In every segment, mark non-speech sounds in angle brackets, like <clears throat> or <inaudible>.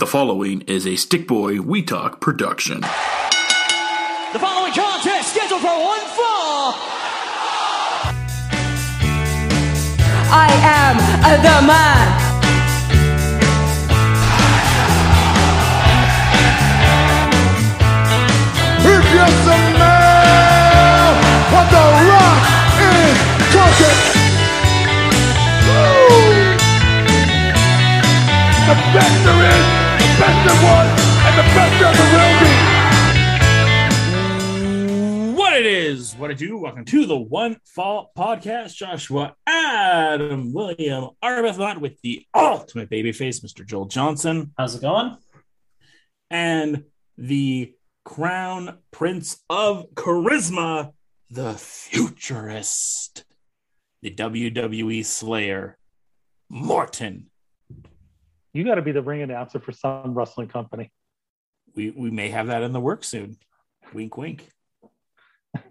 The following is a Stickboy We Talk production. The following contest scheduled for one fall. I am uh, the man. If you smell what the rock is cooking, Woo! the best there is, the best there was, and the best there will be. what it is, what I do. Welcome to the One Fall Podcast. Joshua, Adam, William, Arbuthnot with the ultimate babyface, Mr. Joel Johnson, How's it going? and the crown prince of charisma, the futurist, the WWE Slayer, Morton. You got to be the ring announcer for some wrestling company. We we may have that in the works soon. Wink, wink. <laughs>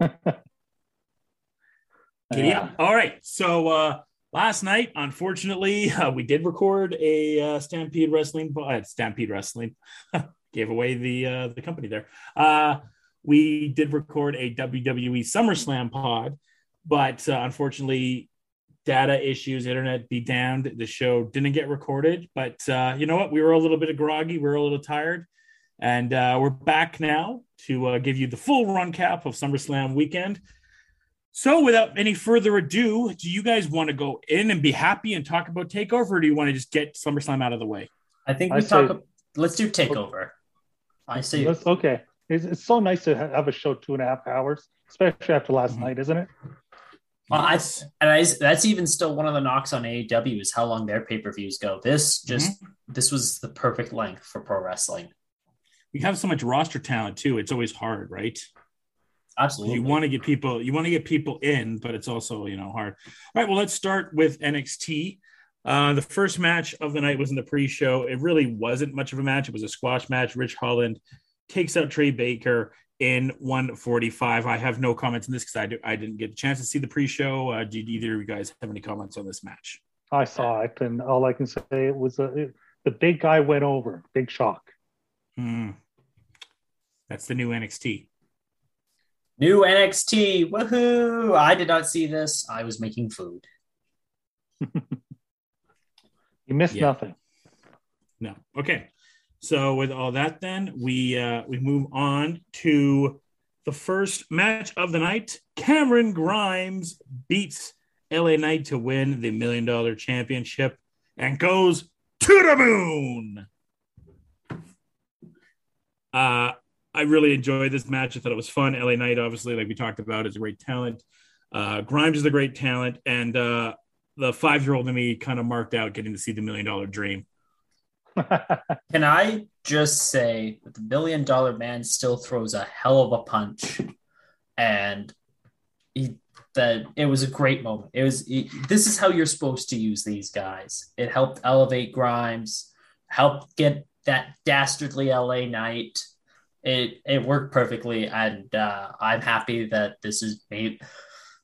Up. All right. So uh last night, unfortunately, <laughs> uh, we did record a uh, Stampede Wrestling, uh, Stampede Wrestling. <laughs> Gave away the uh, the company there. Uh, we did record a WWE SummerSlam pod, but uh, unfortunately, data issues, internet be damned. The show didn't get recorded. But uh, you know what? We were a little bit groggy. We were a little tired, and uh, we're back now to uh, give you the full run cap of SummerSlam weekend. So, without any further ado, do you guys want to go in and be happy and talk about Takeover, or do you want to just get SummerSlam out of the way? I think I we say- Let's do takeover. I see. Okay. It's, it's so nice to have a show two and a half hours, especially after last Mhm. night, isn't it? Well, I, and I, that's even still one of the knocks on AEW is how long their pay per views go. This just this was the perfect length for pro wrestling. We have so much roster talent too. It's always hard, right? Absolutely. You want to get people, you want to get people in, but it's also you know hard. All right, well, let's start with NXT. Uh, the first match of the night was in the pre-show. It really wasn't much of a match. It was a squash match. Ridge Holland takes out Trey Baker in 145. I have no comments on this because I, do, I didn't get a chance to see the pre-show. Uh, did either of you guys have any comments on this match? I saw it, and all I can say it was a, it, the big guy went over. Big shock. Hmm. That's the new NXT. New NXT. Woohoo! I did not see this. I was making food. <laughs> You missed Yeah. nothing. No. Okay. So with all that, then we uh, we move on to the first match of the night. Cameron Grimes beats LA Knight to win the million dollar championship and goes to the moon. Uh, I really enjoyed this match. I thought it was fun. LA Knight, obviously, like we talked about, is a great talent. Uh, Grimes is a great talent, and uh, the five year old in me kind of marked out getting to see the million dollar dream. Can I just say that the million dollar man still throws a hell of a punch, and he, that it was a great moment. It was this is how you're supposed to use these guys. It helped elevate Grimes, helped get that dastardly LA Knight. It it worked perfectly, and uh, I'm happy that this is made.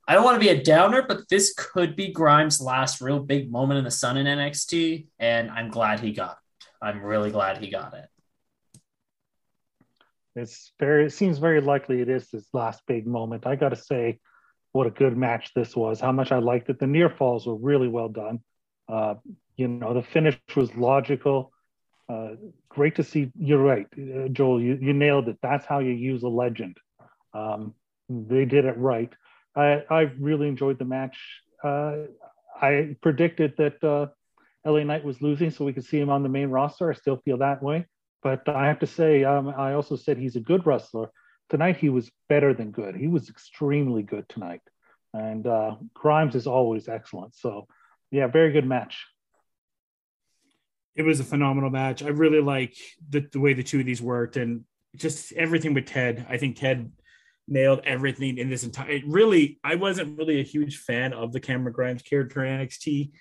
I don't want to be a downer, but this could be Grimes' last real big moment in the sun in NXT, and I'm glad he got it. I'm really glad he got it. it's very. It seems very likely it is his last big moment. I got to say, what a good match this was. How much I liked it. The near falls were really well done. Uh, you know, the finish was logical. Uh, great to see. You're right, uh, Joel. You, you nailed it. That's how you use a legend. Um, they did it right. I, I really enjoyed the match. Uh, I predicted that uh, LA Knight was losing, so we could see him on the main roster. I still feel that way. But I have to say, um, I also said he's a good wrestler. Tonight, he was better than good. He was extremely good tonight. And uh, Grimes is always excellent. So, yeah, very good match. It was a phenomenal match. I really like the, the way the two of these worked and just everything with Ted. I think Ted nailed everything in this entire. Really, I wasn't really a huge fan of the Cameron Grimes character in NXT.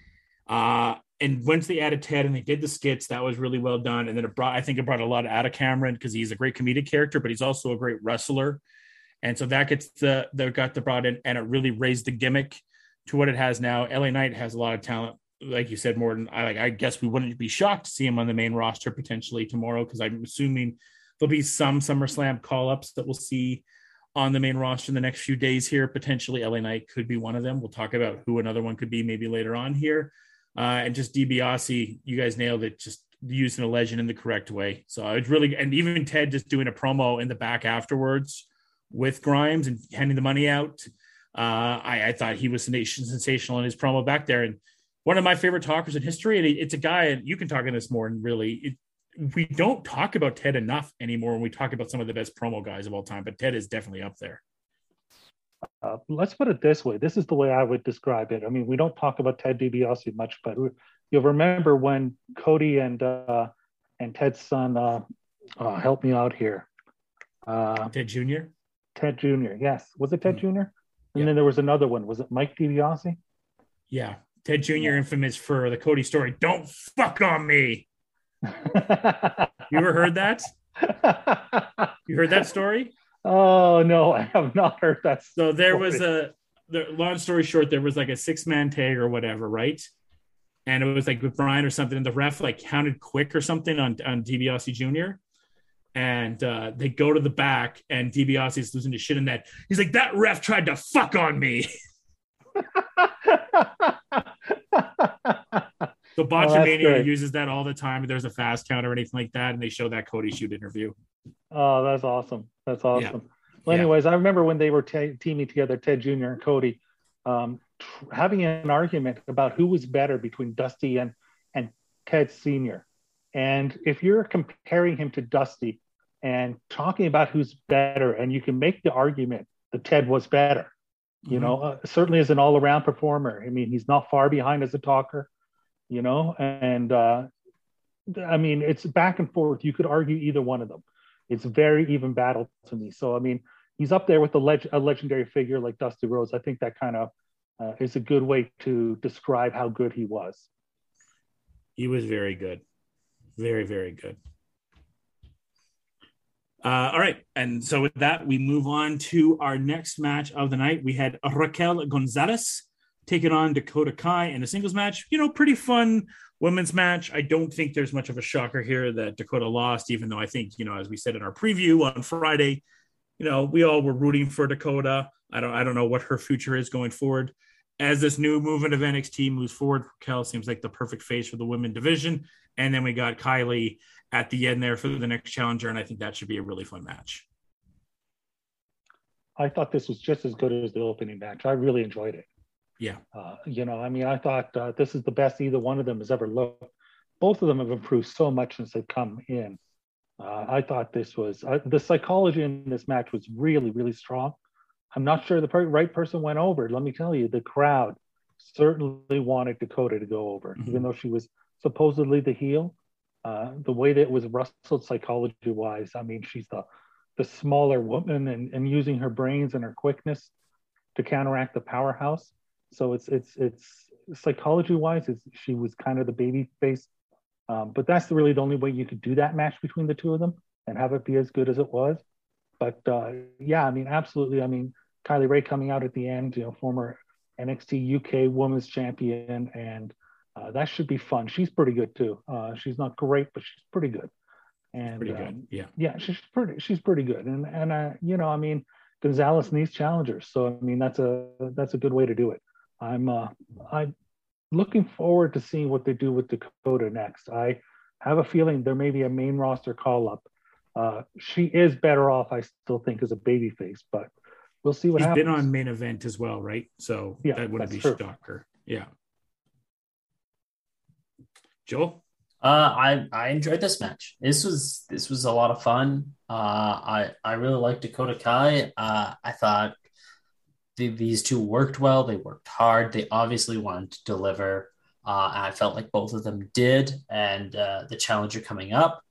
Uh, and once they added Ted and they did the skits, that was really well done. And then it brought, I think it brought a lot out of Cameron because he's a great comedic character, but he's also a great wrestler. And so that gets the, that got the brought in and it really raised the gimmick to what it has now. LA Knight has a lot of talent like you said, Morton, I, I guess we wouldn't be shocked to see him on the main roster potentially tomorrow because I'm assuming there'll be some SummerSlam call ups that we'll see on the main roster in the next few days here. Potentially, LA Knight could be one of them. We'll talk about who another one could be maybe later on here. Uh, and just DiBiase, you guys nailed it. Just using a legend in the correct way. So it's really, and even Ted just doing a promo in the back afterwards with Grimes and handing the money out. Uh, I, I, thought he was sensational in his promo back there. And one of my favorite talkers in history. And it's a guy, and you can talk on this more. And really, it, we don't talk about Ted enough anymore when we talk about some of the best promo guys of all time. But Ted is definitely up there. Uh, let's put it this way. This is the way I would describe it. I mean, we don't talk about Ted DiBiase much, but you'll remember when Cody and uh, and Ted's son uh, uh, help me out here. Uh, Ted Jr. Ted Jr. Yes, was it Ted mm. Jr. And yeah. then there was another one. Was it Mike DiBiase? Yeah, Ted Jr. Yeah. infamous for the Cody story. Don't fuck on me. <laughs> you ever heard that? you heard that story? Oh no, I have not heard that. Story. So there was a the long story short, there was like a six man tag or whatever, right? And it was like with Brian or something, and the ref like counted quick or something on on DiBiase Jr. And uh, they go to the back, and DiBiase is losing his shit in that. He's like, "That ref tried to fuck on me." <laughs> So Botchamania oh, uses that all the time. There's a fast count or anything like that, and they show that Cody shoot interview. Oh, that's awesome. That's awesome. Yeah. Well, anyways, yeah. I remember when they were te- teaming together, Ted Jr. and Cody, um, tr- having an argument about who was better between Dusty and and Ted Sr. And if you're comparing him to Dusty and talking about who's better, and you can make the argument that Ted was better, you mm-hmm. know, uh, certainly as an all-around performer. I mean, he's not far behind as a talker, you know, and uh, I mean, it's back and forth. You could argue either one of them. It's very even battle to me. So I mean, he's up there with a, leg- a legendary figure like Dusty Rhodes. I think that kind of uh, is a good way to describe how good he was. He was very good, very very good. Uh, all right, and so with that, we move on to our next match of the night. We had Raquel Gonzalez taking on Dakota Kai in a singles match. You know, pretty fun women's match. I don't think there's much of a shocker here that Dakota lost, even though I think, you know, as we said in our preview on Friday, you know, we all were rooting for Dakota. I don't I don't know what her future is going forward. As this new movement of NXT moves forward, Raquel seems like the perfect face for the women division. And then we got Kay Lee at the end there for the next challenger. And I think that should be a really fun match. I thought this was just as good as the opening match. I really enjoyed it. Yeah. Uh, you know, I mean, I thought uh, this is the best either one of them has ever looked. Both of them have improved so much since they've come in. Uh, I thought this was uh, the psychology in this match was really, really strong. I'm not sure the per- right person went over. Let me tell you, the crowd certainly wanted Dakota to go over, mm-hmm. even though she was supposedly the heel. Uh, the way that it was wrestled psychology wise, I mean, she's the the smaller woman and, and using her brains and her quickness to counteract the powerhouse. So it's it's it's psychology wise, it's, she was kind of the baby face. Um, but that's really the only way you could do that match between the two of them and have it be as good as it was. But uh, yeah, I mean, absolutely. I mean, Kay Lee Ray coming out at the end, you know, former NXT UK Women's Champion, and uh, that should be fun. She's pretty good too. Uh, she's not great, but she's pretty good. And pretty good. Um, yeah, yeah, she's pretty. She's pretty good. And and uh, you know, I mean, Gonzalez needs challengers, so I mean, that's a that's a good way to do it. I'm uh, I'm looking forward to seeing what they do with Dakota next. I have a feeling there may be a main roster call up. Uh, she is better off, I still think, as a baby face, but we'll see what She's happens. been on main event as well, right? So yeah, that wouldn't be true. shocker. Yeah. Joel? Uh, I I enjoyed this match. This was this was a lot of fun. Uh, I I really liked Dakota Kai. Uh, I thought the, these two worked well. They worked hard. They obviously wanted to deliver. Uh, I felt like both of them did. And uh, the challenger coming up,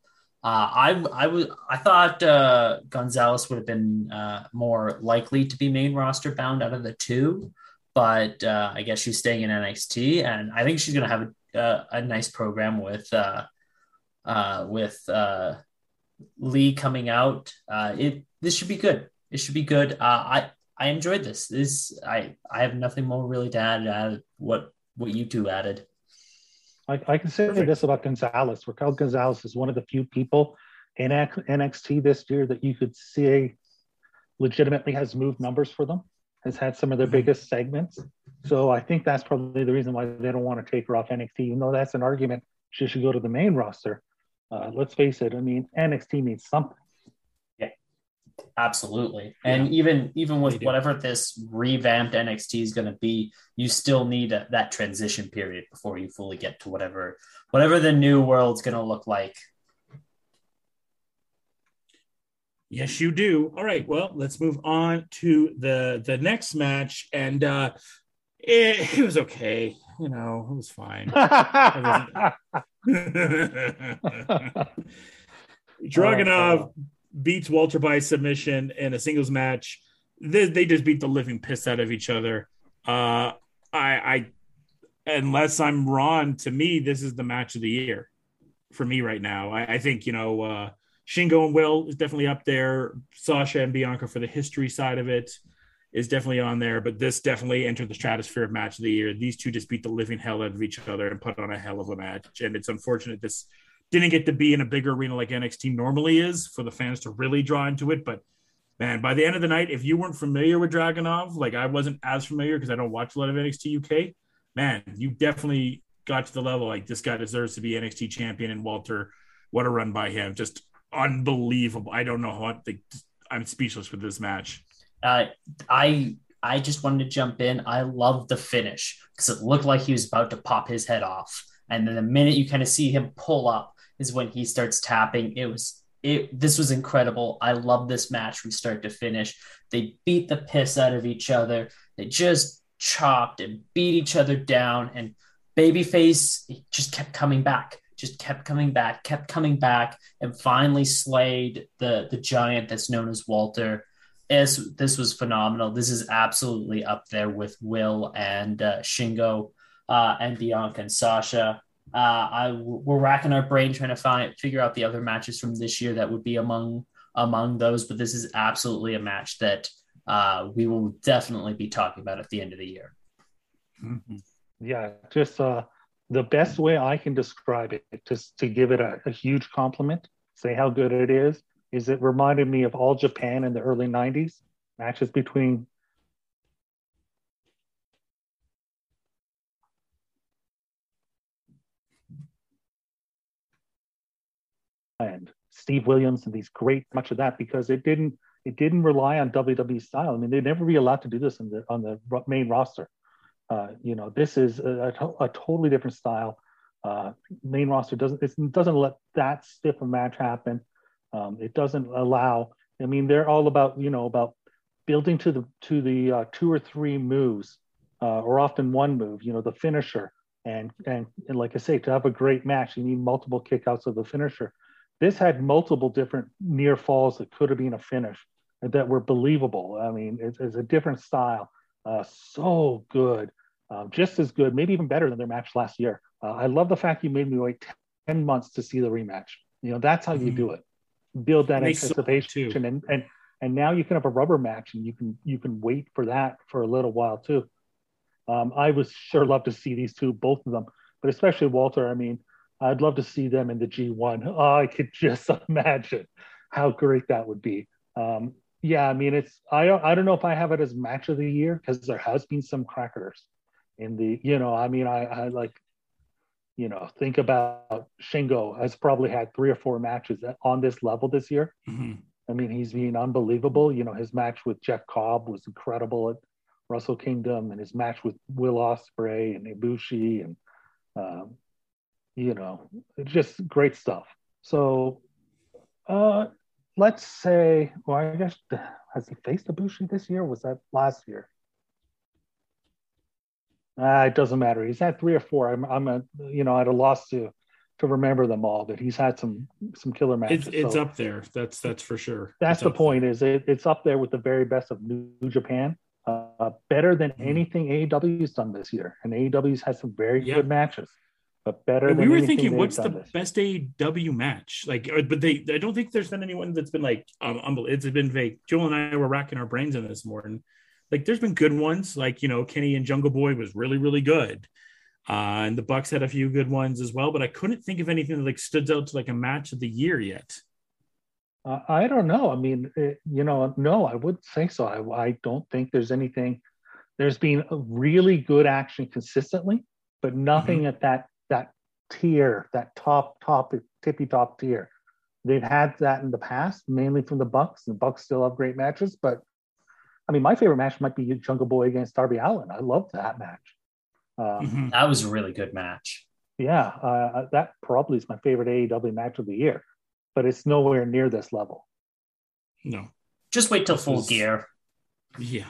uh, I I was I thought uh, Gonzalez would have been uh, more likely to be main roster bound out of the two, but uh, I guess she's staying in NXT, and I think she's going to have a, a, nice program with with Lee coming out. it this should be good. It should be good. I I enjoyed this. This I I have nothing more really to add. add what what you two added. I, I can say Perfect. this about Gonzalez. Raquel Gonzalez is one of the few people in NXT this year that you could see legitimately has moved numbers for them, has had some of their Mhm. biggest segments. So I think that's probably the reason why they don't want to take her off NXT, even though that's an argument she should go to the main roster. Uh, let's face it, I mean, NXT needs something. Absolutely. And even even with whatever this revamped NXT is going to be, you still need a, that transition period before you fully get to whatever whatever the new world's going to look like. Yes, you do. All right. Well, let's move on to the the next match, and uh it, it was okay. You know, it was fine. <laughs> <laughs> <laughs> Dragunov beats Walter by submission in a singles match. They, they just beat the living piss out of each other. Uh, I, I, unless I'm wrong, to me, this is the match of the year for me right now. I, I think you know uh, Shingo and Will is definitely up there. Sasha and Bianca for the history side of it is definitely on there, but this definitely entered the stratosphere of match of the year. These two just beat the living hell out of each other and put on a hell of a match. And it's unfortunate this didn't get to be in a bigger arena like NXT normally is for the fans to really draw into it. But man, by the end of the night, if you weren't familiar with Dragunov, like I wasn't as familiar because I don't watch a lot of NXT UK, man, you definitely got to the level like this guy deserves to be NXT champion. And Walter, what a run by him! Just unbelievable. I don't know what I'm speechless with this match. Uh, I I just wanted to jump in. I love the finish because it looked like he was about to pop his head off, and then the minute you kind of see him pull up is when he starts tapping. It was it. This was incredible. I love this match from start to finish. They beat the piss out of each other. They just chopped and beat each other down, and Babyface just kept coming back. Just kept coming back, kept coming back, and finally slayed the the giant that's known as Walter this this was phenomenal. This is absolutely up there with Will and uh, Shingo uh, and Bianca and Sasha. Uh, I we're racking our brain trying to find figure out the other matches from this year that would be among among those, but this is absolutely a match that uh, we will definitely be talking about at the end of the year. yeah, just uh, the best way I can describe it, just to give it a, a huge compliment, say how good it is, is it reminded me of All Japan in the early 90s, matches between and Steve Williams and these great much of that because it didn't it didn't rely on WWE style. I mean, they'd never be allowed to do this on the on the main roster. Uh, you know, this is a, a, a totally different style. Uh, main roster doesn't it doesn't let that stiff a match happen. Um, it doesn't allow. I mean, they're all about you know about building to the to the uh, two or three moves, uh, or often one move. You know, the finisher, and, and and like I say, to have a great match, you need multiple kickouts of the finisher. This had multiple different near falls that could have been a finish that were believable. I mean, it's, it's a different style. Uh, so good, uh, just as good, maybe even better than their match last year. Uh, I love the fact you made me wait ten months to see the rematch. You know, that's how you Mhm. do it. Build that And they sold it, anticipation, too. and and and now you can have a rubber match, and you can you can wait for that for a little while too. Um, I would sure love to see these two, both of them, but especially Walter. I mean, I'd love to see them in the G1. Oh, I could <laughs> just imagine how great that would be. Um, yeah, I mean, it's I don't I don't know if I have it as match of the year because there has been some crackers in the you know I mean I, I like you know think about Shingo has probably had three or four matches on this level this year. Mhm. I mean, he's been unbelievable. You know, his match with Jeff Cobb was incredible at Wrestle Kingdom, and his match with Will Ospreay and Ibushi, and um, you know, just great stuff. So, uh, let's say, well, I guess has he faced Ibushi this year? Was that last year? Uh, it doesn't matter. He's had three or four. I'm, I'm a, you know, at a loss to to remember them all, but he's had some some killer matches. It's it's So- up there. That's that's for sure. that's It's the point is it, it's up there with the very best of new japan uh, better than Mhm. anything aew's done this year and aew's had some very Yeah. good matches but better we were thinking, what's the this. best AEW match? Like, uh, but they, I don't think there's been anyone that's been like, um, it's been vague. Joel and I were racking our brains on this more, and like, there's been good ones, like you know, Kenny and Jungle Boy was really, really good. Uh, and the Bucks had a few good ones as well, but I couldn't think of anything that like stood out to like a match of the year yet. Uh, I don't know. I mean, it, you know, no, I wouldn't say so. I, I don't think there's anything. There's been a really good action consistently, but nothing Mm-hmm. at that tier, that top top tippy top tier. They've had that in the past, mainly from the Bucks. The Bucks still have great matches, but I mean, my favorite match might be Jungle Boy against Darby Allin. I love that match. Um, Mhm. That was a really good match. Yeah, uh, that probably is my favorite AEW match of the year, but it's nowhere near this level. No. Just wait till full was- gear. Yeah.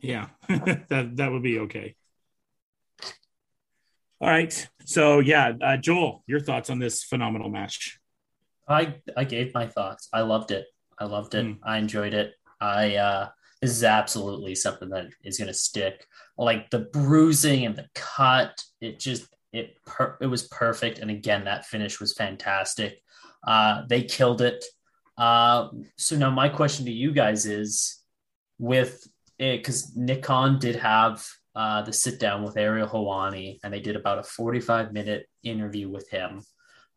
Yeah. <laughs> that that would be okay. All right. So yeah, uh, Joel, your thoughts on this phenomenal match? I I gave my thoughts. I loved it. I loved it. Mm. I enjoyed it. I uh this is absolutely something that is gonna stick. Like the bruising and the cut, it just it per- it was perfect. And again, that finish was fantastic. Uh they killed it. Uh so now my question to you guys is with it because Nick Khan did have uh the sit down with Ariel Helwani and they did about a 45 minute interview with him.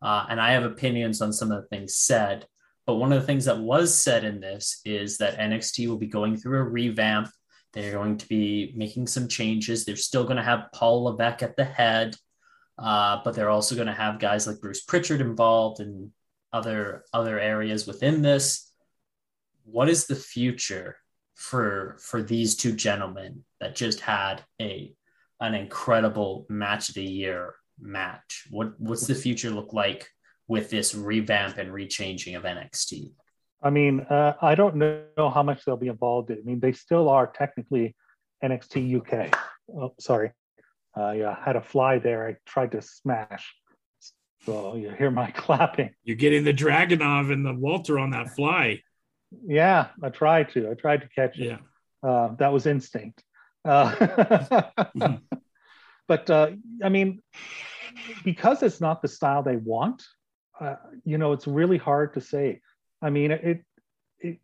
Uh, and I have opinions on some of the things said. But one of the things that was said in this is that NXT will be going through a revamp. They're going to be making some changes. They're still going to have Paul Levesque at the head, uh, but they're also going to have guys like Bruce Pritchard involved and other other areas within this. What is the future for for these two gentlemen that just had a an incredible match of the year match? What what's the future look like with this revamp and rechanging of NXT? I mean, uh, I don't know how much they'll be involved in. I mean, they still are technically NXT UK. Oh, sorry. Uh, yeah, I had a fly there. I tried to smash. So you hear my <laughs> clapping. You're getting the Dragunov and the Walter on that fly. Yeah, I tried to. I tried to catch it. Yeah. Uh, that was instinct. Uh, <laughs> but uh, I mean, because it's not the style they want, uh, you know, it's really hard to say. I mean, it, it,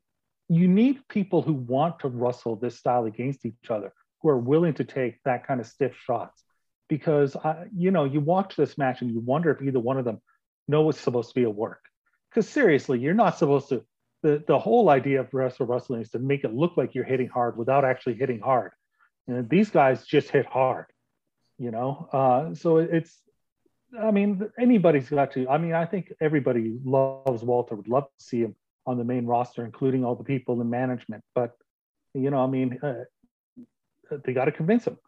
you need people who want to wrestle this style against each other, who are willing to take that kind of stiff shots. Because uh, you know, you watch this match and you wonder if either one of them know it's supposed to be a work. Because seriously, you're not supposed to. The, the whole idea of wrestle wrestling is to make it look like you're hitting hard without actually hitting hard. And these guys just hit hard, you know. Uh, so it's I mean, anybody's got to. I mean, I think everybody loves Walter, would love to see him on the main roster, including all the people in management. But, you know, I mean, uh, they got to convince him.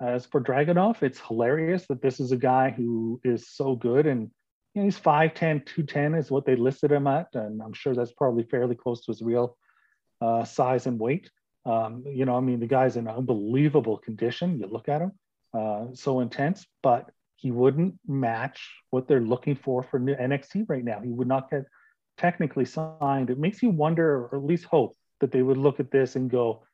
As for Dragunov, it's hilarious that this is a guy who is so good. And, you know, he's 5'10, 210 is what they listed him at. And I'm sure that's probably fairly close to his real uh, size and weight. Um, you know, I mean, the guy's in unbelievable condition. You look at him, uh, so intense, but he wouldn't match what they're looking for for NXT right now. He would not get technically signed. It makes you wonder, or at least hope, that they would look at this and go,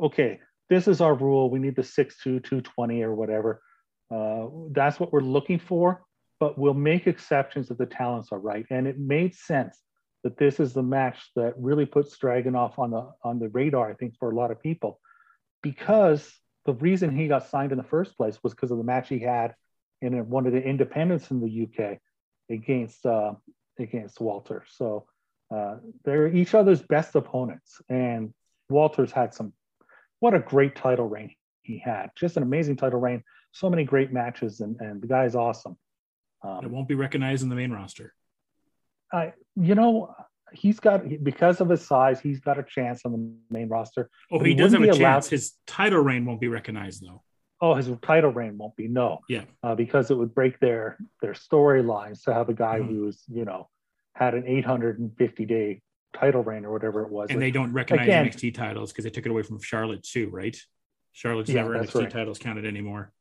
okay, this is our rule. We need the 6'2, 220 or whatever. Uh, that's what we're looking for, but we'll make exceptions if the talents are right. And it made sense that this is the match that really puts Dragunov on the on the radar, I think, for a lot of people, because the reason he got signed in the first place was because of the match he had in one of the independents in the UK against uh, against Walter. So uh, they're each other's best opponents, and Walter's had some. What a great title reign he had! Just an amazing title reign. So many great matches, and and the guy's awesome. It Um, won't be recognized in the main roster. I, you know, he's got because of his size, he's got a chance on the main roster. Oh, he he does have a allowed- chance. His title reign won't be recognized though. Oh, his title reign won't be no. Yeah. uh, because it would break their their storylines to have a guy Mhm. who's you know had an 850 day title reign or whatever it was. And they don't recognize Again- NXT titles because they took it away from Charlotte too, right? Charlotte's Yeah, never NXT right. titles counted anymore.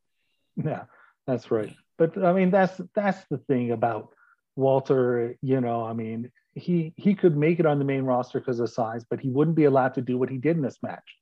Yeah, that's right. But I mean, that's that's the thing about Walter. You know, I mean, he he could make it on the main roster because of size, but he wouldn't be allowed to do what he did in this match.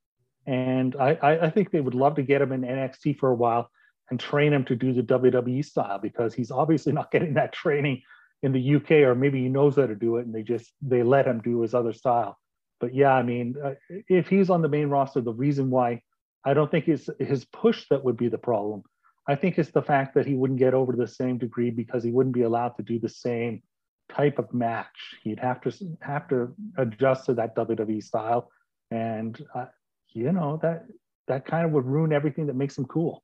And I, I I think they would love to get him in NXT for a while and train him to do the WWE style because he's obviously <laughs> not getting that training in the UK, or maybe he knows how to do it and they just they let him do his other style. But yeah, I mean, uh, if he's on the main roster, the reason why I don't think it's his push that would be the problem. I think it's the fact that he wouldn't get over the same degree because he wouldn't be allowed to do the same type of match. He'd have to have to adjust to that WWE style, and uh, you know that that kind of would ruin everything that makes him cool.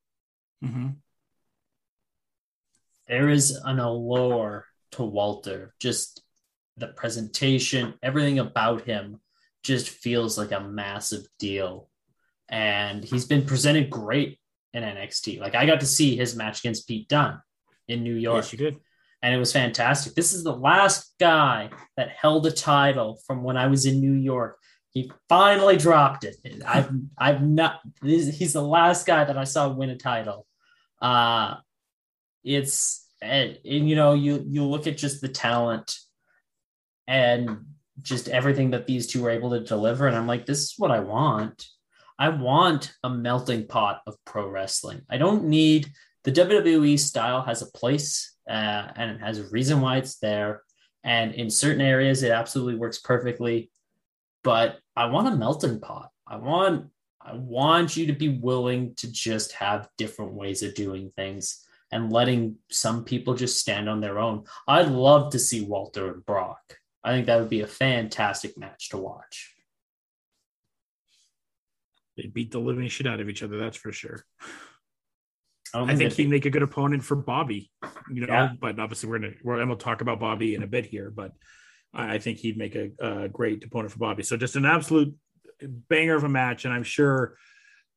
Mm-hmm. There is an allure to Walter. Just the presentation, everything about him just feels like a massive deal. And he's been presented great in NXT. Like I got to see his match against Pete Dunne in New York. Yes, you did. And it was fantastic. This is the last guy that held a title from when I was in New York. He finally dropped it. I've I've not he's the last guy that I saw win a title. Uh it's and, and you know you you look at just the talent and just everything that these two were able to deliver and I'm like this is what I want. I want a melting pot of pro wrestling. I don't need the WWE style has a place uh, and it has a reason why it's there. And in certain areas, it absolutely works perfectly. But I want a melting pot. I want I want you to be willing to just have different ways of doing things and letting some people just stand on their own. I'd love to see Walter and Brock. I think that would be a fantastic match to watch. They beat the living shit out of each other, that's for sure. I, I think that- he'd make a good opponent for Bobby, you know. Yeah. But obviously, we're gonna we're, and we'll talk about Bobby in a bit here. But I I think he'd make a, a great opponent for Bobby. So just an absolute banger of a match, and I'm sure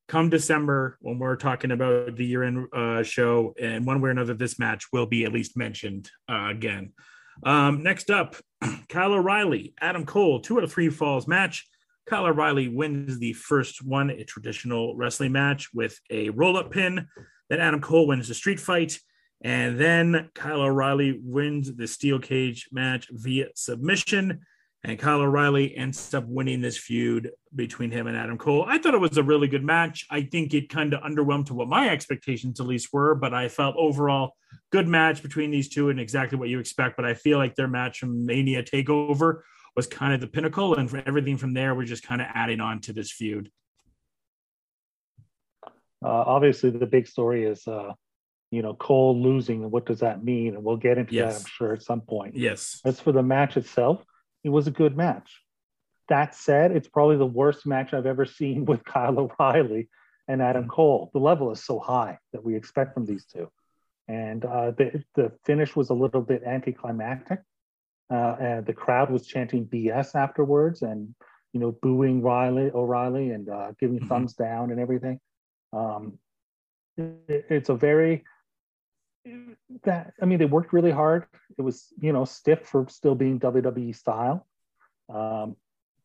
come December when we're talking about the year-end uh, show, and one way or another, this match will be at least mentioned uh, again. Um, next up, <clears throat> Kyle O'Reilly, Adam Cole, two out of three falls match. Kyle O'Reilly wins the first one, a traditional wrestling match with a roll-up pin. Then Adam Cole wins the street fight. And then Kyle O'Reilly wins the steel cage match via submission. And Kyle O'Reilly ends up winning this feud between him and Adam Cole. I thought it was a really good match. I think it kind of underwhelmed to what my expectations at least were, but I felt overall good match between these two and exactly what you expect. But I feel like their match from Mania Takeover was kind of the pinnacle, and for everything from there, we're just kind of adding on to this feud. Uh, obviously, the big story is, uh, you know, Cole losing, and what does that mean? And we'll get into Yes. that, I'm sure, at some point. Yes. As for the match itself, it was a good match. That said, it's probably the worst match I've ever seen <laughs> with Kyle O'Reilly and Adam Cole. The level is so high that we expect from these two. And uh, the, the finish was a little bit anticlimactic. Uh, and the crowd was chanting BS afterwards and, you know, booing Riley, O'Reilly and uh, giving Mhm. thumbs down and everything. Um, it- it's a very, that I mean, they worked really hard. It was, you know, stiff for still being WWE style. Um,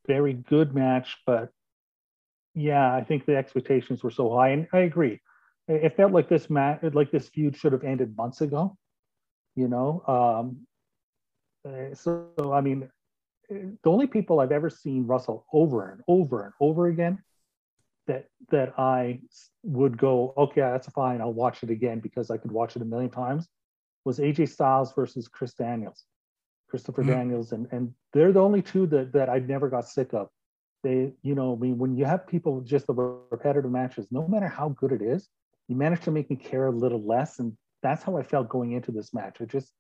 very good match, but yeah, I think the expectations were so high, and I agree. It it felt like this match, like this feud, should have ended months ago. You know, um, uh, so I mean, the only people I've ever seen Russell over and over and over again that that I would go, okay, that's fine, I'll watch it again because I could watch it a million times, was AJ Styles versus Chris Daniels, Christopher Mhm. Daniels, and and they're the only two that that I've never got sick of. They, you know, I mean, when you have people just the repetitive matches, no matter how good it is, you manage to make me care a little less, and that's how I felt going into this match. I just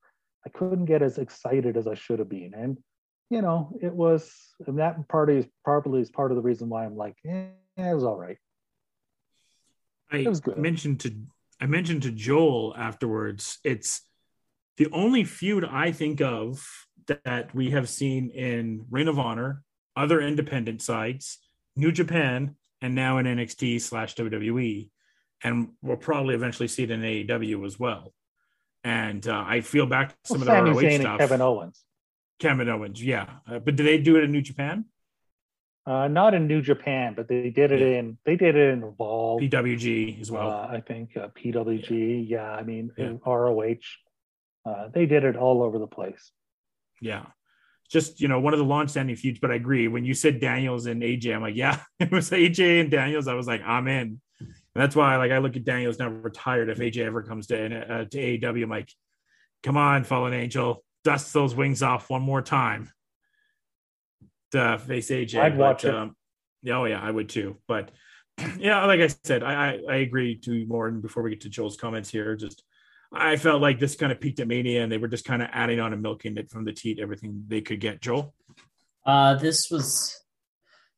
I couldn't get as excited as I should have been, and you know, it was and that part is probably is part of the reason why I'm like, eh, it was all right. I It was good. mentioned to I mentioned to Joel afterwards. It's the only feud I think of that we have seen in Ring of Honor, other independent sites, New Japan, and now in NXT slash WWE, and we'll probably eventually see it in AEW as well. And uh, I feel back to some Well, of Sami the ROH Zayn stuff. Kevin Owens. Kevin Owens, yeah. Uh, but did they do it in New Japan? Uh, not in New Japan, but they did it Yeah. in they did it in Evolve. PWG as well. uh, I think uh, PWG. Yeah, I mean Yeah. ROH. Uh, they did it all over the place. Yeah. Just, you know, one of the long standing feuds, but I agree. When you said Daniels and AJ, I'm like, yeah, <laughs> it was AJ and Daniels. I was like, I'm in. And that's why, like, I look at Daniels now retired. If AJ ever comes to, uh, to AEW, I'm like, come on, Fallen Angel, dust those wings off one more time to face AJ. I'd watch it. Um, oh, yeah, I would too. But <clears throat> yeah, like I said, I, I, I agree to more. And before we get to Joel's comments here, just I felt like this kind of peaked at Mania, and they were just kind of adding on and milking it from the teat, everything they could get. Joel, Uh, this was,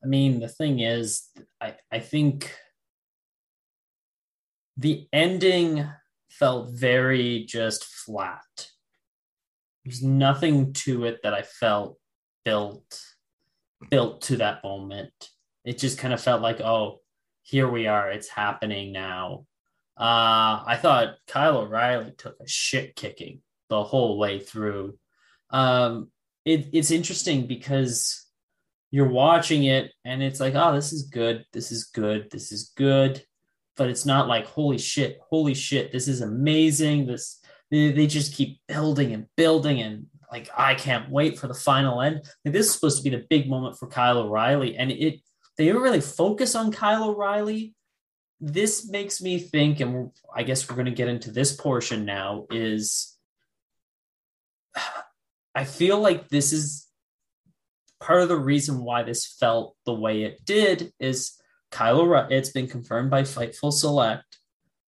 I mean, the thing is, I, I think the ending felt very just flat. There's nothing to it that I felt built built to that moment. It just kind of felt like, oh, here we are, it's happening now. Uh, I thought Kyle O'Reilly took a shit kicking the whole way through. Um, it, it's interesting because you're watching it and it's like, oh, this is good, this is good, this is good, but it's not like holy shit, holy shit, this is amazing. This they, just keep building and building and like I can't wait for the final end. Like, this is supposed to be the big moment for Kyle O'Reilly, and it they didn't really focus on Kyle O'Reilly. This makes me think, and I guess we're going to get into this portion now. Is <sighs> I feel like this is part of the reason why this felt the way it did is Kyle O'Reilly. It's been confirmed by Fightful Select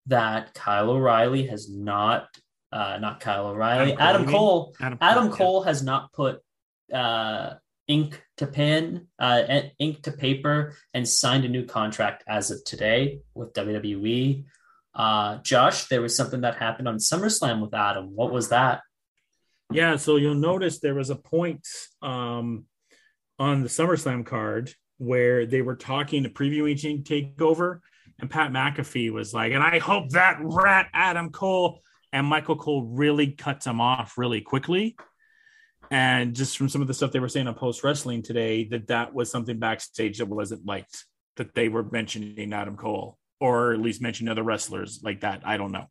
that Kyle O'Reilly has not, uh, not Kyle O'Reilly, Adam Cole, Adam? Cole, Adam Adam yeah. Cole has not put uh, ink to pen, uh, ink to paper, and signed a new contract as of today with WWE. Uh, Josh, there was something that happened on SummerSlam with Adam. What was that? Yeah, so you'll notice there was a point um, on the SummerSlam card where they were talking to previewing takeover, and Pat McAfee was like, and I hope that rat Adam Cole and Michael Cole really cuts him off really quickly. And just from some of the stuff they were saying on post wrestling today, that that was something backstage that wasn't liked, that they were mentioning Adam Cole, or at least mentioning other wrestlers like that. I don't know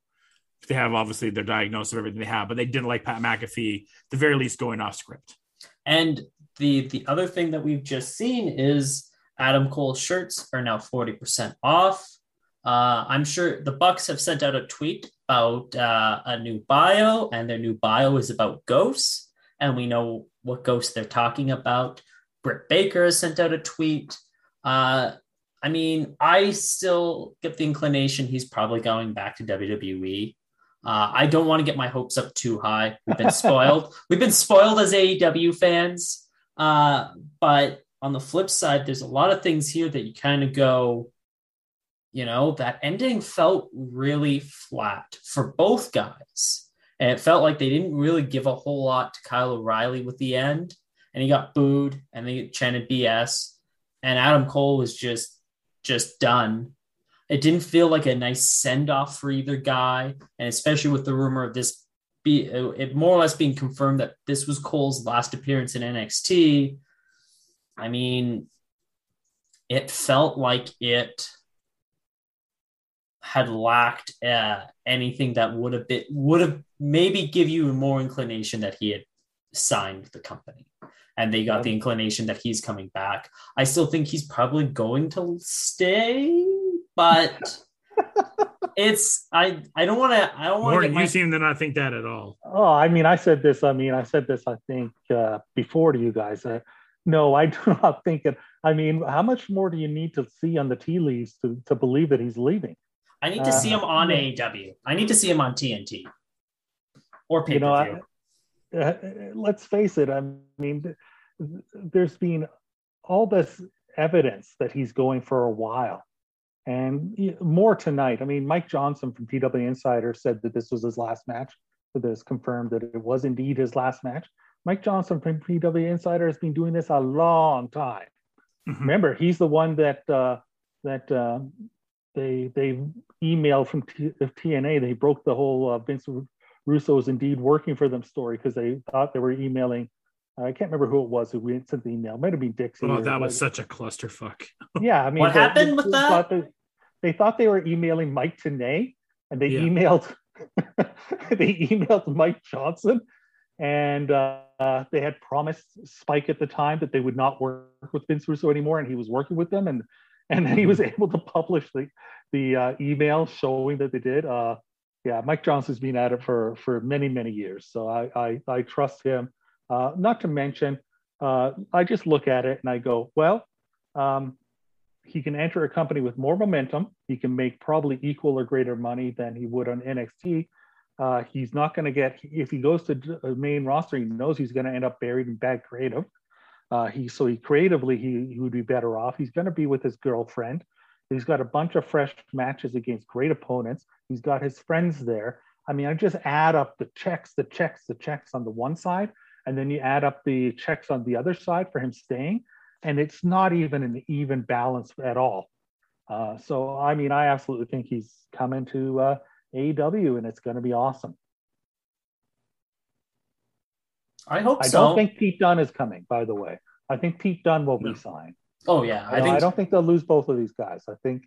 they have obviously their diagnosis of everything they have, but they didn't like Pat McAfee, the very least, going off script. And the the other thing that we've just seen is Adam Cole's shirts are now 40% off. Uh, I'm sure the Bucks have sent out a tweet about uh, a new bio, and their new bio is about ghosts, and we know what ghosts they're talking about. Britt Baker has sent out a tweet. Uh, I mean, I still get the inclination he's probably going back to WWE. Uh, I don't want to get my hopes up too high. We've been <laughs> spoiled. We've been spoiled as AEW fans. Uh, but on the flip side, there's a lot of things here that you kind of go, you know, that ending felt really flat for both guys. And it felt like they didn't really give a whole lot to Kyle O'Reilly with the end. And he got booed and they chanted BS. And Adam Cole was just just done. It didn't feel like a nice send off for either guy, and especially with the rumor of this be it more or less being confirmed that this was Cole's last appearance in NXT. I mean, it felt like it had lacked uh, anything that would have been would have maybe give you more inclination that he had signed the company and they got the inclination that he's coming back. I still think he's probably going to stay, but <laughs> it's I I don't want to I don't want to Morgan, get my you seem to not think that at all. Oh, I mean, I said this. I mean, I said this. I think uh, before to you guys. Uh, no, I do <laughs> not think it. I mean, how much more do you need to see on the tea leaves to, to believe that he's leaving? I need to see him on Uh, AEW. I need to see him on TNT or pay per I, view. uh, let's face it. I mean, there's been all this evidence that he's going for a while, and more tonight. I mean, Mike Johnson from PW Insider said that this was his last match. So this confirmed that it was indeed his last match. Mike Johnson from PW Insider has been doing this a long time. Mhm. Remember, he's the one that uh, that uh, they they emailed from T- of TNA. They broke the whole uh, Vince Russo is indeed working for them story because they thought they were emailing. I can't remember who it was who sent the email. It might have been Dixie. Oh, that was such a clusterfuck. yeah. I mean, What they- happened they with thought that? They, thought they were emailing Mike Tenay, and they Yeah. emailed <laughs> they emailed Mike Johnson, and uh, they had promised Spike at the time that they would not work with Vince Russo anymore, and he was working with them, and and then he was <laughs> able to publish the the uh, email showing that they did. Uh, yeah, Mike Johnson's been at it for for many many years, so I I, I trust him. Uh, not to mention, uh, I just look at it and I go, well, um, he can enter a company with more momentum. He can make probably equal or greater money than he would on NXT. Uh, he's not going to get if he goes to the main roster. He knows he's going to end up buried in bad creative. Uh, he so he creatively he, he would be better off. He's going to be with his girlfriend. He's got a bunch of fresh matches against great opponents. He's got his friends there. I mean, I just add up the checks, the checks, the checks on the one side, and then you add up the checks on the other side for him staying, and it's not even an even balance at all. Uh, so, I mean, I absolutely think he's coming to uh, AEW, and it's going to be awesome. I hope so. I so. don't think Pete Dunne is coming, by the way. I think Pete Dunne will No. resign. oh yeah, I, I think I don't think they'll lose both of these guys. I think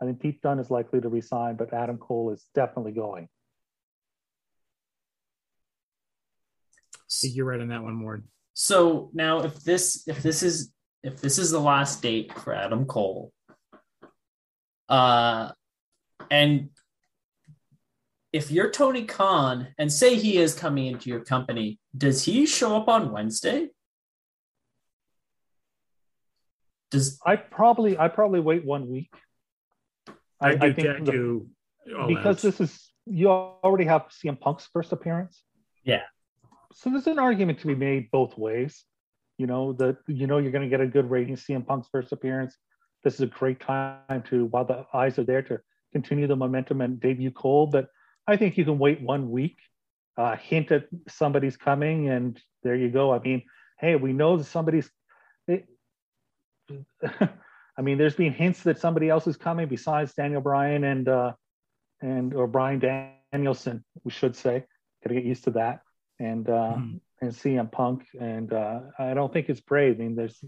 I think Pete Dunne is likely to resign, but Adam Cole is definitely going. I think you're right on that one, Ward. So now, if this if this is if this is the last date for Adam Cole, uh, and if you're Tony Khan and say he is coming into your company, does he show up on Wednesday? Does I probably I probably wait one week. I, do, I the- do all because out. this is you already have CM Punk's first appearance. Yeah. So there's an argument to be made both ways. You know that you know you're going to get a good rating. CM Punk's first appearance. This is a great time to while the eyes are there to continue the momentum and debut Cole. But I think you can wait one week, uh, hint at somebody's coming, and there you go. I mean, hey, we know that somebody's. It, <laughs> I mean, there's been hints that somebody else is coming besides Daniel Bryan and uh, and or Bryan Danielson, we should say. Got to get used to that. And uh, Mhm. And CM Punk, and uh, I don't think it's Brave. I mean, there's,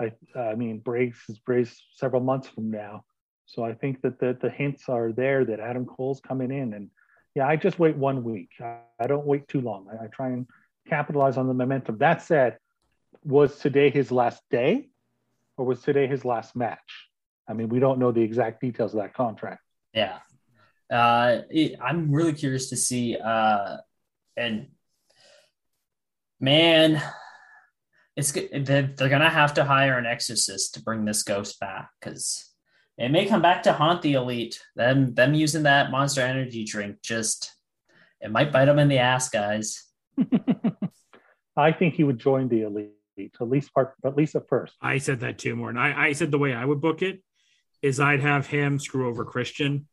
I I mean, Brave is Brave several months from now, so I think that the the hints are there that Adam Cole's coming in, and yeah, I just wait one week. I, I don't wait too long. I, I try and capitalize on the momentum. That said, was today his last day, or was today his last match? I mean, we don't know the exact details of that contract. Yeah. Uh, it- I'm really curious to see. Uh, and man, it's good. They're, they're gonna have to hire an exorcist to bring this ghost back because it may come back to haunt the elite. Them, them using that Monster Energy drink just it might bite them in the ass, guys. <laughs> I think he would join the elite, at least part, at least at first. I said that too, more. And I, I said the way I would book it is I'd have him screw over Christian.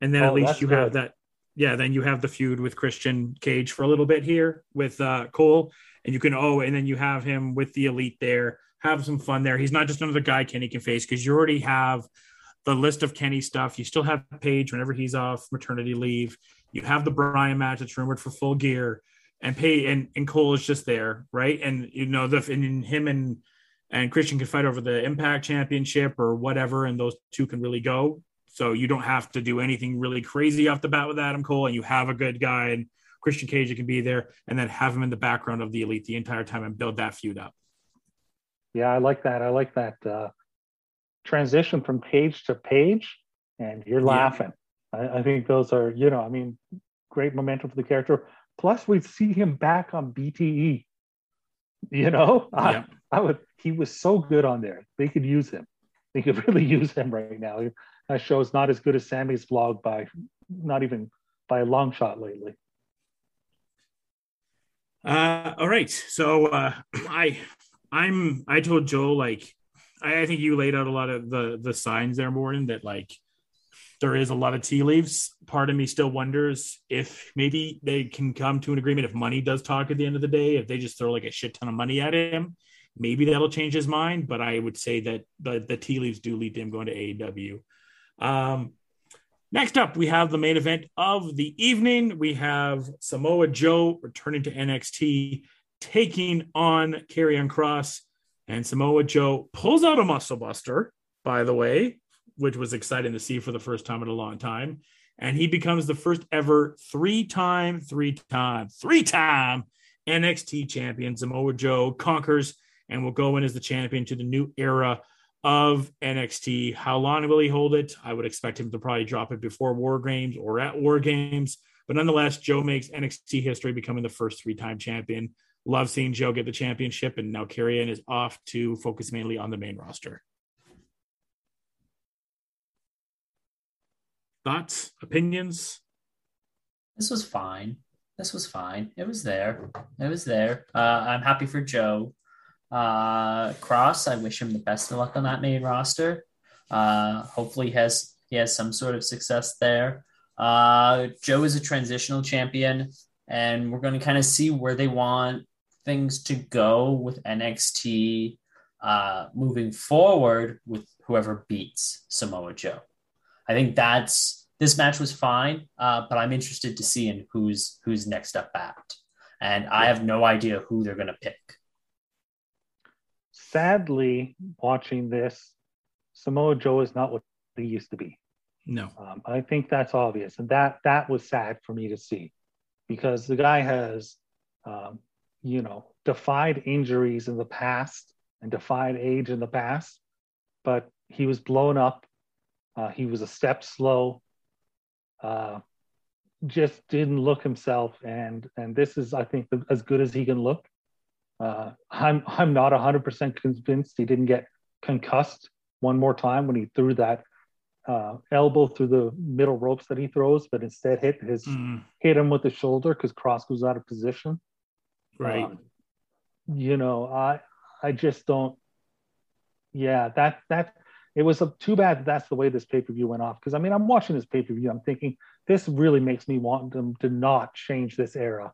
And then Oh, at least that's you have that. Yeah, then you have the feud with Christian Cage for a little bit here with uh, Cole. And you can, oh, and then you have him with the elite there. Have some fun there. He's not just another guy Kenny can face because you already have the list of Kenny stuff. You still have Page whenever he's off maternity leave. You have the Bryan match that's rumored for full gear and pay and, and Cole is just there, right? And you know the and him and and Christian can fight over the Impact Championship or whatever, and those two can really go. So you don't have to do anything really crazy off the bat with Adam Cole, and you have a good guy and Christian Cage can be there, and then have him in the background of the elite the entire time and build that feud up. Yeah, I like that. I like that uh, transition from page to page, and you're Yeah. laughing. I, I think those are, you know, I mean, great momentum for the character. Plus, we see him back on BTE. You know, I, <laughs> Yeah. I would. He was so good on there. They could use him. They could <laughs> really use him right now. That show is not as good as Sammy's vlog by, not even by a long shot lately. Uh, all right. So uh, <clears throat> I, I'm. I told Joe like, I, I think you laid out a lot of the the signs there, Morton, that like there is a lot of tea leaves. Part of me still wonders if maybe they can come to an agreement if money does talk at the end of the day. If they just throw like a shit ton of money at him, maybe that'll change his mind. But I would say that the the tea leaves do lead to him going to AEW. Um, Next up, we have the main event of the evening. We have Samoa Joe returning to NXT, taking on Karrion Kross. And Samoa Joe pulls out a muscle buster, by the way, which was exciting to see for the first time in a long time. And he becomes the first ever three time, three time, three time NXT champion. Samoa Joe conquers and will go in as the champion to the new era of NXT. How long will he hold it? I would expect him to probably drop it before War Games or at War Games. But nonetheless, Joe makes NXT history, becoming the first three time champion. Love seeing Joe get the championship, and now Karrion is off to focus mainly on the main roster. Thoughts, opinions? This was fine. This was fine. It was there. It was there. Uh, I'm happy for Joe. Uh, Kross, I wish him the best of luck on that main roster. Uh, hopefully, he has he has some sort of success there. Uh, Joe is a transitional champion, and we're going to kind of see where they want things to go with NXT uh, moving forward with whoever beats Samoa Joe. I think that's this match was fine, uh, but I'm interested to see in who's who's next up at, and I have no idea who they're going to pick. Sadly, watching this, Samoa Joe is not what he used to be. No. Um, I think that's obvious, and that that was sad for me to see, because the guy has, um, you know, defied injuries in the past and defied age in the past, but he was blown up. Uh, he was a step slow. Uh, just didn't look himself, and and this is, I think, as good as he can look. Uh, I'm I'm not 100% convinced he didn't get concussed one more time when he threw that uh, elbow through the middle ropes that he throws, but instead hit his Mm, hit him with the shoulder because Kross goes out of position. right. Um, you know, I I just don't. Yeah, that that it was a, too bad that that's the way this pay per view went off. Because I mean, I'm watching this pay per view. I'm thinking this really makes me want them to not change this era.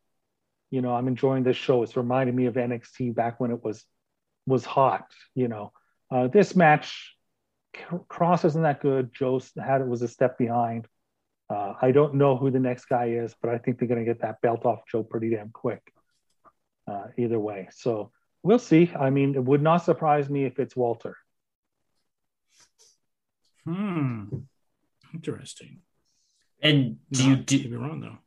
You know, I'm enjoying this show. It's reminding me of NXT back when it was was hot. You know, uh, this match, Kross isn't that good. Joe had it was a step behind. Uh, I don't know who the next guy is, but I think they're going to get that belt off Joe pretty damn quick. Uh, either way, so we'll see. I mean, it would not surprise me if it's Walter. Hmm. Interesting. And do you do be wrong though?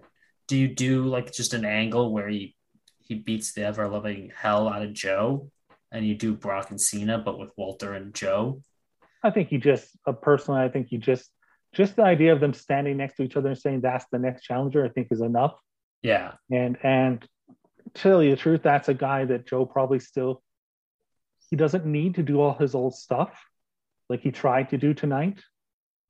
Do you do like just an angle where he he beats the ever loving hell out of Joe, and you do Brock and Cena, but with Walter and Joe? I think you just uh, personally, I think you just just the idea of them standing next to each other and saying that's the next challenger, I think is enough. Yeah, And and to tell you the truth, that's a guy that Joe probably still he doesn't need to do all his old stuff like he tried to do tonight.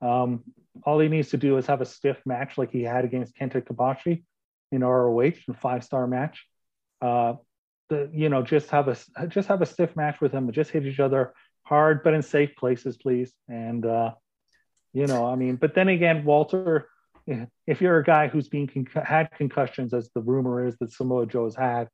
Um, all he needs to do is have a stiff match like he had against Kenta Kobashi in ROH, a five star match. Uh, the you know just have a just have a stiff match with him and just hit each other hard but in safe places, please. And uh, you know, I mean, but then again, Walter, if you're a guy who's been con- had concussions, as the rumor is that Samoa Joe's had,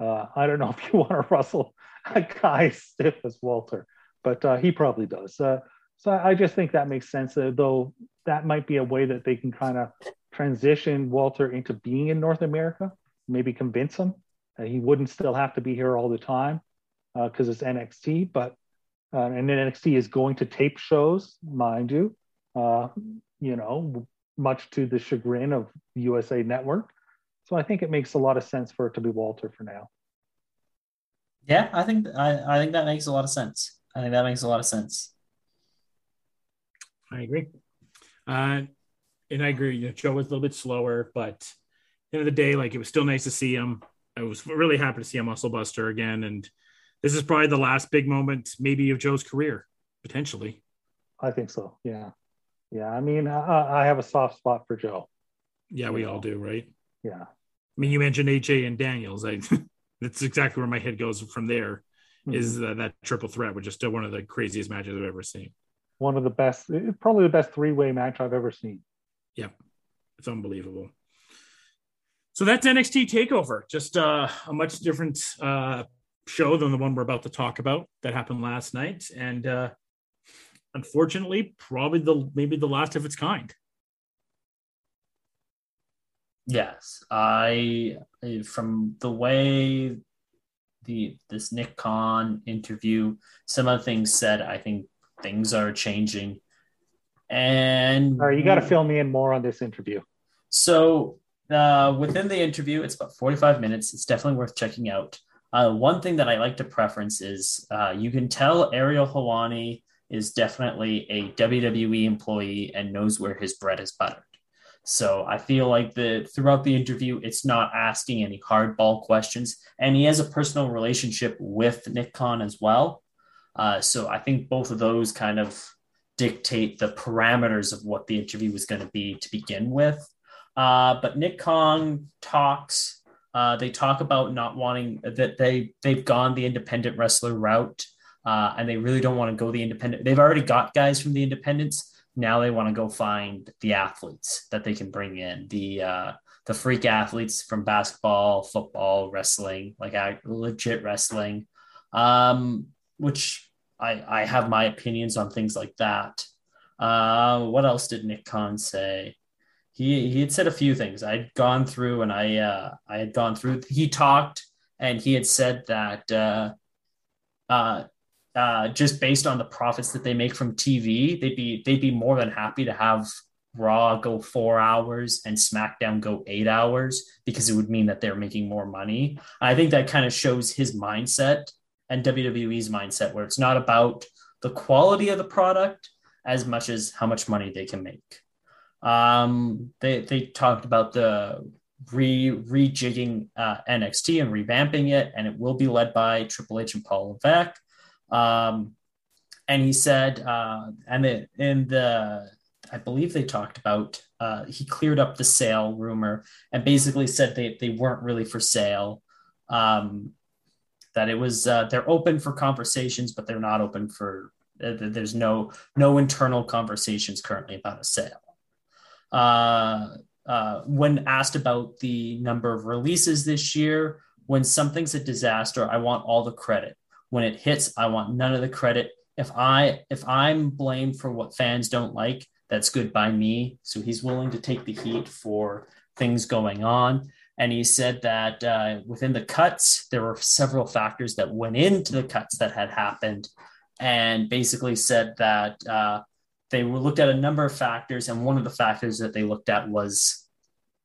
uh, I don't know if you <laughs> want to wrestle a guy stiff as Walter, but uh, he probably does. Uh, so I just think that makes sense, though that might be a way that they can kind of transition Walter into being in North America, maybe convince him that he wouldn't still have to be here all the time because it's NXT, but uh, and NXT is going to tape shows, mind you, uh, you know, much to the chagrin of USA Network. So I think it makes a lot of sense for it to be Walter for now. yeah, I think I, I think that makes a lot of sense. I think that makes a lot of sense. I agree. Uh, and I agree. You know, Joe was a little bit slower, but at the end of the day, like it was still nice to see him. I was really happy to see a muscle buster again. And this is probably the last big moment, maybe, of Joe's career, potentially. I think so. Yeah. Yeah. I mean, I, I have a soft spot for Joe. Yeah, we all do, right? Yeah. I mean, you mentioned AJ and Daniels. I <laughs> that's exactly where my head goes from there. Is mm-hmm. that, that triple threat, which is still one of the craziest matches I've ever seen. one of the best, probably the best three way match I've ever seen. Yeah, it's unbelievable. So that's NXT Takeover, just uh, a much different uh, show than the one we're about to talk about that happened last night, and uh, unfortunately, probably the maybe the last of its kind. Yes, I from the way the this Nick Khan interview, some of the things said, I think things are changing. And All right, you got to fill me in more on this interview. So uh, within the interview, it's about 45 minutes. It's definitely worth checking out. Uh, one thing that I like to preference is uh, you can tell Ariel Helwani is definitely a WWE employee and knows where his bread is buttered. So I feel like the throughout the interview, it's not asking any hardball questions, and he has a personal relationship with Nick Khan as well. Uh, so I think both of those kind of dictate the parameters of what the interview was going to be to begin with. Uh, but Nick Khan talks. Uh, they talk about not wanting that they they've gone the independent wrestler route, uh, and they really don't want to go the independent. They've already got guys from the independents. Now they want to go find the athletes that they can bring in the uh, the freak athletes from basketball, football, wrestling, like legit wrestling, um, which I I have my opinions on things like that. Uh, what else did Nick Khan say? he he had said a few things. I'd gone through and I uh, I had gone through. He talked and he had said that uh, uh, uh, just based on the profits that they make from TV, they'd be they'd be more than happy to have Raw go four hours and SmackDown go eight hours because it would mean that they're making more money. I think that kind of shows his mindset and WWE's mindset, where it's not about the quality of the product as much as how much money they can make. Um, they they talked about the re rejigging uh, NXT and revamping it, and it will be led by Triple H and Paul Levesque. Um, and he said, uh, and it, in the I believe they talked about uh, he cleared up the sale rumor and basically said they they weren't really for sale. Um, that it was uh, they're open for conversations, but they're not open for. Uh, there's no no internal conversations currently about a sale uh, uh, when asked about the number of releases this year, when something's a disaster, I want all the credit. When it hits, I want none of the credit. If I if I'm blamed for what fans don't like, that's good by me. So he's willing to take the heat for things going on. And he said that uh, within the cuts, there were several factors that went into the cuts that had happened, and basically said that uh, they looked at a number of factors, and one of the factors that they looked at was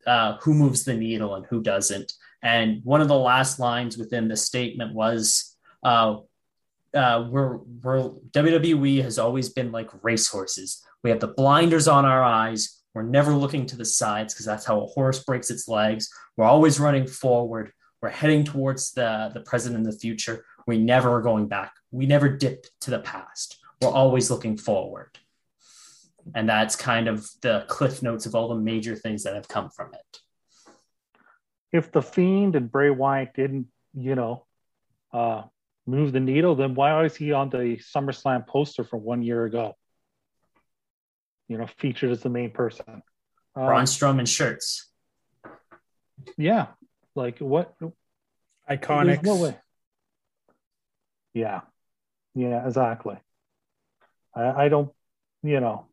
uh, who moves the needle and who doesn't. And one of the last lines within the statement was, uh, uh, we're, we're WWE has always been like racehorses. We have the blinders on our eyes. We're never looking to the sides because that's how a horse breaks its legs. We're always running forward. We're heading towards the, the present and the future. We never are going back. We never dip to the past. We're always looking forward and that's kind of the cliff notes of all the major things that have come from it if the fiend and bray wyatt didn't you know uh, move the needle then why was he on the summerslam poster from one year ago you know featured as the main person uh, Braun Strowman shirts yeah like what iconic no way yeah yeah exactly I, I don't you know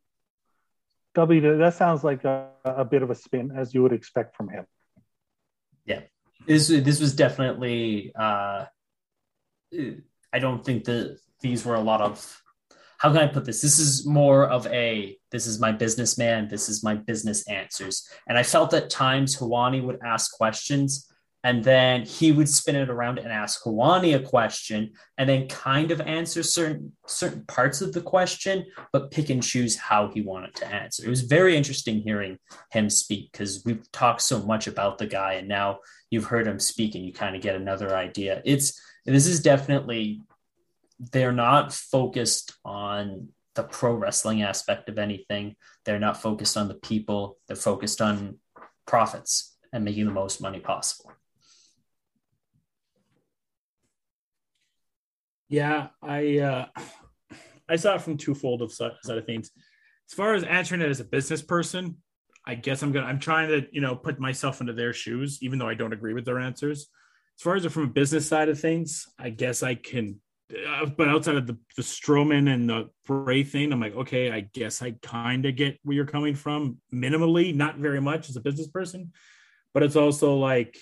W, that sounds like a, a bit of a spin, as you would expect from him. Yeah, this this was definitely. Uh, I don't think that these were a lot of. How can I put this? This is more of a. This is my businessman. This is my business answers, and I felt at times Helwani would ask questions and then he would spin it around and ask Helwani a question and then kind of answer certain certain parts of the question, but pick and choose how he wanted to answer. It was very interesting hearing him speak because we've talked so much about the guy and now you've heard him speak and you kind of get another idea. It's this is definitely they're not focused on the pro wrestling aspect of anything. They're not focused on the people. They're focused on profits and making the most money possible. Yeah, I uh, I saw it from twofold of side of things. As far as answering it as a business person, I guess I'm gonna I'm trying to you know put myself into their shoes, even though I don't agree with their answers. As far as from a business side of things, I guess I can. Uh, but outside of the the Strowman and the Bray thing, I'm like, okay, I guess I kind of get where you're coming from, minimally, not very much as a business person, but it's also like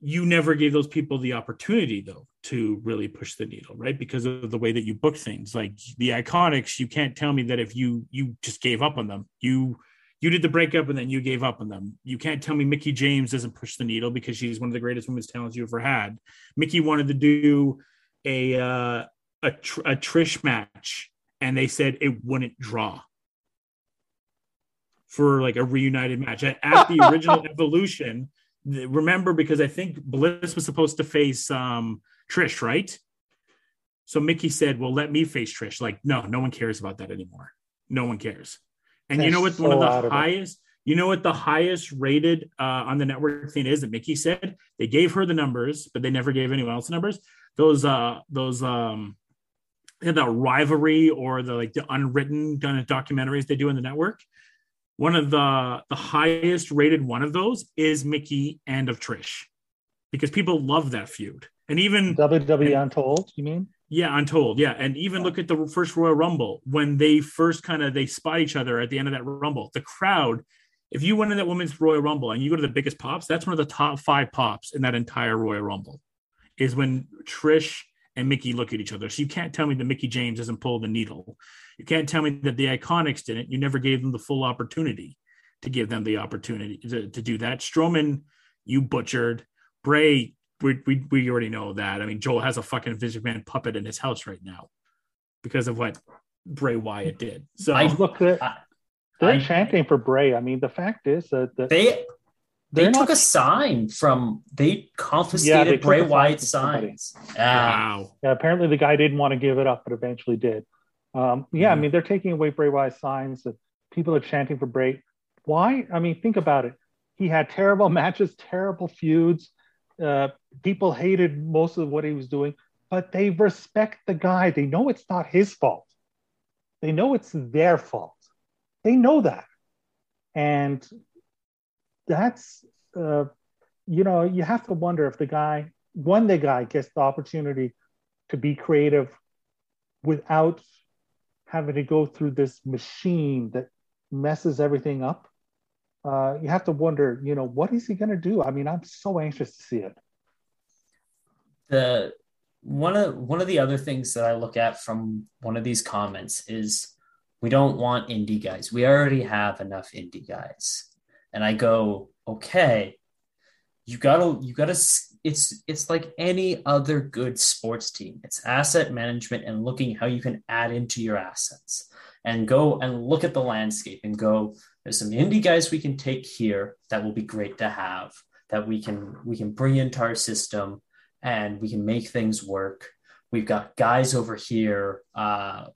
you never gave those people the opportunity though to really push the needle right? Because of the way that you book things. Like the iconics you can't tell me that if you you just gave up on them. You you did the breakup and then you gave up on them. You can't tell me Mickie james doesn't push the needle because she's one of the greatest women's talents you ever had. Mickie wanted to do a uh a, tr- a trish match and they said it wouldn't draw for like a reunited match at, at the original <laughs> evolution remember because I think Bliss was supposed to face um, Trish, right? So Mickie said, "Well, let me face Trish." Like, no, no one cares about that anymore. No one cares. And you know what? so one of of the it. highest. You know what the highest rated uh, on the network thing is that Mickie said they gave her the numbers, but they never gave anyone else the numbers. Those uh those um they have that rivalry or the like the unwritten kind of documentaries they do in the network. One of the the highest rated one of those is Mickie and of Trish because people love that feud. And even WWE Untold, you mean? yeah, Untold. Yeah, and even look at the first Royal Rumble when they first kind of they spot each other at the end of that Rumble. The crowd, if you went in that women's Royal Rumble and you go to the biggest pops, that's one of the top five pops in that entire Royal Rumble. Is when Trish and Mickie look at each other. So you can't tell me that Mickie James doesn't pull the needle. You can't tell me that the Iconics didn't. You never gave them the full opportunity to give them the opportunity to, to do that. Strowman, you butchered. Bray, we, we we already know that. I mean, Joel has a fucking Vince McMahon puppet in his house right now because of what Bray Wyatt did. So I- Look, they're, I- they're I- chanting for Bray. I mean, the fact is that, that They they they're took not a sign from they Yeah, confiscated they took Bray a sign Wyatt's signs. Yeah. wow. Yeah, apparently the guy didn't want to give it up, but eventually did. Um, yeah, I Mhm. mean they're taking away Bray Wyatt's signs. That people are chanting for Bray. Why? I mean, think about it. He had terrible <laughs> matches, terrible feuds. Uh, people hated most of what he was doing, but they respect the guy. They know it's not his fault. They know it's their fault. They know that, and that's uh, you know you have to wonder if the guy when the guy gets the opportunity to be creative without having to go through this machine that messes everything up. Uh, you have to wonder you know what is he going to do? I mean i'm so anxious to see it. The one of one of the other things that I look at from one of these comments is we don't want indie guys. We already have enough indie guys. And I go, okay, you gotta you gotta it's it's like any other good sports team. It's asset management and looking how you can add into your assets and go and look at the landscape and go, there's some indie guys we can take here that will be great to have that we can we can bring into our system and we can make things work. We've got guys over here, uh,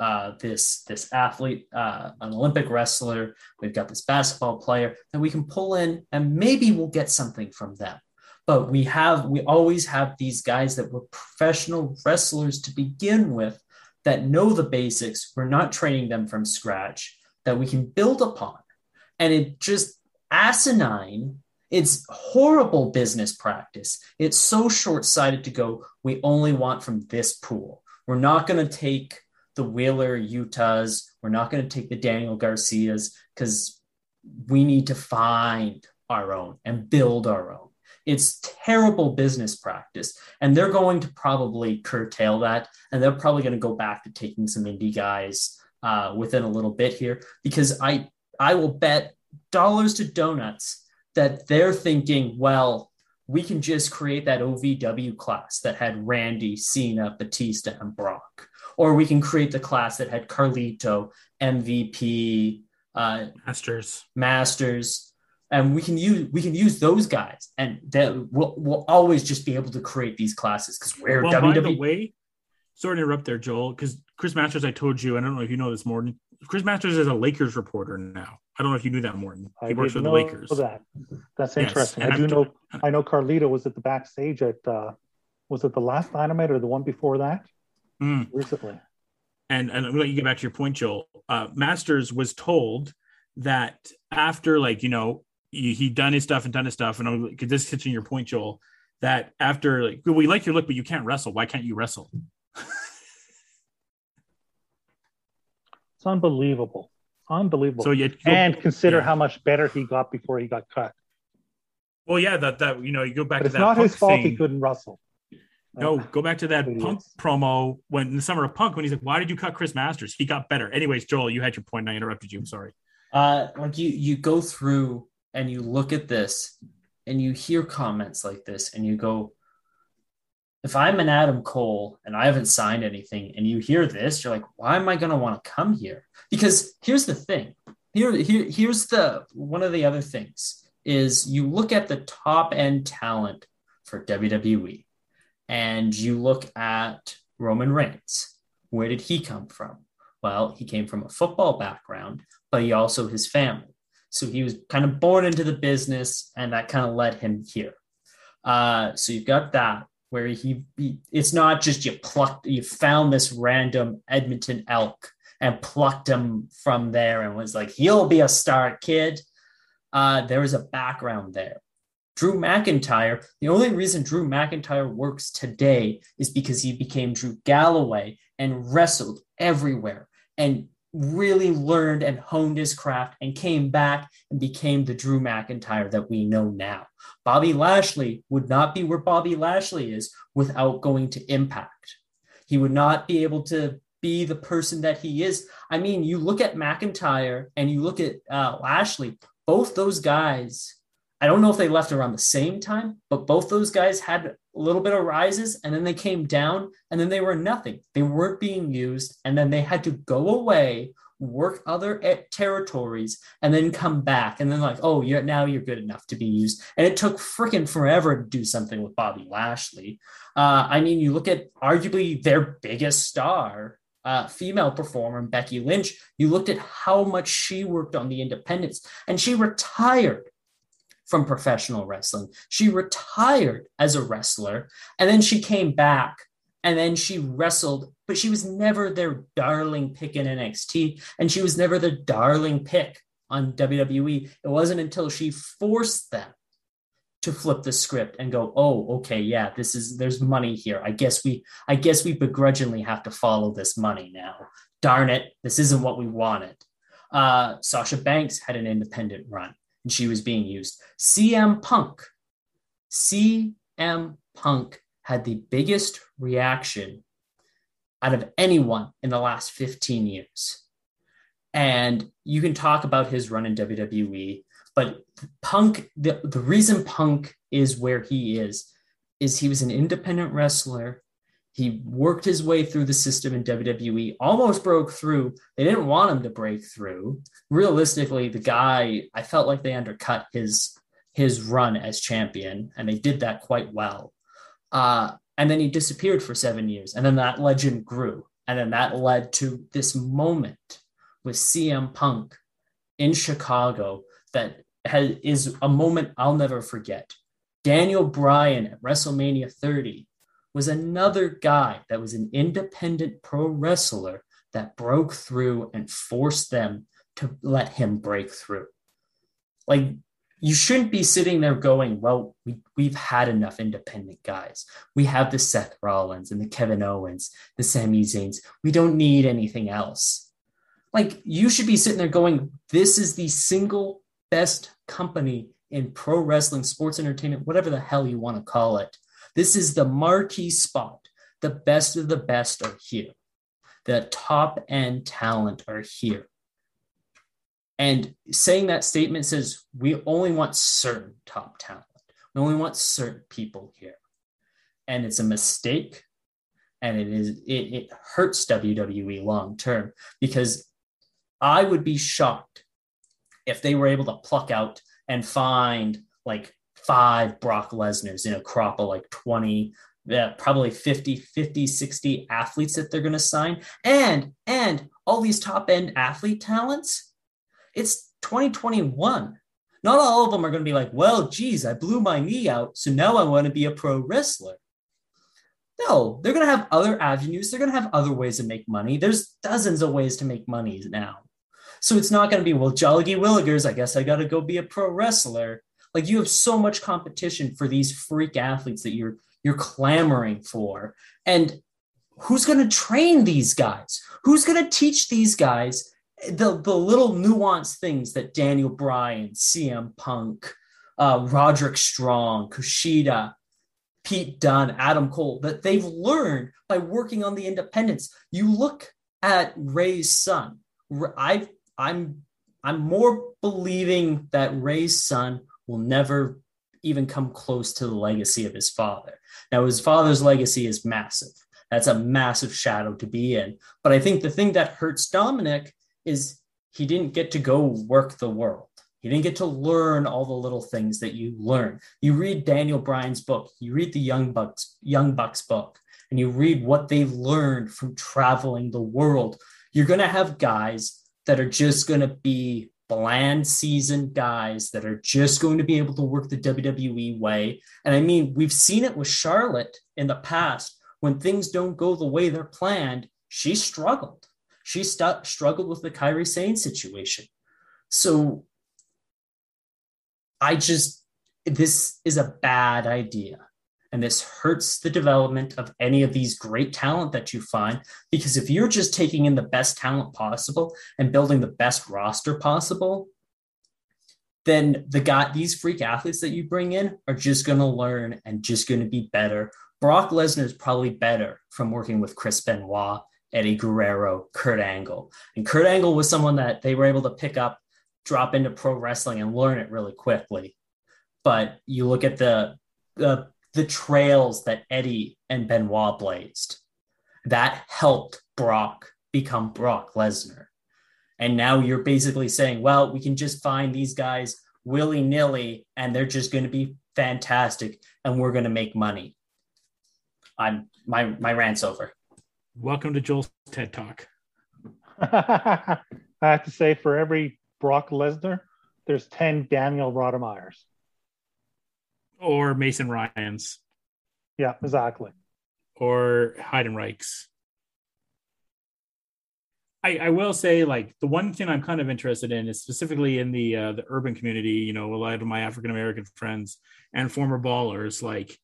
uh, this this athlete, uh, an Olympic wrestler. We've got this basketball player that we can pull in, and maybe we'll get something from them. But we have we always have these guys that were professional wrestlers to begin with that know the basics. We're not training them from scratch that we can build upon, and it just asinine it's horrible business practice. It's so short sighted to go, we only want from this pool. We're not going to take the Wheeler Yutas. We're not going to take the Daniel Garcias because we need to find our own and build our own. It's terrible business practice. And they're going to probably curtail that. And they're probably going to go back to taking some indie guys uh, within a little bit here because I, I will bet dollars to donuts that they're thinking, well, we can just create that OVW class that had Randy, Cena, Batista, and Brock. Or we can create the class that had Carlito, MVP, uh, Masters. Masters, and we can use we can use those guys, and that we'll, we'll always just be able to create these classes because we're Well, by the way, sorry to interrupt there, Joel, because Chris Masters, I told you, I don't know if you know this, Morton. Chris Masters is a Lakers reporter now. I don't know if you knew that, Morton. He I works for the Lakers. that that's interesting and i do after- know i know carlito was at the backstage at uh was it the last dynamite or the one before that Mm. recently and and I'm gonna let you get back to your point, Joel. Uh, Masters was told that after like you know he, he done his stuff and done his stuff, and I'm this hits in your point, Joel. That after like well, we like your look, but you can't wrestle. Why can't you wrestle? <laughs> it's unbelievable unbelievable So you and consider yeah. how much better he got before he got cut well, yeah, that that you know you go back but to it's that not his fault thing. he couldn't wrestle No, Uh, go back to that idiots. Punk promo when in the summer of Punk when he's like, "Why did you cut Chris Masters? He got better." Anyways, Joel, you had your point. And I interrupted you. I'm sorry. uh, like you you go through and you look at this and you hear comments like this and you go if i'm an adam cole and i haven't signed anything and you hear this you're like why am i going to want to come here because here's the thing here, here here's the one of the other things is you look at the top end talent for wwe and you look at Roman Reigns. Where did he come from? Well, he came from a football background, but he also his family. So he was kind of born into the business, and that kind of led him here. Uh, so you've got that where he, he, it's not just you plucked you found this random Edmonton elk and plucked him from there and was like he'll be a star kid. Uh, there was a background there. Drew McIntyre, the only reason Drew McIntyre works today is because he became Drew Galloway and wrestled everywhere and really learned and honed his craft and came back and became the Drew McIntyre that we know now. Bobby Lashley would not be where Bobby Lashley is without going to Impact. He would not be able to be the person that he is. I mean, you look at McIntyre and you look at uh, Lashley, both those guys I don't know if they left around the same time, but both those guys had a little bit of rises and then they came down and then they were nothing. They weren't being used and then they had to go away, work other territories, and then come back. And then, like, oh, you're now you're good enough to be used. And it took freaking forever to do something with Bobby Lashley. Uh, I mean, you look at arguably their biggest star, uh, female performer, Becky Lynch, you looked at how much she worked on the independents and she retired from professional wrestling. She retired as a wrestler and then she came back and then she wrestled, but she was never their darling pick in NXT and she was never the darling pick on WWE. It wasn't until she forced them to flip the script and go, "Oh, okay, yeah, this is there's money here. I guess we I guess we begrudgingly have to follow this money now. Darn it, this isn't what we wanted." Uh, Sasha Banks had an independent run and she was being used. CM Punk, CM Punk had the biggest reaction out of anyone in the last 15 years. And you can talk about his run in WWE, but Punk, the, the reason Punk is where he is, is he was an independent wrestler he worked his way through the system in WWE, almost broke through. They didn't want him to break through. Realistically, the guy, I felt like they undercut his his run as champion, and they did that quite well. Uh, and then he disappeared for seven years, and then that legend grew, and then that led to this moment with CM Punk in Chicago that has, is a moment I'll never forget. Daniel Bryan at WrestleMania 30 was another guy that was an independent pro wrestler that broke through and forced them to let him break through. Like, you shouldn't be sitting there going, well, we, we've had enough independent guys. We have the Seth Rollins and the Kevin Owens, the Sami Zayns. We don't need anything else. Like, you should be sitting there going, this is the single best company in pro wrestling, sports entertainment, whatever the hell you want to call it. This is the marquee spot. The best of the best are here. The top end talent are here. And saying that statement says we only want certain top talent. We only want certain people here. And it's a mistake. And it is it, it hurts WWE long term because I would be shocked if they were able to pluck out and find like five Brock Lesnar's in a crop of like 20, yeah, probably 50, 50, 60 athletes that they're going to sign. And, and all these top end athlete talents, it's 2021. Not all of them are going to be like, well, geez, I blew my knee out. So now I want to be a pro wrestler. No, they're going to have other avenues. They're going to have other ways to make money. There's dozens of ways to make money now. So it's not going to be, well, Jolly Willigers, I guess I got to go be a pro wrestler. Like you have so much competition for these freak athletes that you're you're clamoring for. And who's going to train these guys? Who's going to teach these guys the, the little nuanced things that Daniel Bryan, CM Punk, uh, Roderick Strong, Kushida, Pete Dunne, Adam Cole, that they've learned by working on the independents. You look at Rey's son. I, I'm I'm more believing that Rey's son will never even come close to the legacy of his father. Now, his father's legacy is massive. That's a massive shadow to be in. But I think the thing that hurts Dominik is he didn't get to go work the world. He didn't get to learn all the little things that you learn. You read Daniel Bryan's book, you read the Young Bucks, Young Bucks book, and you read what they learned from traveling the world, you're going to have guys that are just going to be bland seasoned guys that are just going to be able to work the WWE way. And I mean, we've seen it with Charlotte in the past. When things don't go the way they're planned, she struggled. She st- struggled with the Kairi Sane situation. So I just, this is a bad idea. And this hurts the development of any of these great talent that you find. Because if you're just taking in the best talent possible and building the best roster possible, then the guy, these freak athletes that you bring in are just going to learn and just going to be better. Brock Lesnar is probably better from working with Chris Benoit, Eddie Guerrero, Kurt Angle. And Kurt Angle was someone that they were able to pick up, drop into pro wrestling, and learn it really quickly. But you look at the the the trails that Eddie and Benoit blazed. That helped Brock become Brock Lesnar. And now you're basically saying, well, we can just find these guys willy nilly and they're just going to be fantastic and we're going to make money. I'm my my rant's over. Welcome to Joel's TED Talk. <laughs> I have to say, for every Brock Lesnar, there's 10 Daniel Rodimers. Or Mason Ryan's. Yeah, exactly. Or Heidenreichs. I, I will say, like the one thing I'm kind of interested in is specifically in the uh, the urban community. You know, a lot of my African American friends and former ballers. Like,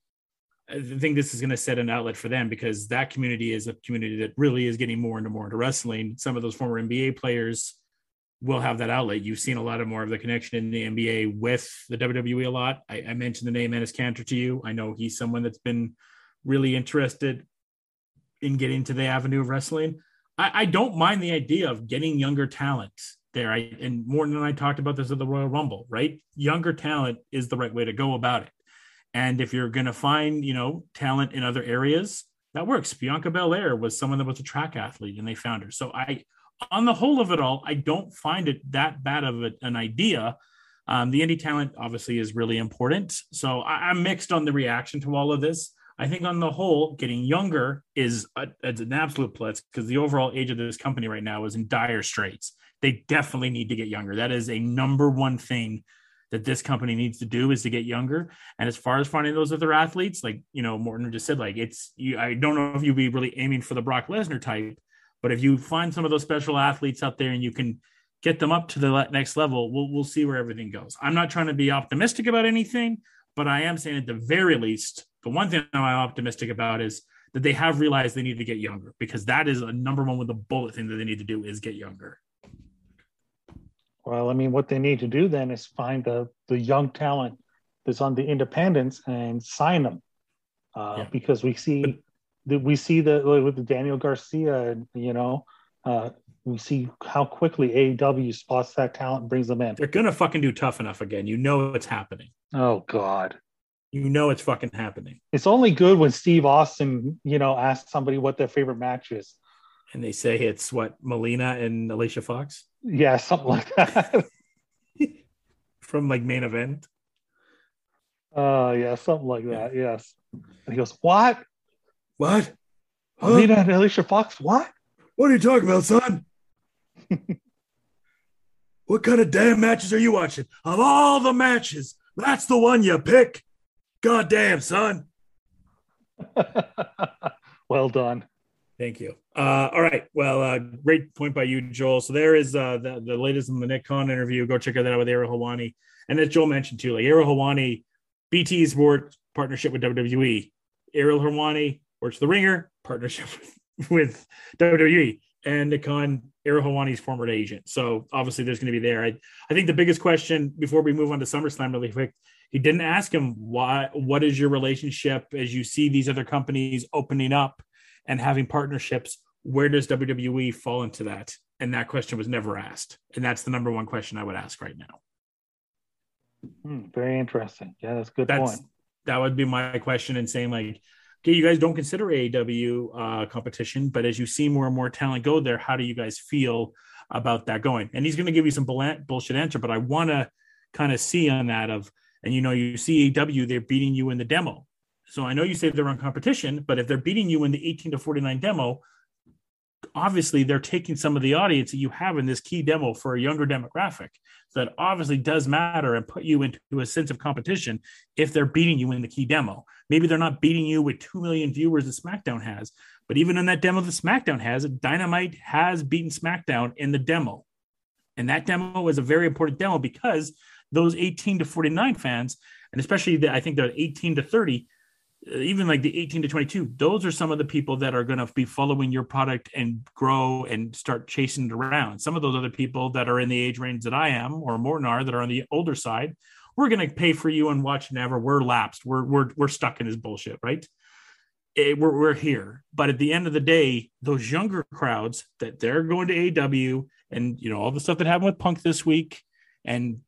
I think this is going to set an outlet for them because that community is a community that really is getting more and more into wrestling. Some of those former NBA players will have that outlet. You've seen a lot of more of the connection in the NBA with the WWE a lot. I, I mentioned the name Enes Kanter to you. I know he's someone that's been really interested in getting to the avenue of wrestling. I, I don't mind the idea of getting younger talent there. I and Morton and I talked about this at the Royal Rumble, right? Younger talent is the right way to go about it. And if you're going to find, you know, talent in other areas, that works. Bianca Belair was someone that was a track athlete and they found her. So I, on the whole of it all, I don't find it that bad of a, an idea. Um, the indie talent obviously is really important. So I, am mixed on the reaction to all of this. I think on the whole, getting younger is a, an absolute plus because the overall age of this company right now is in dire straits. They definitely need to get younger. That is a number one thing that this company needs to do is to get younger. And as far as finding those other athletes, like you know, Morton just said, like it's you. I don't know if you'd be really aiming for the Brock Lesnar type, but if you find some of those special athletes out there and you can get them up to the next level, we'll we'll see where everything goes. I'm not trying to be optimistic about anything, but I am saying at the very least, the one thing I'm optimistic about is that they have realized they need to get younger because that is a number one with a bullet thing that they need to do is get younger. Well, I mean, what they need to do then is find the the young talent that's on the independents and sign them, uh, yeah. because we see we see the with the Daniel Garcia, you know, uh, we see how quickly AEW spots that talent and brings them in. They're gonna fucking do tough enough again. You know it's happening. Oh God. You know it's fucking happening. It's only good when Steve Austin, you know, asks somebody what their favorite match is. And they say it's what Melina and Alicia Fox. Yeah, something like that. <laughs> From like main event. Uh yeah, something like that. Yes. And he goes, What? What? Huh? Alina and Alicia Fox? What? What are you talking about, son? <laughs> what kind of damn matches are you watching? Of all the matches, that's the one you pick. God damn, son. <laughs> well done. Thank you. Uh, all right. Well, uh, great point by you, Joel. So there is uh, the, the latest in the Nick Khan interview. Go check that out with Ariel Helwani. And as Joel mentioned too, like Ariel Helwani, BT Sport partnership with WWE. Ariel Helwani works the Ringer partnership <laughs> with, with WWE and Khan, Ariel former agent. So obviously there's going to be there. I, I think the biggest question before we move on to SummerSlam really quick, he didn't ask him why. What is your relationship as you see these other companies opening up and having partnerships? Where does WWE fall into that? And that question was never asked. And that's the number one question I would ask right now. Hmm, very interesting. Yeah, that's a good that's, point. That would be my question. And saying like, you guys don't consider AEW uh, competition, but as you see more and more talent go there, how do you guys feel about that going? And he's going to give you some bullshit answer, but I want to kind of see on that of, and you know, you see AEW, they're beating you in the demo. So I know you say they're on competition, but if they're beating you in the 18 to 49 demo, obviously they're taking some of the audience that you have in this key demo for a younger demographic. That obviously does matter and put you into a sense of competition if they're beating you in the key demo. Maybe they're not beating you with 2 million viewers that SmackDown has, but even in that demo that SmackDown has, Dynamite has beaten SmackDown in the demo. And that demo was a very important demo because those 18 to 49 fans, and especially the, I think the 18 to 30, uh, even like the 18 to 22, those are some of the people that are going to be following your product and grow and start chasing it around. Some of those other people that are in the age range that I am or more than are that are on the older side, we're going to pay for you and watch never. We're lapsed. We're, we're, we're stuck in this bullshit, right? It, we're, we're here. But at the end of the day, those younger crowds that they're going to AEW and, you know, all the stuff that happened with Punk this week and